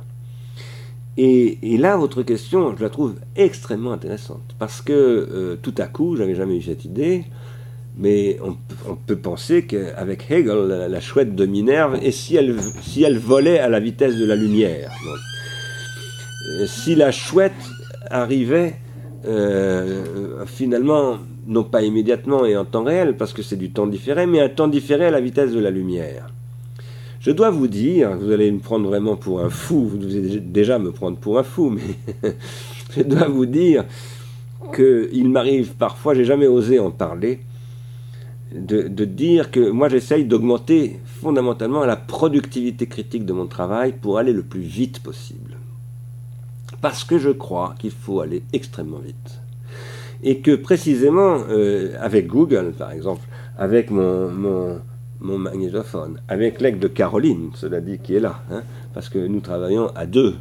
Et, là, votre question, je la trouve extrêmement intéressante, parce que euh, tout à coup, j'avais jamais eu cette idée, mais on, peut penser qu'avec Hegel, la, chouette de Minerve, et si elle, si elle volait à la vitesse de la lumière euh, Si la chouette arrivait euh, finalement, non pas immédiatement et en temps réel, parce que c'est du temps différé, mais un temps différé à la vitesse de la lumière. Je dois vous dire, vous allez me prendre vraiment pour un fou, vous devez déjà me prendre pour un fou, mais <laughs> je dois vous dire qu'il m'arrive parfois, j'ai jamais osé en parler, de, dire que moi j'essaye d'augmenter fondamentalement la productivité critique de mon travail pour aller le plus vite possible. Parce que je crois qu'il faut aller extrêmement vite. Et que précisément, euh, avec Google par exemple, avec mon mon magnétophone, avec l'aide de Caroline, cela dit, qui est là, hein, parce que nous travaillons à deux,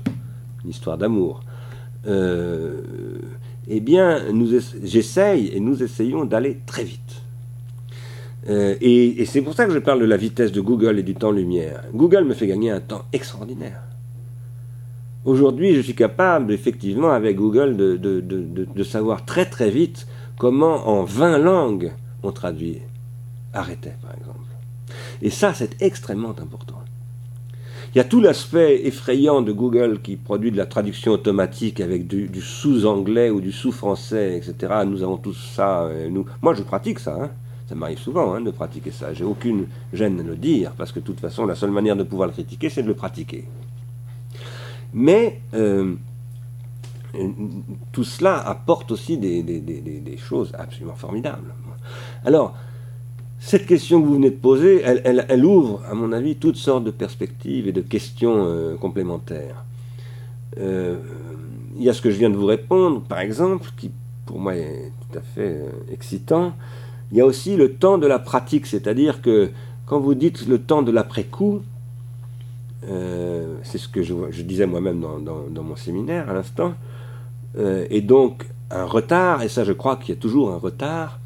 une histoire d'amour. Euh, eh bien, j'essaye et nous essayons d'aller très vite. Euh, et, c'est pour ça que je parle de la vitesse de Google et du temps-lumière. Google me fait gagner un temps extraordinaire. Aujourd'hui, je suis capable, effectivement, avec Google, de, de, savoir très très vite comment en 20 langues on traduit. Arrêtez, par exemple. Et ça, c'est extrêmement important. Il y a tout l'aspect effrayant de Google qui produit de la traduction automatique avec du, sous-anglais ou du sous-français, etc. Nous avons tous ça. Euh. Moi, je pratique ça. Hein. Ça m'arrive souvent hein, de pratiquer ça. J'ai aucune gêne de le dire, parce que de toute façon, la seule manière de pouvoir le critiquer, c'est de le pratiquer. Mais euh, tout cela apporte aussi des, des, choses absolument formidables. Alors, cette question que vous venez de poser, elle, ouvre, à mon avis, toutes sortes de perspectives et de questions euh, complémentaires. Euh, il y a ce que je viens de vous répondre, par exemple, qui pour moi est tout à fait euh, excitant. Il y a aussi le temps de la pratique, c'est-à-dire que quand vous dites le temps de l'après-coup, c'est ce que je, disais moi-même dans, dans, mon séminaire à l'instant, et donc un retard, et ça je crois qu'il y a toujours un retard,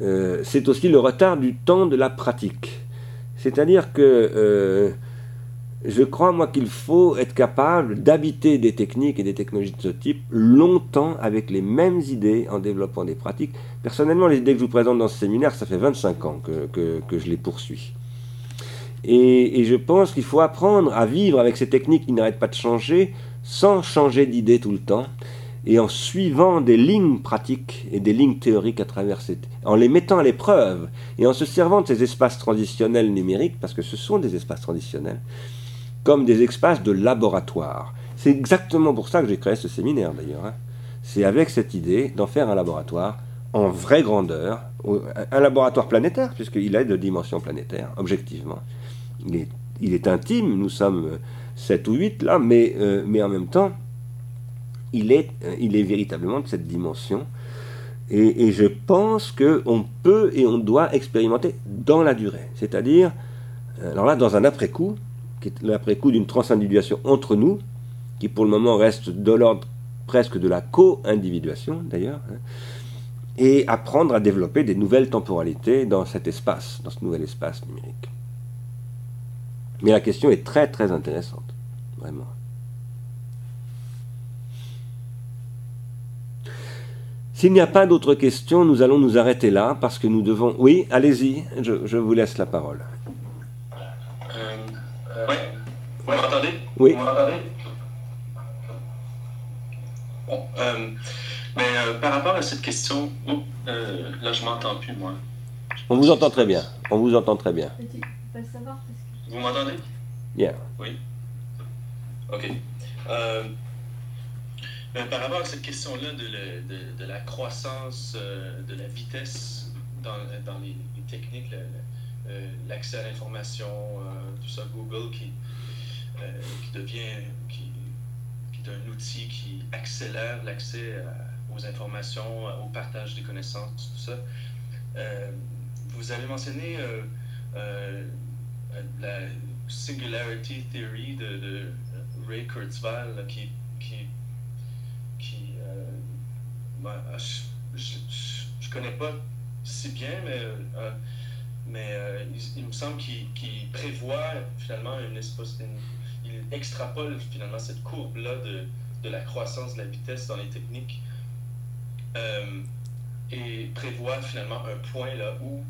euh, c'est aussi le retard du temps de la pratique. C'est-à-dire que euh, je crois, moi, qu'il faut être capable d'habiter des techniques et des technologies de ce type longtemps avec les mêmes idées en développant des pratiques. Personnellement, les idées que je vous présente dans ce séminaire, ça fait 25 ans que, je les poursuis. Et, et je pense qu'il faut apprendre à vivre avec ces techniques qui n'arrêtent pas de changer sans changer d'idée tout le temps et en suivant des lignes pratiques et des lignes théoriques à travers ces, en les mettant à l'épreuve et en se servant de ces espaces transitionnels numériques, parce que ce sont des espaces transitionnels, comme des espaces de laboratoire. C'est exactement pour ça que j'ai créé ce séminaire d'ailleurs. Hein. C'est avec cette idée d'en faire un laboratoire en vraie grandeur, un laboratoire planétaire, puisqu'il est de dimension planétaire, objectivement. Il est, il est intime, nous sommes 7 ou 8 là, mais, euh, mais en même temps, il est, euh, il est véritablement de cette dimension. Et, je pense qu'on peut et on doit expérimenter dans la durée. C'est-à-dire, euh, alors là, dans un après-coup, qui est l'après-coup d'une transindividuation entre nous, qui pour le moment reste de l'ordre presque de la co-individuation d'ailleurs, hein, et apprendre à développer des nouvelles temporalités dans cet espace, dans ce nouvel espace numérique. Mais la question est très très intéressante, vraiment. S'il n'y a pas d'autres questions, nous allons nous arrêter là parce que nous devons... Oui, allez-y, je, vous laisse la parole. Euh, oui, vous m'entendez Oui. Vous m'entendez Bon, euh, mais euh, par rapport à cette question, oh, là je m'entends plus moi. On vous entend très bien. On vous entend très bien. Vous m'entendez Bien. Oui. Ok. Par rapport à cette question-là de, la croissance, euh, de la vitesse dans, les, techniques, euh, l'accès à l'information, euh, tout ça, Google qui, devient, qui, est un outil qui accélère l'accès aux informations, au partage des connaissances, tout ça. vous avez mentionné la Singularity Theory de, Ray Kurzweil qui je, ne connais pas si bien, mais, euh, mais euh, il, me semble qu'il prévoit finalement une espèce, il extrapole finalement cette courbe-là de, de, la croissance de la vitesse dans les techniques euh, et prévoit finalement un point là où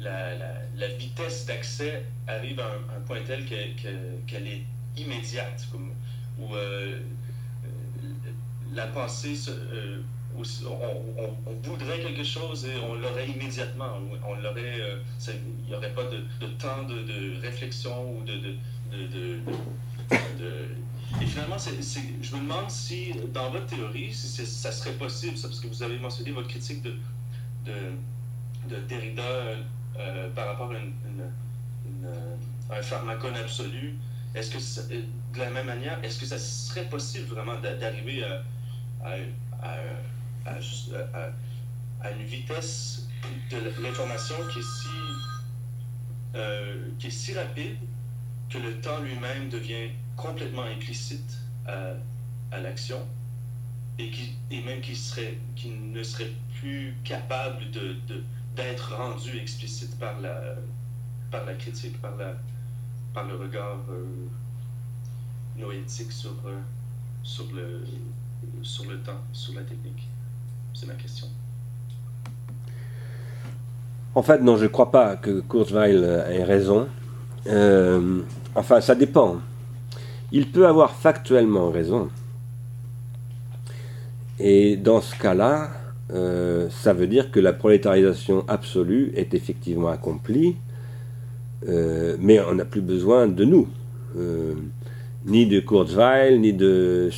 la, la, vitesse d'accès arrive à un, point tel qu'elle est immédiate, comme, la pensée, euh, on, voudrait quelque chose et on l'aurait immédiatement. On l'aurait, euh, il n'y aurait pas de, temps de, réflexion ou de, et finalement, je me demande si, dans votre théorie, si ça serait possible, parce que vous avez mentionné votre critique de, de, Derrida euh, par rapport à, une, un pharmacone absolu. Est-ce que, de la même manière, est-ce que ça serait possible vraiment d'arriver à à, une vitesse de l'information qui est si euh, qui est si rapide que le temps lui-même devient complètement implicite à, l'action et, qui, et même qui, serait, qui ne serait plus capable de, d'être rendu explicite par la, par la critique, par, la, par le regard euh, noétique sur, euh, sur le, sur le temps, sur la technique C'est ma question. En fait, non, je ne crois pas que Kurzweil ait raison. Euh, enfin, ça dépend. Il peut avoir factuellement raison. Et dans ce cas-là, euh, ça veut dire que la prolétarisation absolue est effectivement accomplie, euh, mais on n'a plus besoin de nous, ni de Kurzweil, ni de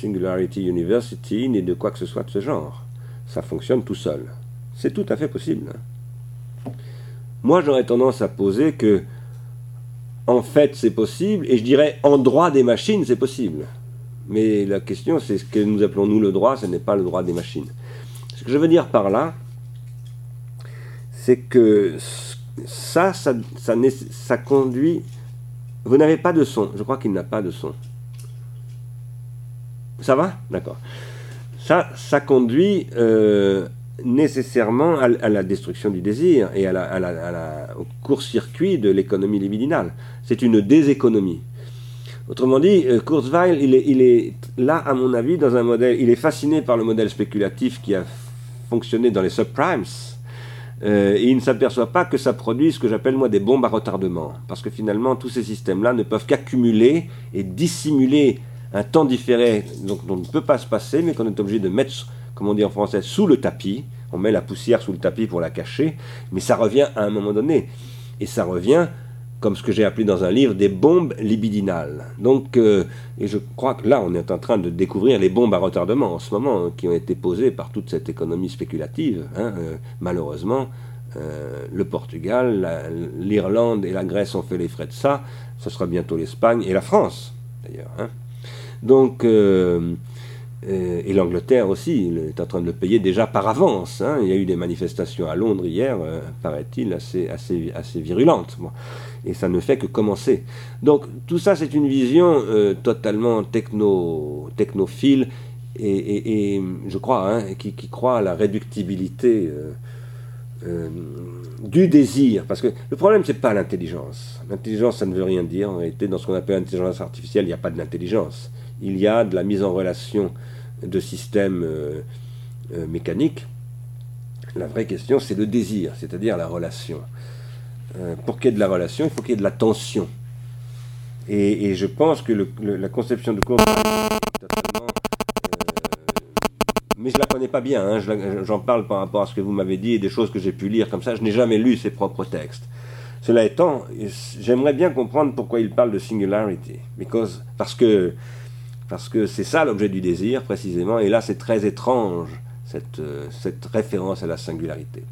Singularity University, ni de quoi que ce soit de ce genre. Ça fonctionne tout seul. C'est tout à fait possible. Moi, j'aurais tendance à poser que, en fait, c'est possible, et je dirais, en droit des machines, c'est possible. Mais la question, c'est ce que nous appelons, nous, le droit, ce n'est pas le droit des machines. Ce que je veux dire par là, c'est que ça, ça, ça, ça conduit... Vous n'avez pas de son, je crois qu'il n'a pas de son. Ça va? D'accord. Ça, ça conduit euh, nécessairement à, la destruction du désir et à la, au court-circuit de l'économie libidinale. C'est une déséconomie. Autrement dit, euh, Kurzweil, il est, il est, là, à mon avis, dans un modèle, il est fasciné par le modèle spéculatif qui a fonctionné dans les subprimes. Euh, et il ne s'aperçoit pas que ça produit ce que j'appelle moi des bombes à retardement. Parce que finalement, tous ces systèmes-là ne peuvent qu'accumuler et dissimuler un temps différé dont on ne peut pas se passer, mais qu'on est obligé de mettre, comme on dit en français, sous le tapis. On met la poussière sous le tapis pour la cacher, mais ça revient à un moment donné. Et ça revient, comme ce que j'ai appelé dans un livre, des bombes libidinales. Donc, euh, et je crois que là, on est en train de découvrir les bombes à retardement en ce moment, hein, qui ont été posées par toute cette économie spéculative. Hein, euh, malheureusement, euh, le Portugal, l'Irlande et la Grèce ont fait les frais de ça. Ce sera bientôt l'Espagne et la France, d'ailleurs. Hein. Donc, et l'Angleterre aussi, est en train de le payer déjà par avance. Il y a eu des manifestations à Londres hier, paraît-il, assez virulentes. Et ça ne fait que commencer. Donc tout ça, c'est une vision totalement techno, technophile et, je crois, hein, qui, croit à la réductibilité euh, euh, du désir. Parce que le problème, c'est pas l'intelligence. L'intelligence, ça ne veut rien dire. En réalité, dans ce qu'on appelle l'intelligence artificielle, il n'y a pas de l'intelligence. Il y a de la mise en relation de systèmes euh, mécaniques. La vraie question, c'est le désir, c'est-à-dire la relation. Pour qu'il y ait de la relation, il faut qu'il y ait de la tension. Et, je pense que la conception de contrat totalement mais je la connais pas bien. Hein. J'en parle par rapport à ce que vous m'avez dit et des choses que j'ai pu lire comme ça. Je n'ai jamais lu ses propres textes. Cela étant, j'aimerais bien comprendre pourquoi il parle de singularity, because, parce que c'est ça l'objet du désir précisément. Et là, c'est très étrange cette, euh, cette référence à la singularité.